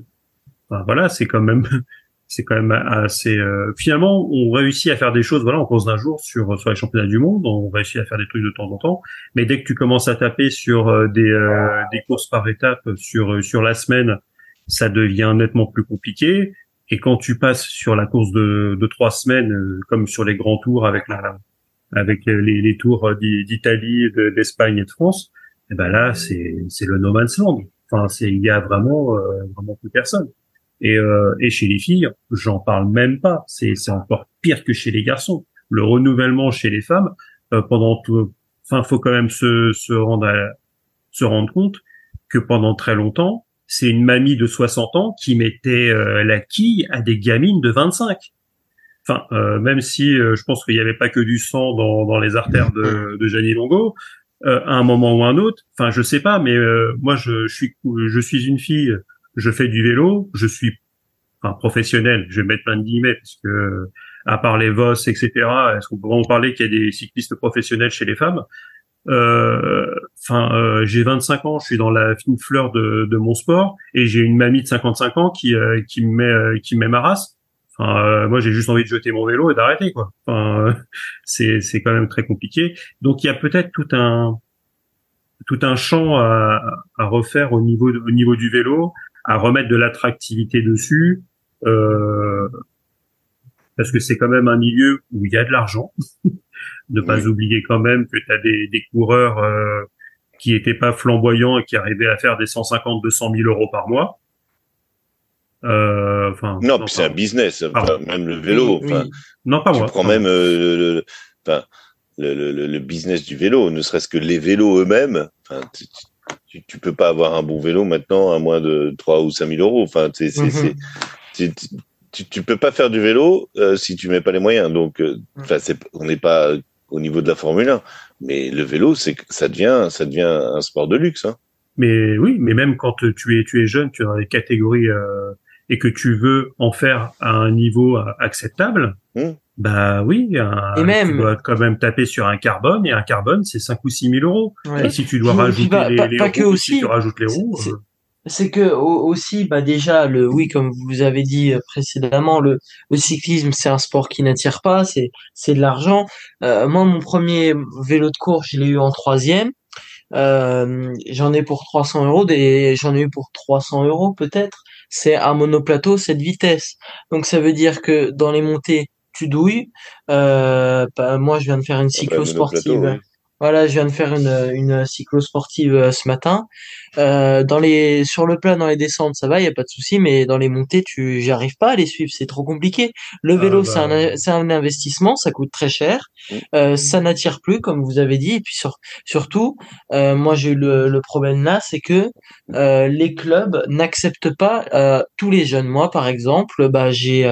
Speaker 3: voilà, c'est quand même c'est quand même assez. Euh, finalement, on réussit à faire des choses. Voilà, en cause d'un jour sur sur les championnats du monde, on réussit à faire des trucs de temps en temps. Mais dès que tu commences à taper sur euh, des des courses par étapes sur sur la semaine, ça devient nettement plus compliqué. Et quand tu passes sur la course de, de trois semaines, comme sur les grands tours avec la avec les, les tours d'Italie, d'Espagne et de France, et eh ben là c'est c'est le no man's land. Enfin, c'est il y a vraiment euh, vraiment plus personne. Et, euh, et chez les filles, j'en parle même pas. C'est c'est encore pire que chez les garçons. Le renouvellement chez les femmes euh, pendant tout. Enfin, faut quand même se se rendre se rendre compte que pendant très longtemps, c'est une mamie de 60 ans qui mettait la quille à des gamines de 25. enfin, euh, même si je pense qu'il n'y avait pas que du sang dans, dans les artères de, de Gianni Longo, à un moment ou un autre, enfin, je sais pas, mais moi, je, suis, je suis une fille, je fais du vélo, je suis enfin, professionnel, je vais mettre plein de guillemets, parce que à part les VOS, etc., est-ce qu'on peut vraiment parler qu'il y a des cyclistes professionnels chez les femmes? Euh, Enfin, euh, j'ai 25 ans, je suis dans la fine fleur de, de mon sport, et j'ai une mamie de 55 ans qui euh, qui me met qui me met ma race. Enfin, moi, j'ai juste envie de jeter mon vélo et d'arrêter, quoi. Enfin, c'est c'est quand même très compliqué. Donc, il y a peut-être tout un tout un champ à, à refaire au niveau au niveau du vélo, à remettre de l'attractivité dessus. Euh, parce que c'est quand même un milieu où il y a de l'argent. ne pas oublier quand même que tu as des, des coureurs euh, qui étaient pas flamboyants et qui arrivaient à faire des 150, 200 000 euros par mois.
Speaker 2: Euh, enfin, non, c'est un business. même le vélo.
Speaker 3: Non, pas moi.
Speaker 2: Tu prends même euh, le, le, le, business du vélo, ne serait-ce que les vélos eux-mêmes. Tu, tu, peux pas avoir un bon vélo maintenant à moins de 3 ou 5 000 euros. Enfin, c'est, c'est, mhm tu, tu peux pas faire du vélo euh, si tu mets pas les moyens. Donc, mm. on n'est pas au niveau de la Formule 1, mais le vélo, c'est ça devient, ça devient un sport de luxe. Hein.
Speaker 3: Mais oui, mais même quand tu es, tu es jeune, tu es dans les catégories euh, et que tu veux en faire à un niveau acceptable, mm. bah oui, un, et même, tu dois quand même taper sur un carbone et un carbone, c'est 5 ou 6 000 euros. Et si tu dois rajouter les, les roues, aussi, si tu rajoutes les roues
Speaker 4: c'est que aussi bah déjà le oui comme vous avez dit euh, précédemment le, le cyclisme c'est un sport qui n'attire pas c'est c'est de l'argent. Euh, moi mon premier vélo de course je l'ai eu en troisième. Euh, j'en ai pour 300 euros des j'en ai eu pour 300 euros peut-être c'est un monoplateau cette vitesse. Donc ça veut dire que dans les montées tu douilles. Euh, bah, moi je viens de faire une ah bah, cyclo sportive voilà, je viens de faire une, une cyclo-sportive euh, ce matin. Euh, dans les, sur le plat, dans les descentes, ça va, il y a pas de souci, mais dans les montées, tu, j'arrive pas à les suivre, c'est trop compliqué. Le ah vélo, c'est un, bah c'est un investissement, ça coûte très cher, euh, ça n'attire plus, comme vous avez dit, et puis surtout, euh, moi j'ai eu le, le problème là, c'est que euh, les clubs n'acceptent pas euh, tous les jeunes. Moi, par exemple, bah j'ai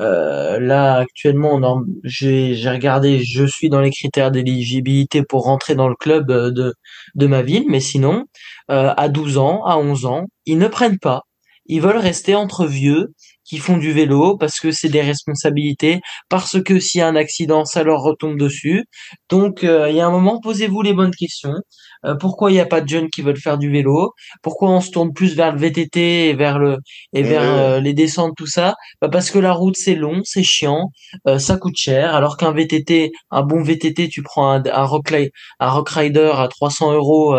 Speaker 4: euh, là, actuellement, j'ai regardé, je suis dans les critères d'éligibilité pour rentrer dans le club euh, de, de ma ville, mais sinon, euh, à 12 ans, à 11 ans, ils ne prennent pas. Ils veulent rester entre vieux qui font du vélo parce que c'est des responsabilités, parce que s'il y a un accident, ça leur retombe dessus. Donc, il y a un moment, posez-vous les bonnes questions. Euh, pourquoi il n'y a pas de jeunes qui veulent faire du vélo? Pourquoi on se tourne plus vers le VTT et vers le et vers euh, les descentes tout ça? Bah Parce que la route c'est long, c'est chiant, euh, ça coûte cher. Alors qu'un VTT, un bon VTT, tu prends un, un, rock, un rock rider à 300 euros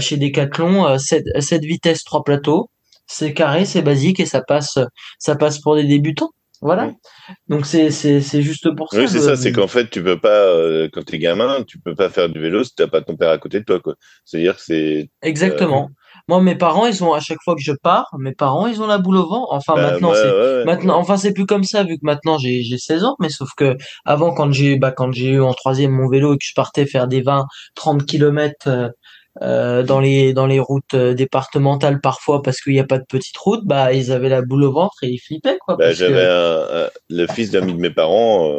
Speaker 4: chez Decathlon, 7, 7 vitesses, 3 plateaux, c'est carré, c'est basique et ça passe ça passe pour des débutants. Voilà. Donc c'est c'est juste pour ça.
Speaker 2: Oui, c'est ça, c'est qu'en fait tu peux pas euh, quand t'es gamin, tu peux pas faire du vélo si t'as pas ton père à côté de toi quoi. C'est-à-dire que c'est
Speaker 4: Exactement. Moi mes parents, ils ont à chaque fois que je pars, mes parents, ils ont la boule au vent. Enfin bah, maintenant c'est maintenant enfin c'est plus comme ça vu que maintenant j'ai j'ai 16 ans, mais sauf que avant quand j'ai bah quand j'ai eu en troisième mon vélo et que je partais faire des 20 30 kilomètres euh, dans les dans les routes euh, départementales parfois parce qu'il n'y a pas de petite route, bah ils avaient la boule au ventre et ils flippaient quoi.
Speaker 2: Bah, J'avais le fils d'un de mes parents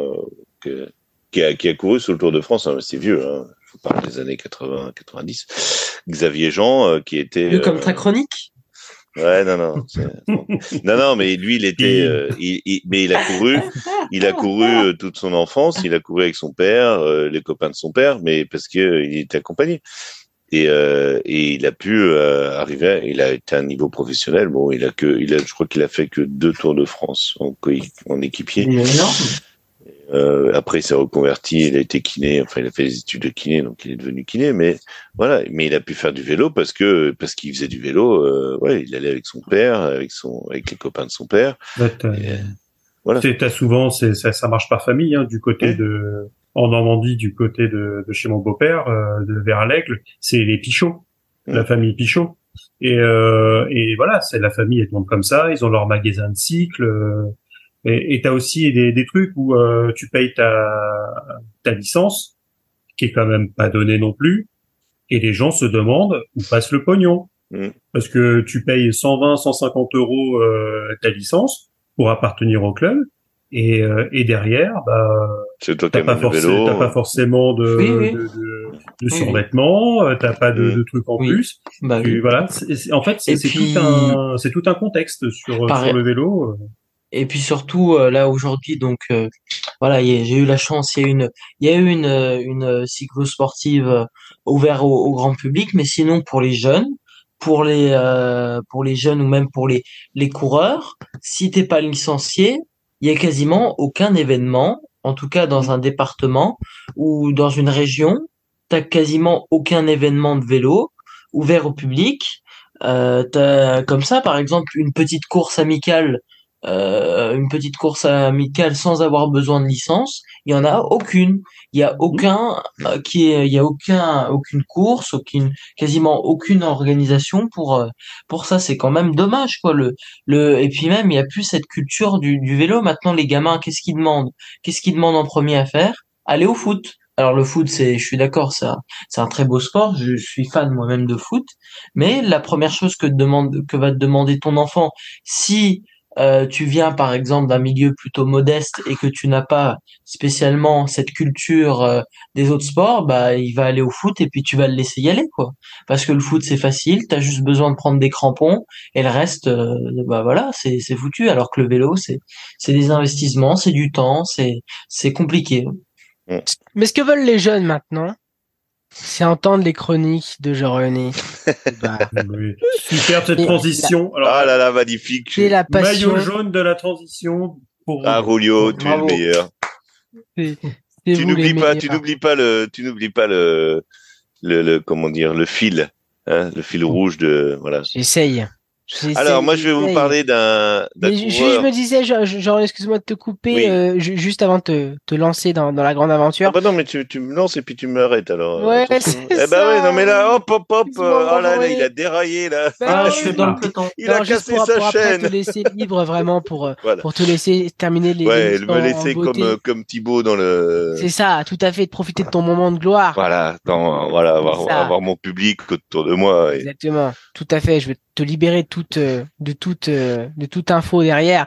Speaker 2: euh, qui, a, qui a couru sur le Tour de France, hein, c'est vieux, hein, je vous parle des années 80, 90. Xavier Jean qui était
Speaker 4: vieux comme ta chronique?
Speaker 2: Ouais, non, non, non, non, mais lui, il était, il, mais il a couru, il a couru toute son enfance, il a couru avec son père, les copains de son père, mais parce que il était accompagné et, euh, et il a pu euh, arriver. Il a été à un niveau professionnel. Bon, il a que, il a, je crois qu'il a fait que deux Tours de France en, en équipier. Euh, après, il s'est reconverti. Il a été kiné. Enfin, il a fait des études de kiné, donc il est devenu kiné. Mais voilà, mais il a pu faire du vélo parce que parce qu'il faisait du vélo. Euh, ouais, il allait avec son père, avec son, avec les copains de son père.
Speaker 3: Ouais, voilà. T'as souvent, ça, ça marche par famille, hein, du côté de en Normandie, du côté de, de chez mon beau-père, euh, de vers l'Aigle, c'est les Pichot, la famille Pichot. Et, euh, et voilà, c'est la famille, tombe comme ça. Ils ont leur magasin de cycle. Euh, et t'as aussi des, des trucs où euh, tu payes ta, ta licence, qui est quand même pas donnée non plus, et les gens se demandent où passe le pognon. Mm. Parce que tu payes 120, 150 euros ta licence pour appartenir au club, Et, euh, et derrière, bah, t'as pas, pas forcément de, de, de, survêtements, euh, t'as pas de, de, trucs en plus. Bah, voilà, en fait, c'est tout un, c'est tout un contexte sur, sur le vélo.
Speaker 4: Et puis surtout là aujourd'hui, donc voilà, j'ai eu la chance, il y a une, il y a eu une, une cyclo sportive ouverte au, au, grand public, mais sinon pour les jeunes, pour les euh, pour les jeunes ou même pour les les coureurs, si t'es pas licencié, il y a quasiment aucun événement, en tout cas dans un département ou dans une région, t'as quasiment aucun événement de vélo ouvert au public. Euh, t'as comme ça, par exemple, une petite course amicale euh, une petite course amicale sans avoir besoin de licence, il y en a aucune. Il y a aucun euh, qui est, il y a aucun aucune course, aucune quasiment aucune organisation pour euh, pour ça. C'est quand même dommage quoi. Le le et puis même il y a plus cette culture du, du vélo. Maintenant les gamins, qu'est-ce qu'ils demandent? Qu'est-ce qu'ils demandent en premier à faire? Aller au foot. Alors le foot, c'est, je suis d'accord, c'est un, c'est un très beau sport. Je suis fan moi-même de foot, mais la première chose que demande, que va te demander ton enfant, si euh, tu viens par exemple d'un milieu plutôt modeste et que tu n'as pas spécialement cette culture euh, des autres sports, bah il va aller au foot et puis tu vas le laisser y aller quoi. Parce que le foot c'est facile, tu as juste besoin de prendre des crampons et le reste euh, bah voilà, c'est c'est foutu alors que le vélo c'est c'est des investissements, c'est du temps, c'est c'est compliqué.
Speaker 1: Mais ce que veulent les jeunes maintenant, c'est entendre les chroniques de Jean René.
Speaker 3: bah, Super cette transition.
Speaker 2: ah là là, magnifique.
Speaker 1: C'est la passion.
Speaker 3: Maillot jaune de la transition.
Speaker 2: Pour... Ah Rulio, tu es le meilleur. tu n'oublies pas, tu n'oublies pas le, tu n'oublies pas le, le, le, comment dire, le fil, hein, le fil rouge de, voilà.
Speaker 1: J'essaye.
Speaker 2: Alors, moi, je vais vous parler d'un.
Speaker 1: Je, je, me disais, genre, excuse-moi de te couper, euh, juste avant de te, te lancer dans, dans, la grande aventure. Ah
Speaker 2: bah non, mais tu, tu me lances et puis tu m'arrêtes alors.
Speaker 1: Ouais, c'est
Speaker 2: Eh bah ouais, non, mais là, hop, hop, hop, euh, oh là, là, il a déraillé là.
Speaker 4: Bah, ah, je suis dans le peloton.
Speaker 2: Il a cassé pour, sa
Speaker 1: pour
Speaker 2: chaîne.
Speaker 1: te laisser libre vraiment pour, euh, voilà. pour te laisser terminer les.
Speaker 2: Ouais, me laisser comme, comme Thibaut dans le.
Speaker 1: C'est ça, tout à fait, de profiter de ton moment de gloire.
Speaker 2: Voilà, dans, voilà, avoir, avoir mon public autour de moi.
Speaker 1: Exactement, tout à fait, je vais te libérer toute, de toute euh, de toute info derrière.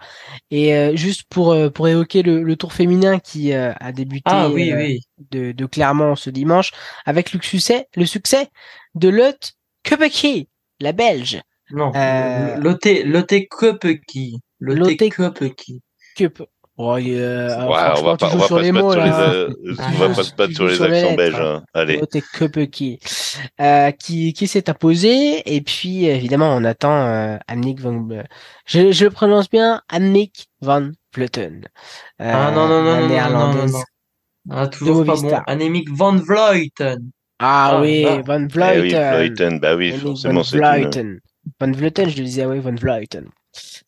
Speaker 1: Et euh, juste pour euh, pour évoquer le, tour féminin qui a débuté
Speaker 4: ah, oui, oui.
Speaker 1: De, de Clermont ce dimanche avec le succès le succès de Lotte Kopecky la belge.
Speaker 4: Non Lotte Lotte Kopecky Lotte Kopecky
Speaker 1: Oh, yeah.
Speaker 2: ouais, on va pas, on va pas se battre sur les, on va pas se battre sur les accents belges. Hein. Allez.
Speaker 1: qui, euh, qui, qui s'est imposé? Et puis, évidemment, on attend euh, Annick van, je, je le prononce bien, Annick van Vleuten.
Speaker 4: Euh, ah non, non, non, non, non, non, non. Ah, toujours pas bon. Annick van Vleuten.
Speaker 1: Ah, ah oui, ah. van Vleuten. Eh
Speaker 2: oui, Vleuten, bah oui, forcément, c'est
Speaker 1: une... Van Vleuten, je le disais, oui, van Vleuten.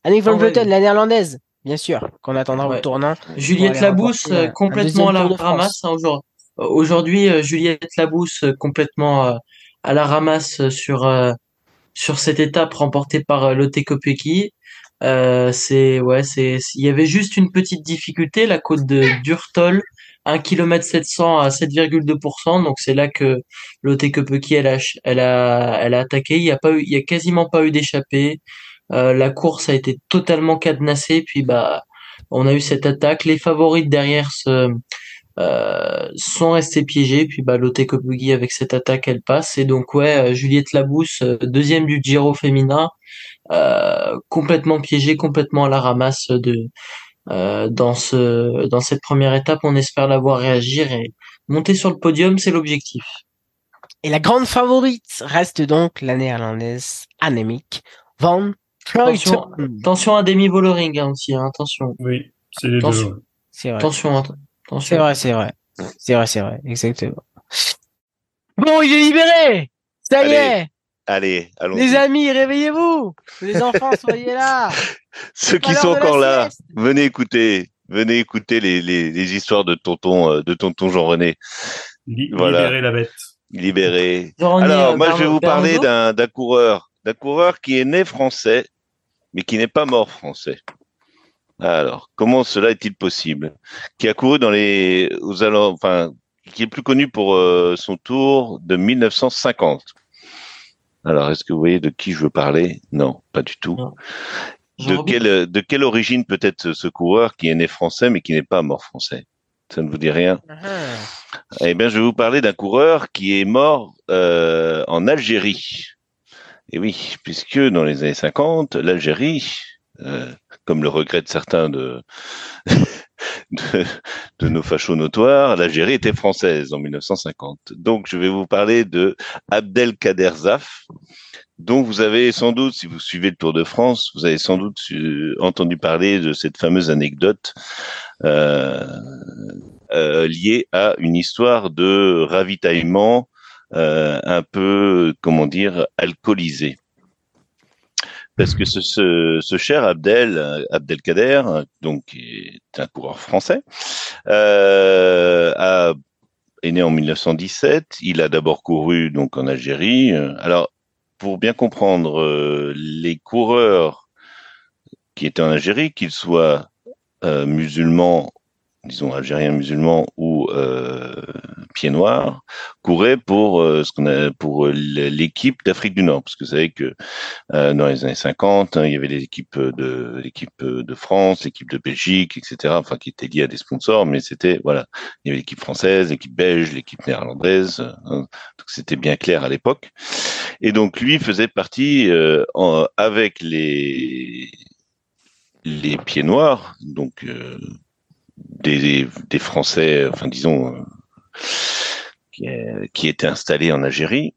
Speaker 1: Annick van ah, Vleuten, la néerlandaise bien sûr, qu'on attendra au tournant.
Speaker 4: Juliette Labousse euh, complètement à la ramasse hein, aujourd'hui. Aujourd'hui, euh, Juliette Labousse euh, complètement à la ramasse sur sur cette étape remportée par Lotte Kopecky. Euh, c'est ouais, c'est il y avait juste une petite difficulté, la côte de Durtol, 1 km 700 à 7,2%. Donc c'est là que Lotte Kopecky elle a elle a elle a attaqué. Il y a pas eu, il y a quasiment pas eu d'échappée. Euh, la course a été totalement cadenassée, puis bah on a eu cette attaque. Les favorites derrière se, euh, sont restés piégés, puis bah Lotte Kopecky avec cette attaque elle passe. Et donc ouais, euh, Juliette Labousse, deuxième du Giro féminin, complètement piégée, complètement à la ramasse de dans ce dans cette première étape. On espère la voir réagir et monter sur le podium, c'est l'objectif.
Speaker 1: Et la grande favorite reste donc la néerlandaise Annemiek van
Speaker 4: Attention, attention à Demi Vollering hein, aussi, hein, attention.
Speaker 3: Oui, c'est les deux.
Speaker 1: C'est vrai.
Speaker 4: Attention, attention.
Speaker 1: C'est vrai, c'est vrai. C'est vrai, c'est vrai, exactement. Bon, il est libéré Ça y est
Speaker 2: Allez, allons.
Speaker 1: Les amis, réveillez-vous Les enfants, soyez là
Speaker 2: Ceux qui sont encore là, venez écouter. Venez écouter les, les, les histoires de tonton, euh, de tonton Jean-René.
Speaker 3: voilà. Libérer la bête.
Speaker 2: Libérer. Alors, moi, je vais vous parler d'un coureur d'un coureur qui est né français, mais qui n'est pas mort français. Alors, comment cela est-il possible? Qui a couru dans les, aux enfin, qui est plus connu pour euh, son tour de 1950. Alors, est-ce que vous voyez de qui je veux parler? Non, pas du tout. de quelle, de quelle origine peut être ce coureur qui est né français mais qui n'est pas mort français? Ça ne vous dit rien? Ah. Eh bien, je vais vous parler d'un coureur qui est mort euh, en Algérie. Et oui, puisque dans les années 50, l'Algérie, euh, comme le regrettent certains de, de, de, nos fachos notoires, l'Algérie était française en 1950. Donc, je vais vous parler de Abdelkader Zaf, dont vous avez sans doute, si vous suivez le Tour de France, vous avez sans doute entendu parler de cette fameuse anecdote euh, euh, liée à une histoire de ravitaillement un peu, comment dire, alcoolisé. Parce que ce, cher Abdel, Abdelkader, donc qui est un coureur français, euh, est né en 1917. Il a d'abord couru donc en Algérie. Alors pour bien comprendre, euh, les coureurs qui étaient en Algérie, qu'ils soient euh, musulmans disons algériens musulmans ou euh, pieds noirs couraient pour euh, ce qu'on a pour l'équipe d'Afrique du Nord. Parce que vous savez que euh, dans les années 50 hein, il y avait les équipes de l'équipe de France l'équipe de Belgique etc enfin qui étaient liées à des sponsors mais c'était voilà il y avait l'équipe française l'équipe belge l'équipe néerlandaise hein, donc c'était bien clair à l'époque. Et donc lui faisait partie euh, en, avec les les pieds noirs donc euh, des, Français, enfin disons, euh, qui, qui, étaient installés en Algérie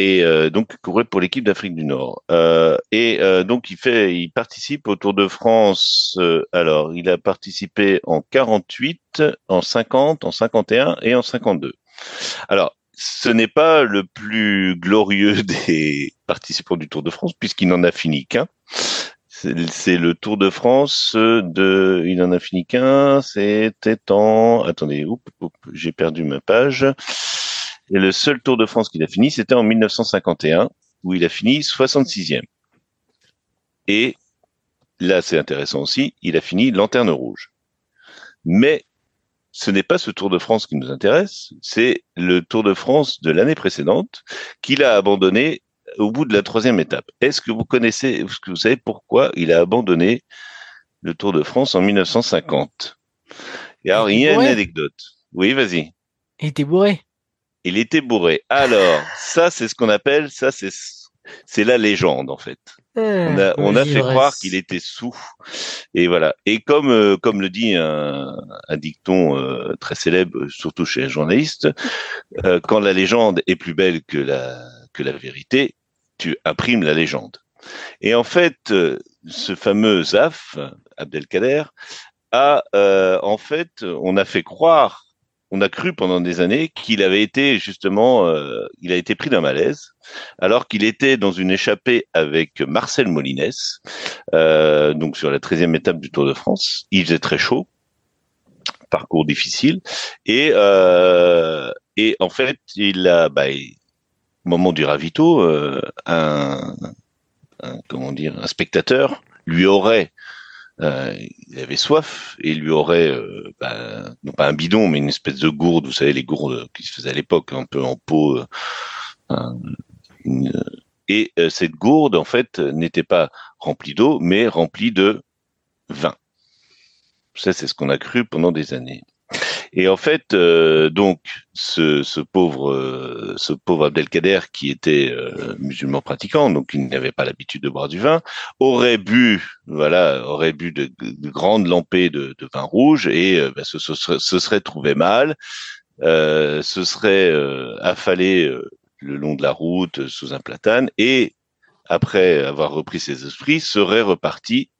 Speaker 2: et euh, donc courait pour l'équipe d'Afrique du Nord. Euh, et euh, donc il fait, il participe au Tour de France. Euh, alors il a participé en 48, en 50, en 51 et en 52. Alors ce n'est pas le plus glorieux des participants du Tour de France puisqu'il n'en a fini qu'un. C'est le Tour de France de, il en a fini qu'un, c'était en, attendez, j'ai perdu ma page. Le seul Tour de France qu'il a fini, c'était en 1951, où il a fini 66e. Et là, c'est intéressant aussi, il a fini lanterne rouge. Mais ce n'est pas ce Tour de France qui nous intéresse, c'est le Tour de France de l'année précédente qu'il a abandonné au bout de la troisième étape. Est-ce que vous connaissez, est-ce que vous savez pourquoi il a abandonné le Tour de France en 1950 Et alors, il y a une anecdote. Oui, vas-y.
Speaker 1: Il était bourré.
Speaker 2: Il était bourré. Alors, ça, c'est ce qu'on appelle, ça, c'est, c'est la légende, en fait. on a, on a fait croire qu'il était sous. Et voilà. Et comme, euh, comme le dit un, un dicton euh, très célèbre, surtout chez les journalistes, euh, quand la légende est plus belle que la, que la vérité, tu imprimes la légende. Et en fait, euh, ce fameux Zaf, Abdelkader, a, euh, en fait, on a fait croire, on a cru pendant des années qu'il avait été justement, euh, il a été pris d'un malaise, alors qu'il était dans une échappée avec Marcel Molines, donc sur la 13e étape du Tour de France. Il faisait très chaud, parcours difficile, et, et en fait, il a, bah, moment du ravito, euh, un, comment dire, un spectateur lui aurait, euh, il avait soif et lui aurait, euh, bah, non pas un bidon, mais une espèce de gourde, vous savez les gourdes qui se faisaient à l'époque, un peu en peau. Et cette gourde, en fait, n'était pas remplie d'eau, mais remplie de vin. Ça, c'est ce qu'on a cru pendant des années. Et en fait, euh, donc, ce, ce pauvre, euh, ce pauvre Abdelkader qui était euh, musulman pratiquant, donc il n'avait pas l'habitude de boire du vin, aurait bu, voilà, aurait bu de, de grandes lampées de, de, vin rouge et bah, se, se, serait, se, serait, trouvé mal, se serait affalé le long de la route sous un platane et après avoir repris ses esprits, serait reparti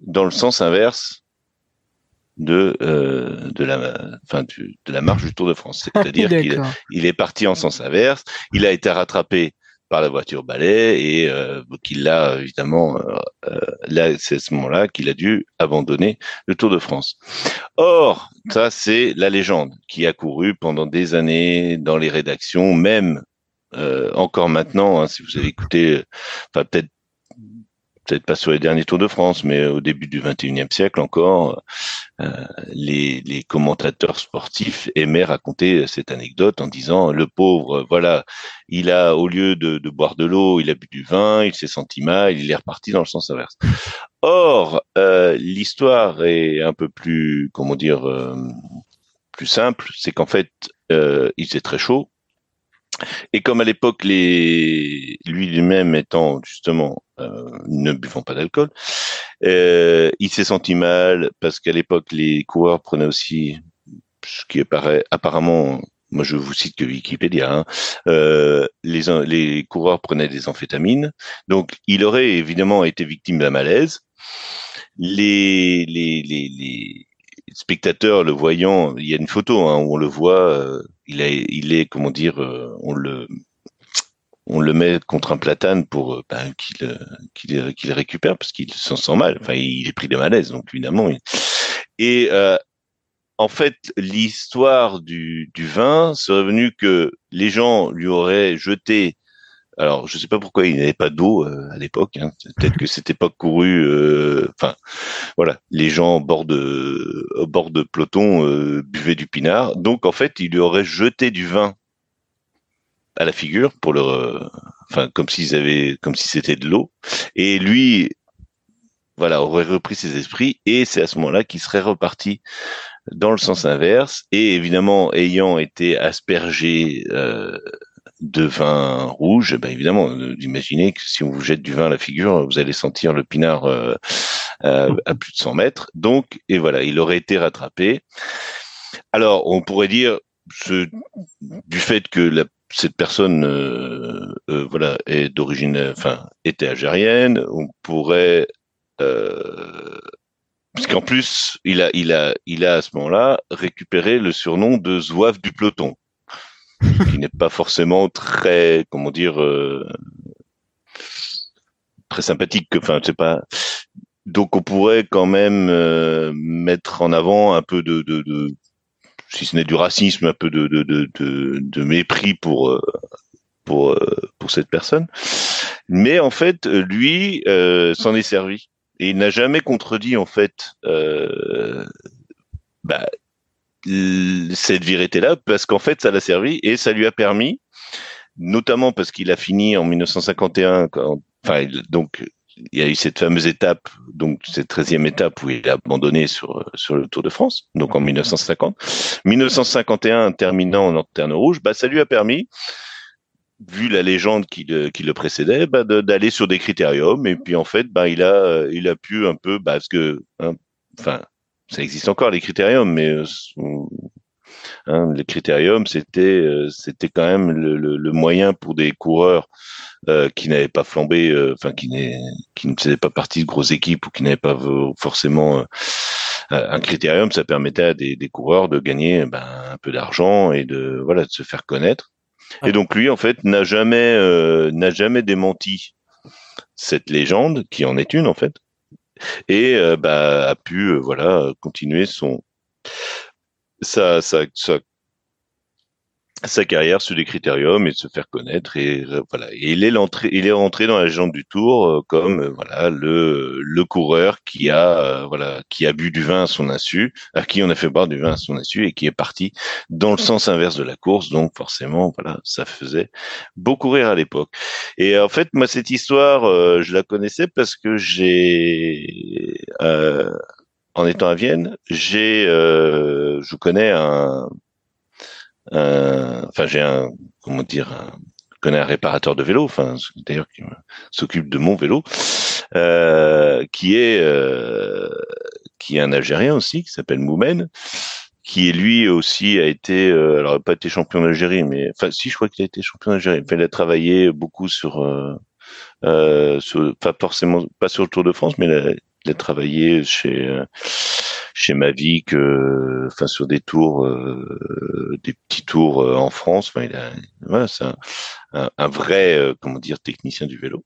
Speaker 2: dans le sens inverse de euh, de la enfin de la marche du Tour de France. C'est-à-dire qu'il il est parti en sens inverse. Il a été rattrapé par la voiture balai et euh, qu'il l'a évidemment euh, euh là c'est à ce moment-là qu'il a dû abandonner le Tour de France. Or ça c'est la légende qui a couru pendant des années dans les rédactions, même euh, encore maintenant. Hein, si vous avez écouté, enfin peut-être peut-être pas sur les derniers Tours de France, mais au début du 21e siècle encore, euh, les, les, commentateurs sportifs aimaient raconter cette anecdote en disant le pauvre, voilà, il a au lieu de, de boire de l'eau, il a bu du vin, il s'est senti mal, il est reparti dans le sens inverse. Or, euh, l'histoire est un peu plus, comment dire, euh, plus simple, c'est qu'en fait, euh, il faisait très chaud, et comme à l'époque, les... lui lui-même étant justement euh, ne buvant pas d'alcool, euh, il s'est senti mal parce qu'à l'époque, les coureurs prenaient aussi, ce qui apparaît apparemment, moi je vous cite que Wikipédia, hein, euh, les, les coureurs prenaient des amphétamines, donc il aurait évidemment été victime d'un malaise. Les, les, les, les spectateurs le voyant, il y a une photo hein, où on le voit, euh, il, il est, comment dire, euh, on le, on le met contre un platane pour euh, ben, qu'il qu'il qu'il récupère parce qu'il s'en sent mal. Enfin, il est pris de malaise, donc évidemment. Et en fait, l'histoire du, du vin serait venue que les gens lui auraient jeté alors, je ne sais pas pourquoi il n'y pas d'eau euh, à l'époque. Hein. Peut-être que c'était pas couru. Euh, enfin, voilà, les gens au bord de, bord de peloton euh, buvaient du pinard. Donc, en fait, il lui aurait jeté du vin à la figure pour le, enfin, comme s'ils avaient, comme si c'était de l'eau. Et lui, voilà, aurait repris ses esprits. Et c'est à ce moment-là qu'il serait reparti dans le sens inverse. Et évidemment, ayant été aspergé de vin rouge, ben évidemment, euh, imaginez que si on vous jette du vin à la figure, vous allez sentir le pinard euh, euh, à plus de 100 mètres. Donc, et voilà, il aurait été rattrapé. Alors, on pourrait dire, ce, du fait que la, cette personne, voilà, est d'origine, enfin, était algérienne, on pourrait parce qu'en plus, il a, il a, il a à ce moment-là récupéré le surnom de Zouave du peloton qui n'est pas forcément très, comment dire, euh, très sympathique. Enfin, c'est pas. Donc, on pourrait quand même euh, mettre en avant un peu de, de, de si ce n'est du racisme, un peu de, de, de, de mépris pour euh, pour pour cette personne. Mais en fait, lui s'en est servi et il n'a jamais contredit en fait. Bah, cette vérité-là parce qu'en fait, ça l'a servi et ça lui a permis, notamment parce qu'il a fini en 1951, quand, enfin, donc il y a eu cette fameuse étape, donc cette 13e étape où il a abandonné sur sur le Tour de France, donc en 1950. 1951, terminant en lanterne rouge, bah ça lui a permis, vu la légende qui le, qui le précédait, bah d'aller sur des critériums. Et puis en fait, bah il a il a pu un peu, bah, parce que, hein, enfin ça existe encore les critériums, mais euh, hein, les critériums c'était euh, c'était quand même le, le, moyen pour des coureurs euh, qui n'avaient pas flambé, euh, enfin qui, qui ne faisaient pas partie de grosses équipes ou qui n'avaient pas forcément un critérium, ça permettait à des, des coureurs de gagner ben, un peu d'argent et de voilà de se faire connaître. Et donc lui en fait n'a jamais n'a jamais démenti cette légende qui en est une en fait et euh, bah, a pu euh, voilà continuer son sa, sa, sa, sa carrière sur les critériums et se faire connaître et euh, voilà. Et il est l'entrée il est rentré dans la légende du Tour euh, comme euh, voilà le le coureur qui a voilà qui a bu du vin à son insu à qui on a fait boire du vin à son insu et qui est parti dans le sens inverse de la course. Donc forcément voilà ça faisait beaucoup rire à l'époque. Et en fait moi cette histoire je la connaissais parce que j'ai en étant à Vienne j'ai je connais un euh, enfin, j'ai un, comment dire, un, je connais un réparateur de vélo, enfin, d'ailleurs, qui s'occupe de mon vélo, euh, qui est, euh, qui est un Algérien aussi, qui s'appelle Moumen, qui lui aussi a été, euh, alors pas été champion d'Algérie, mais enfin si je crois qu'il a été champion d'Algérie. il a travaillé beaucoup sur, euh, euh, pas forcément pas sur le Tour de France, mais il a, il a travaillé chez euh, Mavic, enfin sur des tours, euh, des petits tours euh, en France. Enfin, il a, voilà, c'est un, un, vrai, comment dire, technicien du vélo.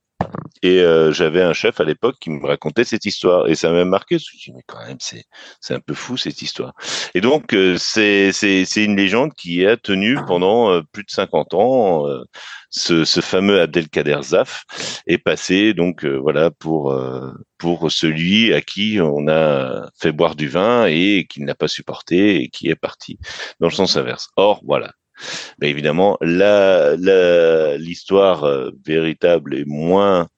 Speaker 2: Et euh, j'avais un chef à l'époque qui me racontait cette histoire et ça m'a marqué. Je me suis dit, mais quand même, c'est c'est un peu fou cette histoire. Et donc euh, c'est c'est c'est une légende qui a tenu pendant euh, plus de 50 ans. ce, ce fameux Abdelkader Zaf est passé donc voilà pour pour celui à qui on a fait boire du vin et qui n'a pas supporté et qui est parti dans le sens inverse. Or voilà, mais évidemment, l'histoire véritable est moins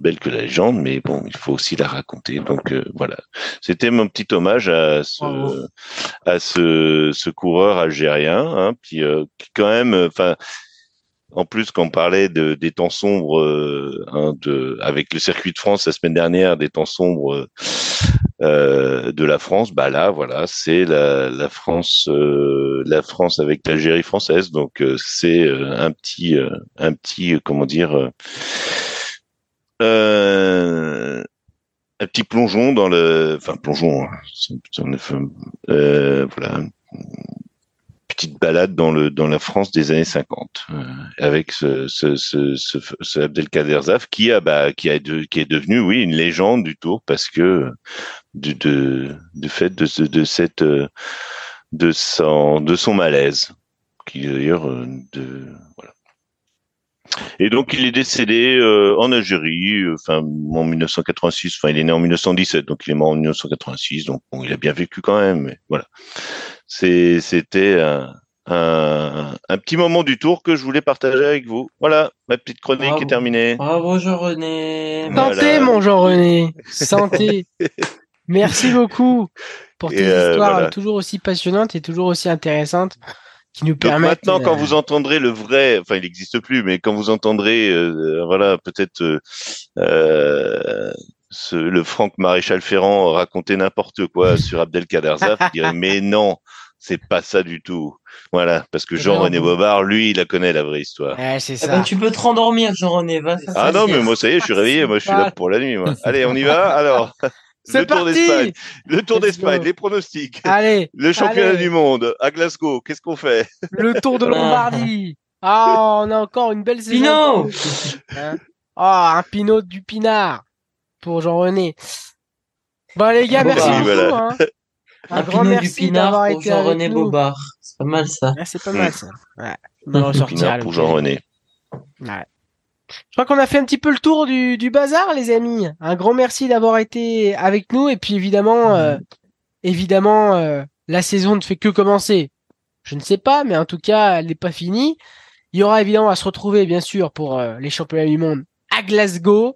Speaker 2: belle que la légende, mais bon, il faut aussi la raconter. Donc euh, voilà, c'était mon petit hommage à ce à ce, ce coureur algérien, hein, puis euh, qui quand même, enfin. En plus, quand on parlait de, des temps sombres, euh, hein, avec le circuit de France la semaine dernière, des temps sombres de la France, bah là, voilà, c'est la, France, la France avec l'Algérie française. Donc c'est un petit, un petit, comment dire euh, un petit plongeon dans le, enfin plongeon, hein, euh, voilà, petite balade dans le dans la France des années 50 euh, avec ce ce ce, ce, Abdelkader Zaf qui a bah qui a de, qui est devenu oui une légende du Tour parce que du de du fait de ce de cette de son de son malaise qui d'ailleurs de voilà et donc il est décédé euh, en Algérie, euh, enfin en 1986. Enfin il est né en 1917, donc il est mort en 1986. Donc bon, il a bien vécu quand même. Mais voilà, c'était un, un, un, petit moment du tour que je voulais partager avec vous. Voilà, ma petite chronique est terminée.
Speaker 4: Bravo Jean-René.
Speaker 1: Santé mon Jean-René. Santé. Merci beaucoup pour tes euh, histoires toujours aussi passionnantes et toujours aussi intéressantes qui nous Donc
Speaker 2: maintenant, quand vous entendrez le vrai, enfin, il n'existe plus, mais quand vous entendrez, euh, voilà, peut-être euh, euh le Franck Maréchal Ferrand raconter n'importe quoi sur Abdelkader Zaf, vous direz mais non, c'est pas ça du tout. Voilà, parce que Jean-René Bobard, lui, il la connaît la vraie histoire.
Speaker 1: Ouais, c'est
Speaker 4: eh ben,
Speaker 1: ça.
Speaker 4: tu peux te rendormir, Jean-René.
Speaker 2: Ah non, mais moi ça y est, je suis réveillé. Moi, je suis là pour la nuit. Moi. Allez, on y va. Alors.
Speaker 1: le
Speaker 2: Tour d'Espagne, le Tour d'Espagne, les pronostics.
Speaker 1: Allez.
Speaker 2: Le championnat du monde à Glasgow, qu'est-ce qu'on fait?
Speaker 1: Le Tour de Lombardie. Ah, on a encore une belle saison.
Speaker 4: Pinot.
Speaker 1: Hein? Ah, un Pinot du Pinard pour Jean-René. Bon les gars, merci beaucoup. Hein.
Speaker 4: Un, un grand Pinot merci d'avoir été Jean-René Bobard. C'est pas mal ça.
Speaker 1: Ah, c'est pas mal ça. Ouais.
Speaker 2: Pour Jean-René.
Speaker 1: Ouais. Je crois qu'on a fait un petit peu le tour du, du bazar, les amis. Un grand merci d'avoir été avec nous. Et puis évidemment, euh, évidemment, euh, la saison ne fait que commencer. Je ne sais pas, mais en tout cas, elle n'est pas finie. Il y aura évidemment à se retrouver, bien sûr, pour euh, les championnats du monde à Glasgow.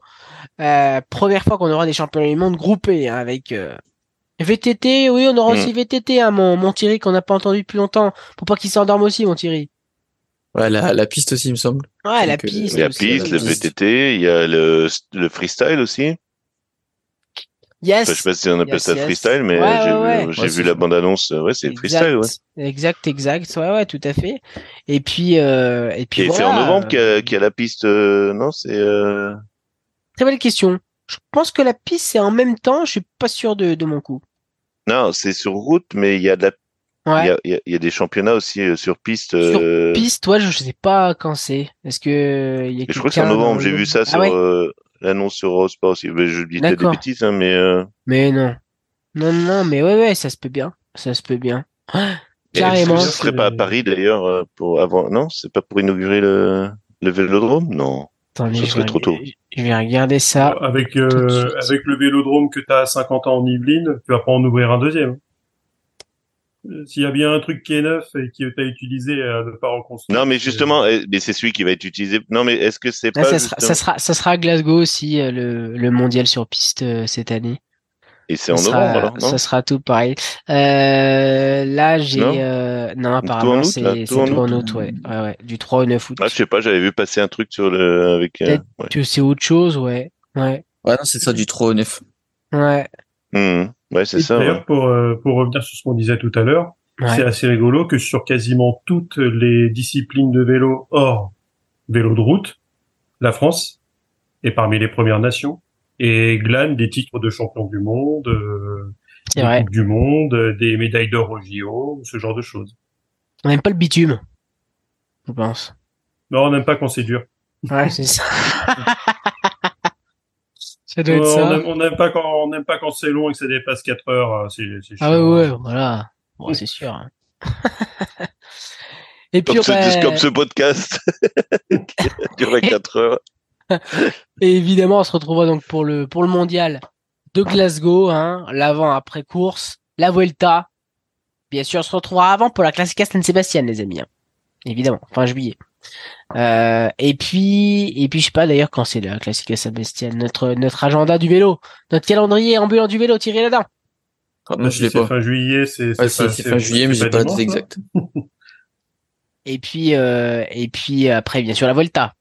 Speaker 1: première fois qu'on aura des championnats du monde groupés hein, avec VTT. Oui, on aura mm. aussi VTT, hein, mon, mon Thierry qu'on n'a pas entendu depuis longtemps. Pour pas qu'il s'endorme aussi, mon Thierry.
Speaker 5: Ouais, la, la piste aussi, il me semble.
Speaker 1: Ouais, la piste.
Speaker 2: Il y a la piste, le VTT, il y a le, le freestyle aussi.
Speaker 1: Yes.
Speaker 2: je sais pas si on appelle ça freestyle, mais j'ai vu, la bande-annonce. Ouais, c'est freestyle, ouais.
Speaker 1: Exact, exact. Ouais, ouais, tout à fait. Et puis, euh, et puis.
Speaker 2: Et
Speaker 1: voilà.
Speaker 2: c'est en novembre qu'il y, a, y a la piste, euh, non, c'est, euh...
Speaker 1: Très belle question. Je pense que la piste, c'est en même temps. Je suis pas sûr de, de mon coup.
Speaker 2: Non, c'est sur route, mais il y a de la il, y a, il, y a, des championnats aussi euh, sur piste.
Speaker 1: Sur euh, piste, toi, je sais pas quand c'est. Est-ce que il y a
Speaker 2: Je crois que c'est en novembre. J'ai vu ça ah sur euh, l'annonce sur Eurosport aussi. Je dis des bêtises, hein, mais.
Speaker 1: Mais non, non, non, mais ouais, ouais, ça se peut bien. Ça se peut bien.
Speaker 2: Carrément. Ce serait pas à Paris d'ailleurs pour avant. Non, c'est pas pour inaugurer le, le Vélodrome, non.
Speaker 1: Attendez, ce serait trop tôt. Je vais regarder ça.
Speaker 3: Avec avec le Vélodrome que tu as à 50 ans en Yvelines, tu vas pas en ouvrir un deuxième. S'il y a bien un truc qui est neuf et qui est à utiliser, euh, ne pas reconstruire.
Speaker 2: Non, mais justement, eh, mais c'est celui qui va être utilisé. Non, mais est-ce que c'est pas
Speaker 1: ça, sera, ça sera, ça sera à Glasgow aussi euh, le, le mondial sur piste euh, cette année.
Speaker 2: Et c'est en novembre alors non
Speaker 1: Ça sera tout pareil. Euh, là, j'ai non, euh, non apparemment c'est tout, en août, ouais. ouais, ouais, du 3 au 9 août.
Speaker 2: Ah, je sais pas, j'avais vu passer un truc sur le avec.
Speaker 1: Euh, ouais. que c'est autre chose, ouais, ouais.
Speaker 5: Ouais, non, c'est ça du 3 au 9.
Speaker 1: Ouais.
Speaker 2: Mmh. Ouais, c'est ça.
Speaker 3: D'ailleurs, pour euh, pour revenir sur ce qu'on disait tout à l'heure, c'est assez rigolo que sur quasiment toutes les disciplines de vélo hors vélo de route, la France est parmi les premières nations et glane des titres de champion du monde, euh, des coupes du monde, des médailles d'or au JO, ce genre de choses.
Speaker 1: On n'aime pas le bitume, je pense.
Speaker 3: Non, on n'aime pas quand c'est dur.
Speaker 1: Ouais, c'est ça.
Speaker 3: ça doit être ça. On n'aime pas quand on n'aime pas quand c'est long et que ça dépasse 4 heures. C'est,
Speaker 1: ah ouais, ouais, voilà. Bon, c'est sûr. Hein.
Speaker 2: et puis comme, ce, comme ce podcast qui durait 4 heures.
Speaker 1: Et évidemment, on se retrouvera donc pour le pour le mondial de Glasgow, hein, l'avant après course, la Vuelta. Bien sûr, on se retrouvera avant pour la Classica San Sébastien, les amis. Hein. Évidemment, fin juillet. Euh, et puis, et puis je sais pas d'ailleurs quand c'est la Classica San Sébastien, notre notre agenda du vélo, notre calendrier ambulant du vélo, Thierry Ladin.
Speaker 3: Ah, moi, je l'ai pas. Fin juillet, c'est
Speaker 5: fin juillet, mais j'ai pas la date exacte.
Speaker 1: et puis, euh, et puis après, bien sûr, la Volta.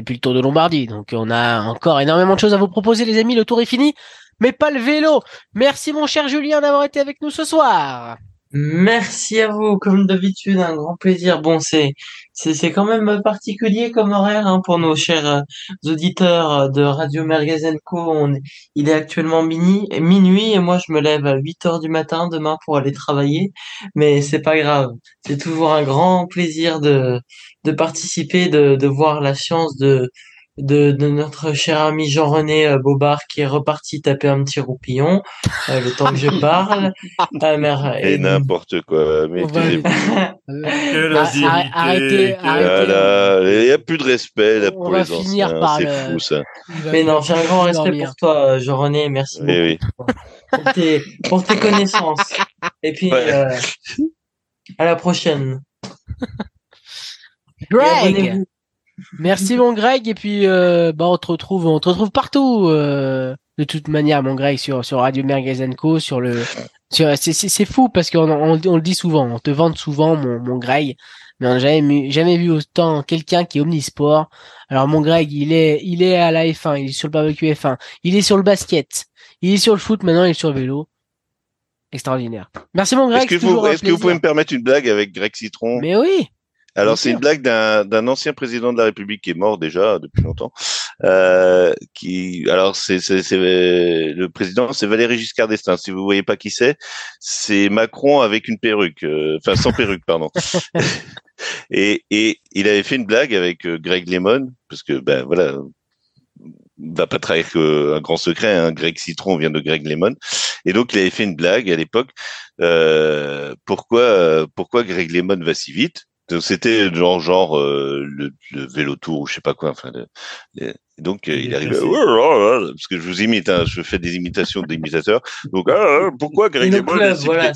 Speaker 1: Et puis le Tour de Lombardie. Donc on a encore énormément de choses à vous proposer, les amis. Le tour est fini, mais pas le vélo. Merci mon cher Julien d'avoir été avec nous ce soir.
Speaker 4: Merci à vous, comme d'habitude, un grand plaisir. Bon, c'est c'est quand même particulier comme horaire hein, pour nos chers euh, auditeurs de Radio Mergazen Co. il est actuellement mini, minuit et moi je me lève à 8 heures du matin demain pour aller travailler, mais c'est pas grave. C'est toujours un grand plaisir de de participer, de de voir la chance de de, de notre cher ami Jean-René euh, Bobard qui est reparti taper un petit roupillon euh, le temps que je parle.
Speaker 2: Ah, et n'importe quoi. Mais
Speaker 1: arrêtez,
Speaker 2: Il n'y a plus de respect là, pour les anciens. C'est fou ça.
Speaker 4: Mais non, j'ai un grand respect pour toi, euh, Jean-René. Merci beaucoup pour, tes, pour tes connaissances. Et puis, à la prochaine.
Speaker 1: Greg Merci mon Greg et puis euh, bah on te retrouve on te retrouve partout euh, de toute manière mon Greg sur sur Radio Mergazenco sur le sur c'est c'est fou parce qu'on on, le dit souvent on te vante souvent mon mon Greg mais on n'a jamais jamais vu autant quelqu'un qui est omnisport. Alors mon Greg, il est il est à la F1, il est sur le barbecue F1, il est sur le basket, il est sur le foot maintenant, il est sur le vélo. Extraordinaire. Merci mon Greg.
Speaker 2: Est-ce que, vous, est-ce que vous pouvez me permettre une blague avec Greg Citron?
Speaker 1: Mais oui.
Speaker 2: Alors c'est une blague d'un ancien président de la République qui est mort déjà depuis longtemps. Euh, qui alors c'est le président c'est Valéry Giscard d'Estaing. Si vous voyez pas qui c'est, c'est Macron avec une perruque, euh, enfin sans perruque pardon. et, et il avait fait une blague avec euh, Greg Lemon parce que ben voilà va pas trahir un grand secret. Hein. Greg Citron vient de Greg Lemon, et donc il avait fait une blague à l'époque. Euh, pourquoi pourquoi Greg Lemon va si vite? C'était genre genre euh, le, le, vélo tour ou je sais pas quoi. Enfin, donc il, il arrive parce que je vous imite, hein, je fais des imitations d'imitateurs. Donc ah, ah, pourquoi Greg Lemon
Speaker 4: voilà,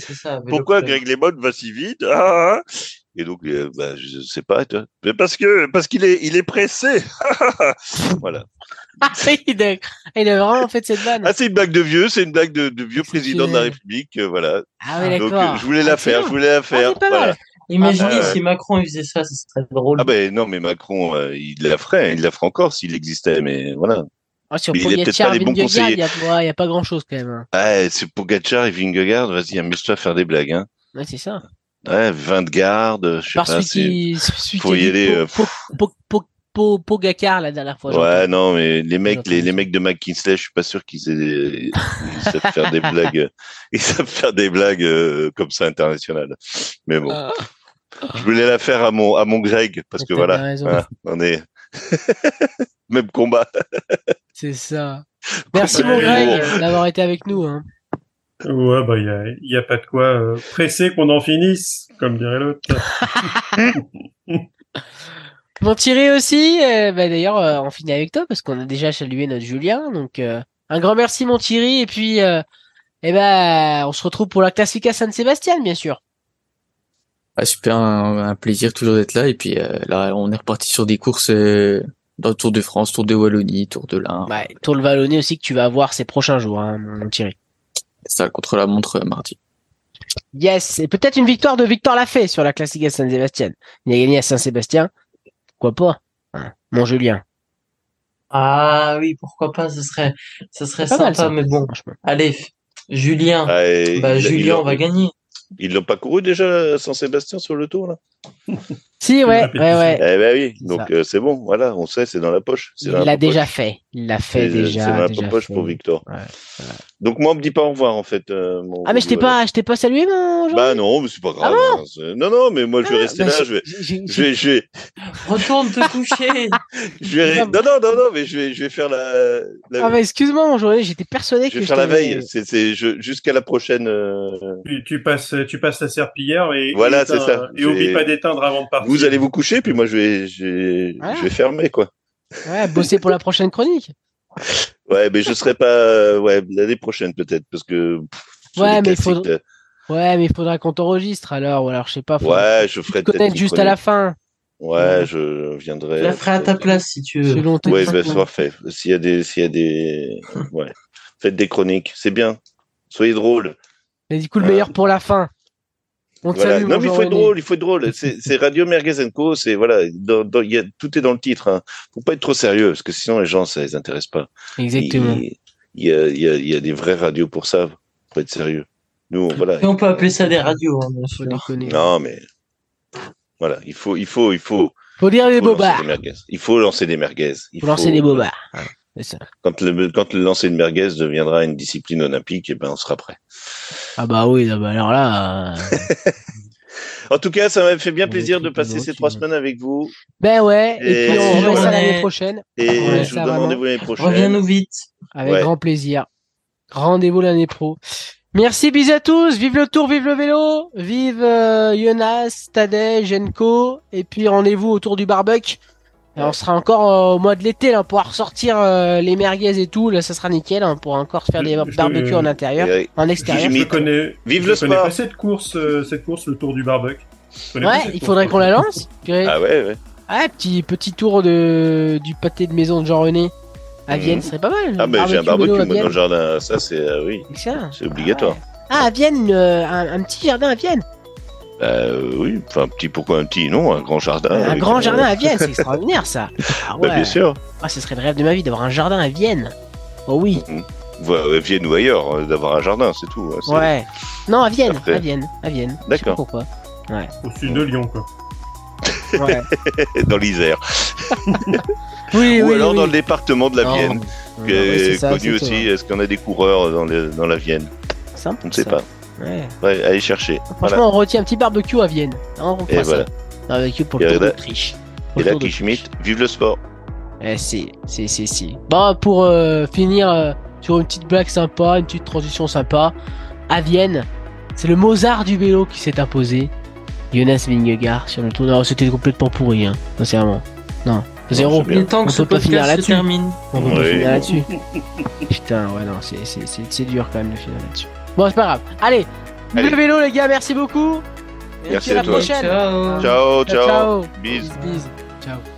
Speaker 2: pourquoi Greg Lemon va si vite? Ah, Et donc euh, bah, je sais pas, mais parce que parce qu'il est il est pressé. voilà.
Speaker 1: Ah, il, a, il a vraiment fait cette vanne.
Speaker 2: Ah, c'est une blague de vieux, c'est une blague de, de vieux président de la République, euh, voilà.
Speaker 1: Ah oui,
Speaker 2: Donc je voulais la faire, je voulais la faire. voilà.
Speaker 4: Imaginez ah, si Macron faisait ça, ce serait drôle.
Speaker 2: Ah ben non, mais Macron, euh, il la ferait, il la ferait encore s'il existait, mais voilà.
Speaker 1: Ah, sur il a peut-être pas les bons conseillers. Il n'y a, a, pas grand-chose quand même. Hein.
Speaker 2: Ah, c'est pour Gatchar et Vingegaard, vas-y, amuse-toi à faire des blagues. Hein.
Speaker 1: Ouais, c'est ça.
Speaker 2: Ouais, 20 gardes, je sais
Speaker 1: Par
Speaker 2: pas.
Speaker 1: Celui qui, faut y aller. Euh, Pogacar la dernière fois.
Speaker 2: Ouais, non, mais les mecs, les, les, mecs de McKinsey, je suis pas sûr qu'ils aient, ils savent faire des blagues, ils savent faire des blagues euh, comme ça internationales. Mais bon. Ah. Je voulais la faire à mon, à mon Greg, parce que voilà, on est même combat.
Speaker 1: C'est ça. Merci mon Greg d'avoir été avec nous. Hein.
Speaker 3: Ouais, bah, il y a, y a, pas de quoi euh, presser qu'on en finisse, comme dirait l'autre.
Speaker 1: Mon Thierry aussi, euh, bah, d'ailleurs, euh, on finit avec toi parce qu'on a déjà salué notre Julien. Donc, un grand merci, mon Thierry. Et puis, eh ben, on se retrouve pour la Classica San Sébastien, bien sûr.
Speaker 5: Ah, super, un, plaisir toujours d'être là. Et puis euh, là, on est reparti sur des courses euh, dans le Tour de France, Tour de Wallonie, Tour de l'Ain.
Speaker 1: Ouais, Tour de Wallonie aussi que tu vas avoir ces prochains jours, hein, mon Thierry.
Speaker 5: Ça, contre la montre euh, mardi.
Speaker 1: Yes, et peut-être une victoire de Victor Lafay sur la Classique à Saint-Sébastien. Il a gagné à Saint-Sébastien. Pourquoi pas hein, Mon Julien.
Speaker 4: Ah oui, pourquoi pas, ce serait, ce serait sympa, mais bon. Allez, Julien. bah, Julien, on va gagner.
Speaker 2: Ils l'ont pas couru déjà Saint-Sébastien sur le tour là?
Speaker 1: Si, ouais, ouais, ouais.
Speaker 2: Eh ben oui, donc euh, c'est bon, voilà, on sait, c'est dans la poche.
Speaker 1: Il l'a déjà fait. Il l'a fait déjà.
Speaker 2: C'est dans la poche pour Victor. Donc moi, on me dit pas au revoir en fait. Euh,
Speaker 1: ah mais je t'ai pas, je t'ai pas salué mon.
Speaker 2: Bah non, mais c'est pas grave. Ah hein, non non, mais moi je vais ah, rester bah, là. Je vais, je vais, je vais.
Speaker 4: Retourne te coucher.
Speaker 2: je vais. Non non non non, mais je vais, je vais faire la.
Speaker 1: Ah bah excuse-moi mon journée, j'étais persuadé
Speaker 2: que. Je vais faire la veille. C'est jusqu'à la prochaine. Euh,
Speaker 3: tu, passes, tu passes ta serpillière et.
Speaker 2: Voilà, c'est ça.
Speaker 3: Et oublie pas d'éteindre avant de partir.
Speaker 2: Vous allez vous coucher, puis moi je vais, je vais, je vais fermer quoi.
Speaker 1: Ouais, bosser pour la prochaine chronique.
Speaker 2: Ouais, mais je serai pas. Ouais, l'année prochaine peut-être, parce que.
Speaker 1: ouais, mais il faudra... ouais, mais il faudra qu'on t'enregistre alors, ou alors je sais pas.
Speaker 2: Ouais, je ferai
Speaker 1: peut-être juste à la fin.
Speaker 2: Ouais, je viendrai.
Speaker 4: Je la ferai à ta place si tu veux.
Speaker 2: Oui, bah, ça fait. S'il y a des, s'il y a des, ouais, faites des chroniques, c'est bien. Soyez drôle.
Speaker 1: Mais du coup, le meilleur pour la fin.
Speaker 2: On voilà. non, mais il faut être drôle, il faut être drôle. C'est Radio Merguez Co. C'est voilà, dans, dans, y a, tout est dans le titre. Hein. Faut pas être trop sérieux parce que sinon les gens ça les intéresse pas.
Speaker 1: Exactement.
Speaker 2: Il, y a, il y a, il y a des vraies radios pour ça. Faut être sérieux. Nous, voilà.
Speaker 4: Et on peut appeler ça des radios. Hein,
Speaker 2: non, mais voilà, il faut, il faut, il faut.
Speaker 1: Faut dire des bobards.
Speaker 2: Il faut lancer des merguez.
Speaker 1: Il faut lancer des bobards.
Speaker 2: Quand le, quand le lancer de merguez deviendra une discipline olympique, eh ben, on sera prêt.
Speaker 1: Ah bah oui, bah alors là. Euh,
Speaker 2: en tout cas, ça m'a fait bien plaisir de passer ces trois semaines avec vous.
Speaker 1: Ben ouais, et, puis on ça l'année prochaine.
Speaker 2: Et je vous donne rendez-vous l'année prochaine.
Speaker 4: Reviens-nous vite.
Speaker 1: Avec grand plaisir. Rendez-vous l'année pro. Merci, bisous à tous. Vive le tour, vive le vélo. Vive euh, Jonas, Tadej, Genko. Et puis rendez-vous autour du barbecue on sera encore euh, au mois de l'été là, pour ressortir euh, les merguez et tout. Là, ça sera nickel. Hein, pour encore faire des barbecues en intérieur, en extérieur.
Speaker 3: Je connais.
Speaker 2: Vive le sport.
Speaker 3: cette course, euh, cette course, le tour du barbecue.
Speaker 1: Ouais, il faudrait qu'on la lance.
Speaker 2: ah ouais, ouais.
Speaker 1: Ah, petit petit tour de du pâté de maison de Jean René à Vienne, ce serait pas mal.
Speaker 2: Ah mais j'ai un barbecue moi, dans le jardin. Ça c'est oui. C'est obligatoire.
Speaker 1: Ah à Vienne, un petit jardin à Vienne.
Speaker 2: Euh, oui, enfin, petit, pourquoi un petit Non, un grand jardin.
Speaker 1: Un grand jardin à Vienne, c'est extraordinaire ça.
Speaker 2: Ah bah, bien sûr.
Speaker 1: Ah, ce serait le rêve de ma vie d'avoir un jardin à Vienne. Oh oui.
Speaker 2: Mm-hmm. Vienne ou ailleurs, euh, d'avoir un jardin, c'est tout.
Speaker 1: Hein, ouais. Non, à Vienne, à Vienne, à Vienne.
Speaker 2: D'accord.
Speaker 1: Pourquoi Ouais.
Speaker 3: Au sud de Lyon, quoi.
Speaker 2: Ouais. dans l'Isère.
Speaker 1: oui,
Speaker 2: ou
Speaker 1: oui,
Speaker 2: alors
Speaker 1: oui.
Speaker 2: dans le département de la Vienne, qui est, connu aussi. Est-ce qu'on a des coureurs dans, dans la Vienne?
Speaker 1: Simple,
Speaker 2: On ne sait pas.
Speaker 1: Ouais.
Speaker 2: ouais. allez chercher.
Speaker 1: Franchement, on retient un petit barbecue à Vienne. Hein, on
Speaker 2: et voilà.
Speaker 1: Un barbecue pour le tour d'Autriche.
Speaker 2: Et là, Schmidt, vive le sport.
Speaker 1: Eh, si, si, si, si. Bon, pour euh, finir euh, sur une petite blague sympa, une petite transition sympa, à Vienne, c'est le Mozart du vélo qui s'est imposé. Jonas Vingegaard sur le tour. Non, c'était complètement pourri, hein, sincèrement. Non, zéro.
Speaker 4: Temps que ce podcast se termine.
Speaker 1: On peut pas finir là-dessus. Putain, ouais, non, c'est dur quand même de finir là-dessus. Bon, c'est pas grave. Allez, Allez. le vélo, les gars, merci beaucoup.
Speaker 2: merci
Speaker 1: à,
Speaker 2: la
Speaker 1: prochaine.
Speaker 2: Ciao, ciao. ciao.
Speaker 1: ciao.
Speaker 2: Bis.
Speaker 1: Bis. Ciao.